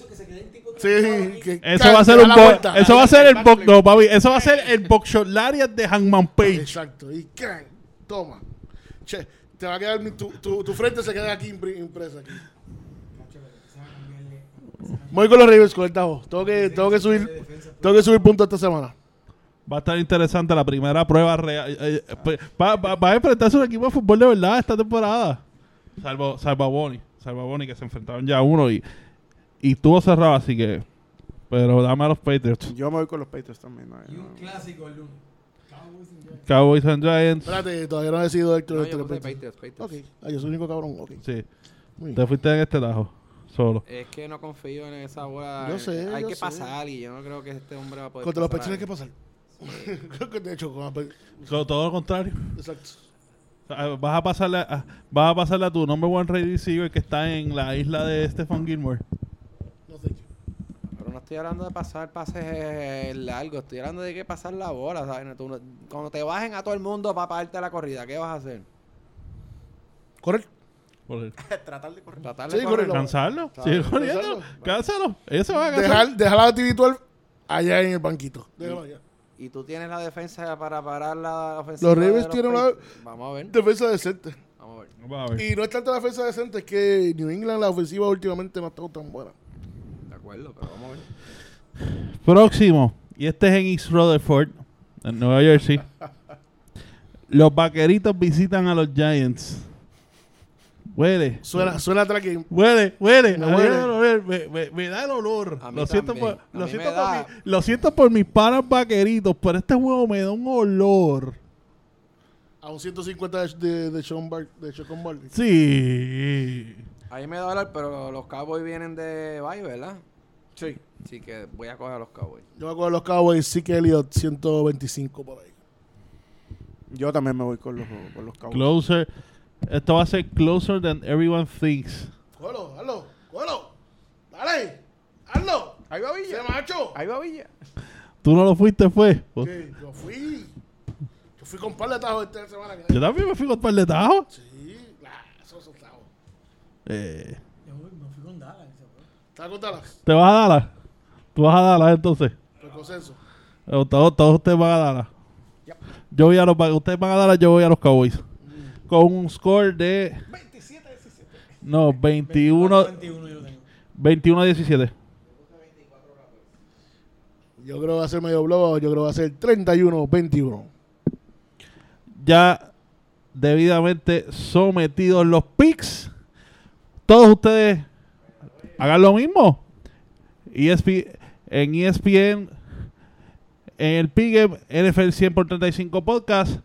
Sí, que- Eso va a ser un eso va a ser el box no papi eso va a ser el box lariat de Hangman Page Exacto. Y ¡cran! toma. Che, te va a quedar mi- tu, tu, tu frente se queda aquí impresa aquí. Voy con los Ravens con el tajo. Tengo que, tengo que subir, tengo que subir puntos esta semana. va a estar interesante la primera prueba real eh, eh, pues, va, va- va a enfrentarse a un equipo de fútbol de verdad esta temporada salvo salvo a Bonnie salvo a Bonnie que se enfrentaron ya a uno y y estuvo cerrado así que pero dame a los Patriots Yo me voy con los Patriots también. no, Y no. un clásico el lunes. Cowboys and Giants Espérate, todavía no he decidido Héctor. no, Héctor, yo puse Héctor. Patriots, Patriots. Ok. Ah, yo soy el único cabrón. Ok. sí Muy bien. te fuiste en este tajo solo Es que no confío en esa bola. Yo sé, Hay yo que sé. pasar y yo no creo que este hombre va a poder. Contra los Pets tienes que pasar. Creo que de hecho, con la todo lo contrario Exacto. Ah, Vas a pasarle a, vas a pasarle a tu number one rated receiver que está en la isla de Stephen Gilmore. No you. Pero no estoy hablando de pasar pases eh, largos, estoy hablando de que pasar la bola, ¿sabes? Tú cuando te bajen a todo el mundo para pagarte la corrida, ¿qué vas a hacer? Correr. Tratar de correr. Tratar Sí, correr. ¿Cansarlo? Sigue corriendo. cansarlo. Cánsalo. Eso va a cansar. Dejar, dejar la 12 allá en el banquito. Déjalo allá. Y tú tienes la defensa para parar la ofensiva. Los Ravens tienen una Patriots. Vamos a ver. defensa decente. Vamos a ver. Vamos a ver. Y no es tanto la defensa decente, es que New England, la ofensiva últimamente no ha estado tan buena. De acuerdo, pero vamos a ver. Próximo. Y este es en East Rutherford, en Nueva Jersey. Los vaqueritos visitan a los Giants. Huele. Suena, suena que Huele, huele. Me A mí huele. me, huele, me- me- me da el olor. A mí Lo siento, por, A lo, siento por mi- lo siento por mis panas vaqueritos, pero este juego me da un olor. a un 150 de, de, de Sean Bar, de Sean. Sí. Ahí me da dolor, pero los Cowboys vienen de bye, ¿verdad? Sí. Así que voy a coger a los Cowboys. Yo me acuerdo de los Cowboys, sí que Elliott 125 por ahí. Yo también me voy con los, con los Cowboys. Closer. Esto va a ser closer than everyone thinks. Cógelo, hazlo, cógelo. Dale, hazlo. Ahí va Villa. macho. Ahí va Villa. ¿Tú no lo fuiste, fue? Pues, Sí, yo fui. Yo fui con par de tajos esta semana. Yo también me fui con un par de tajos. Sí, claro, esos son tajos. Eh, Yo me fui con Dallas. ¿Estás con Dallas? ¿Te vas a Dallas? ¿Tú vas a Dallas entonces? Por consenso. Eh, Todos, todos ustedes van a Dallas. Yo voy a los ustedes van a Dallas, yo voy a los Cowboys. Con un score de 27 17. no, 21 21 yo tengo. 21 a 17. Yo creo que va a ser medio blowout. Yo creo que va a ser 31-21. Ya debidamente sometidos los picks. Todos ustedes hagan lo mismo. ESP, en ESPN, en el Pigem NFL 100 por 35 podcast.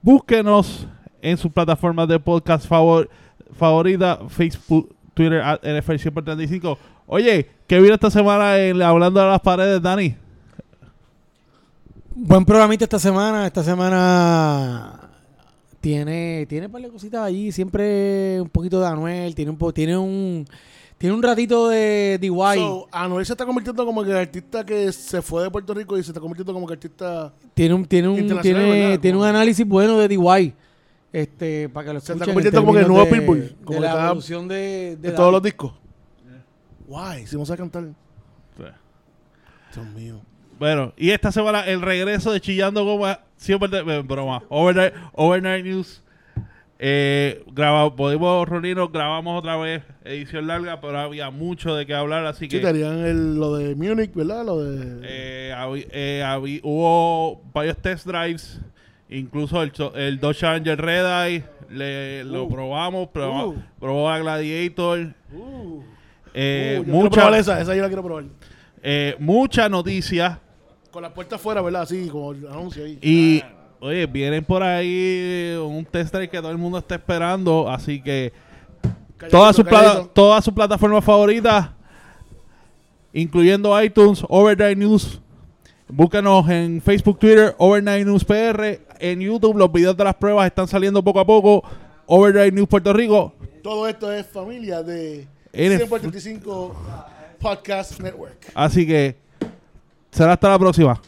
Búsquenos en sus plataformas de podcast favor, favorita, Facebook, Twitter, NFL 100 por 35. Oye, ¿qué vino esta semana en Hablando de las Paredes, Dani? Buen programita esta semana. Esta semana tiene tiene un par de cositas allí. Siempre un poquito de Anuel. Tiene un po- tiene un tiene un ratito de DIY. So, Anuel se está convirtiendo como que el artista que se fue de Puerto Rico y se está convirtiendo como que artista. tiene un tiene un tiene, tiene un análisis bueno de DIY. Este, para que lo Se está escuchen. en convirtiendo como que el nuevo de- Pitbull, como de la está- evolución de, De, de todos los discos. Guay, si vamos a cantar. Dios mío. Bueno, y esta semana el regreso de Chillando Goma, siempre de, eh, broma, Overnight, Overnight News. Eh, graba, podemos reunirnos, grabamos otra vez, edición larga, pero había mucho de qué hablar, así Sí, que tenían el, lo de Múnich, ¿verdad? Lo de. eh, habi- eh, habi- hubo varios test drives, incluso el, el Dodge Challenger Red Eye, le, lo Uh. probamos, proba- Uh. probó a Gladiator. Uh, Eh, Uh, mucha, esa, esa yo la quiero probar. eh, mucha noticia. Con la puerta afuera, ¿verdad? Así, como el anuncio ahí. Y, oye, vienen por ahí un test drive que todo el mundo está esperando. Así que todas sus todas sus plataformas favoritas, incluyendo iTunes, Overdrive News. Búscanos en Facebook, Twitter, Overnight News PR. En YouTube, los videos de las pruebas están saliendo poco a poco. Overdrive News Puerto Rico. Todo esto es familia de Eres- 100 por 35 Podcast Network. Así que será hasta la próxima.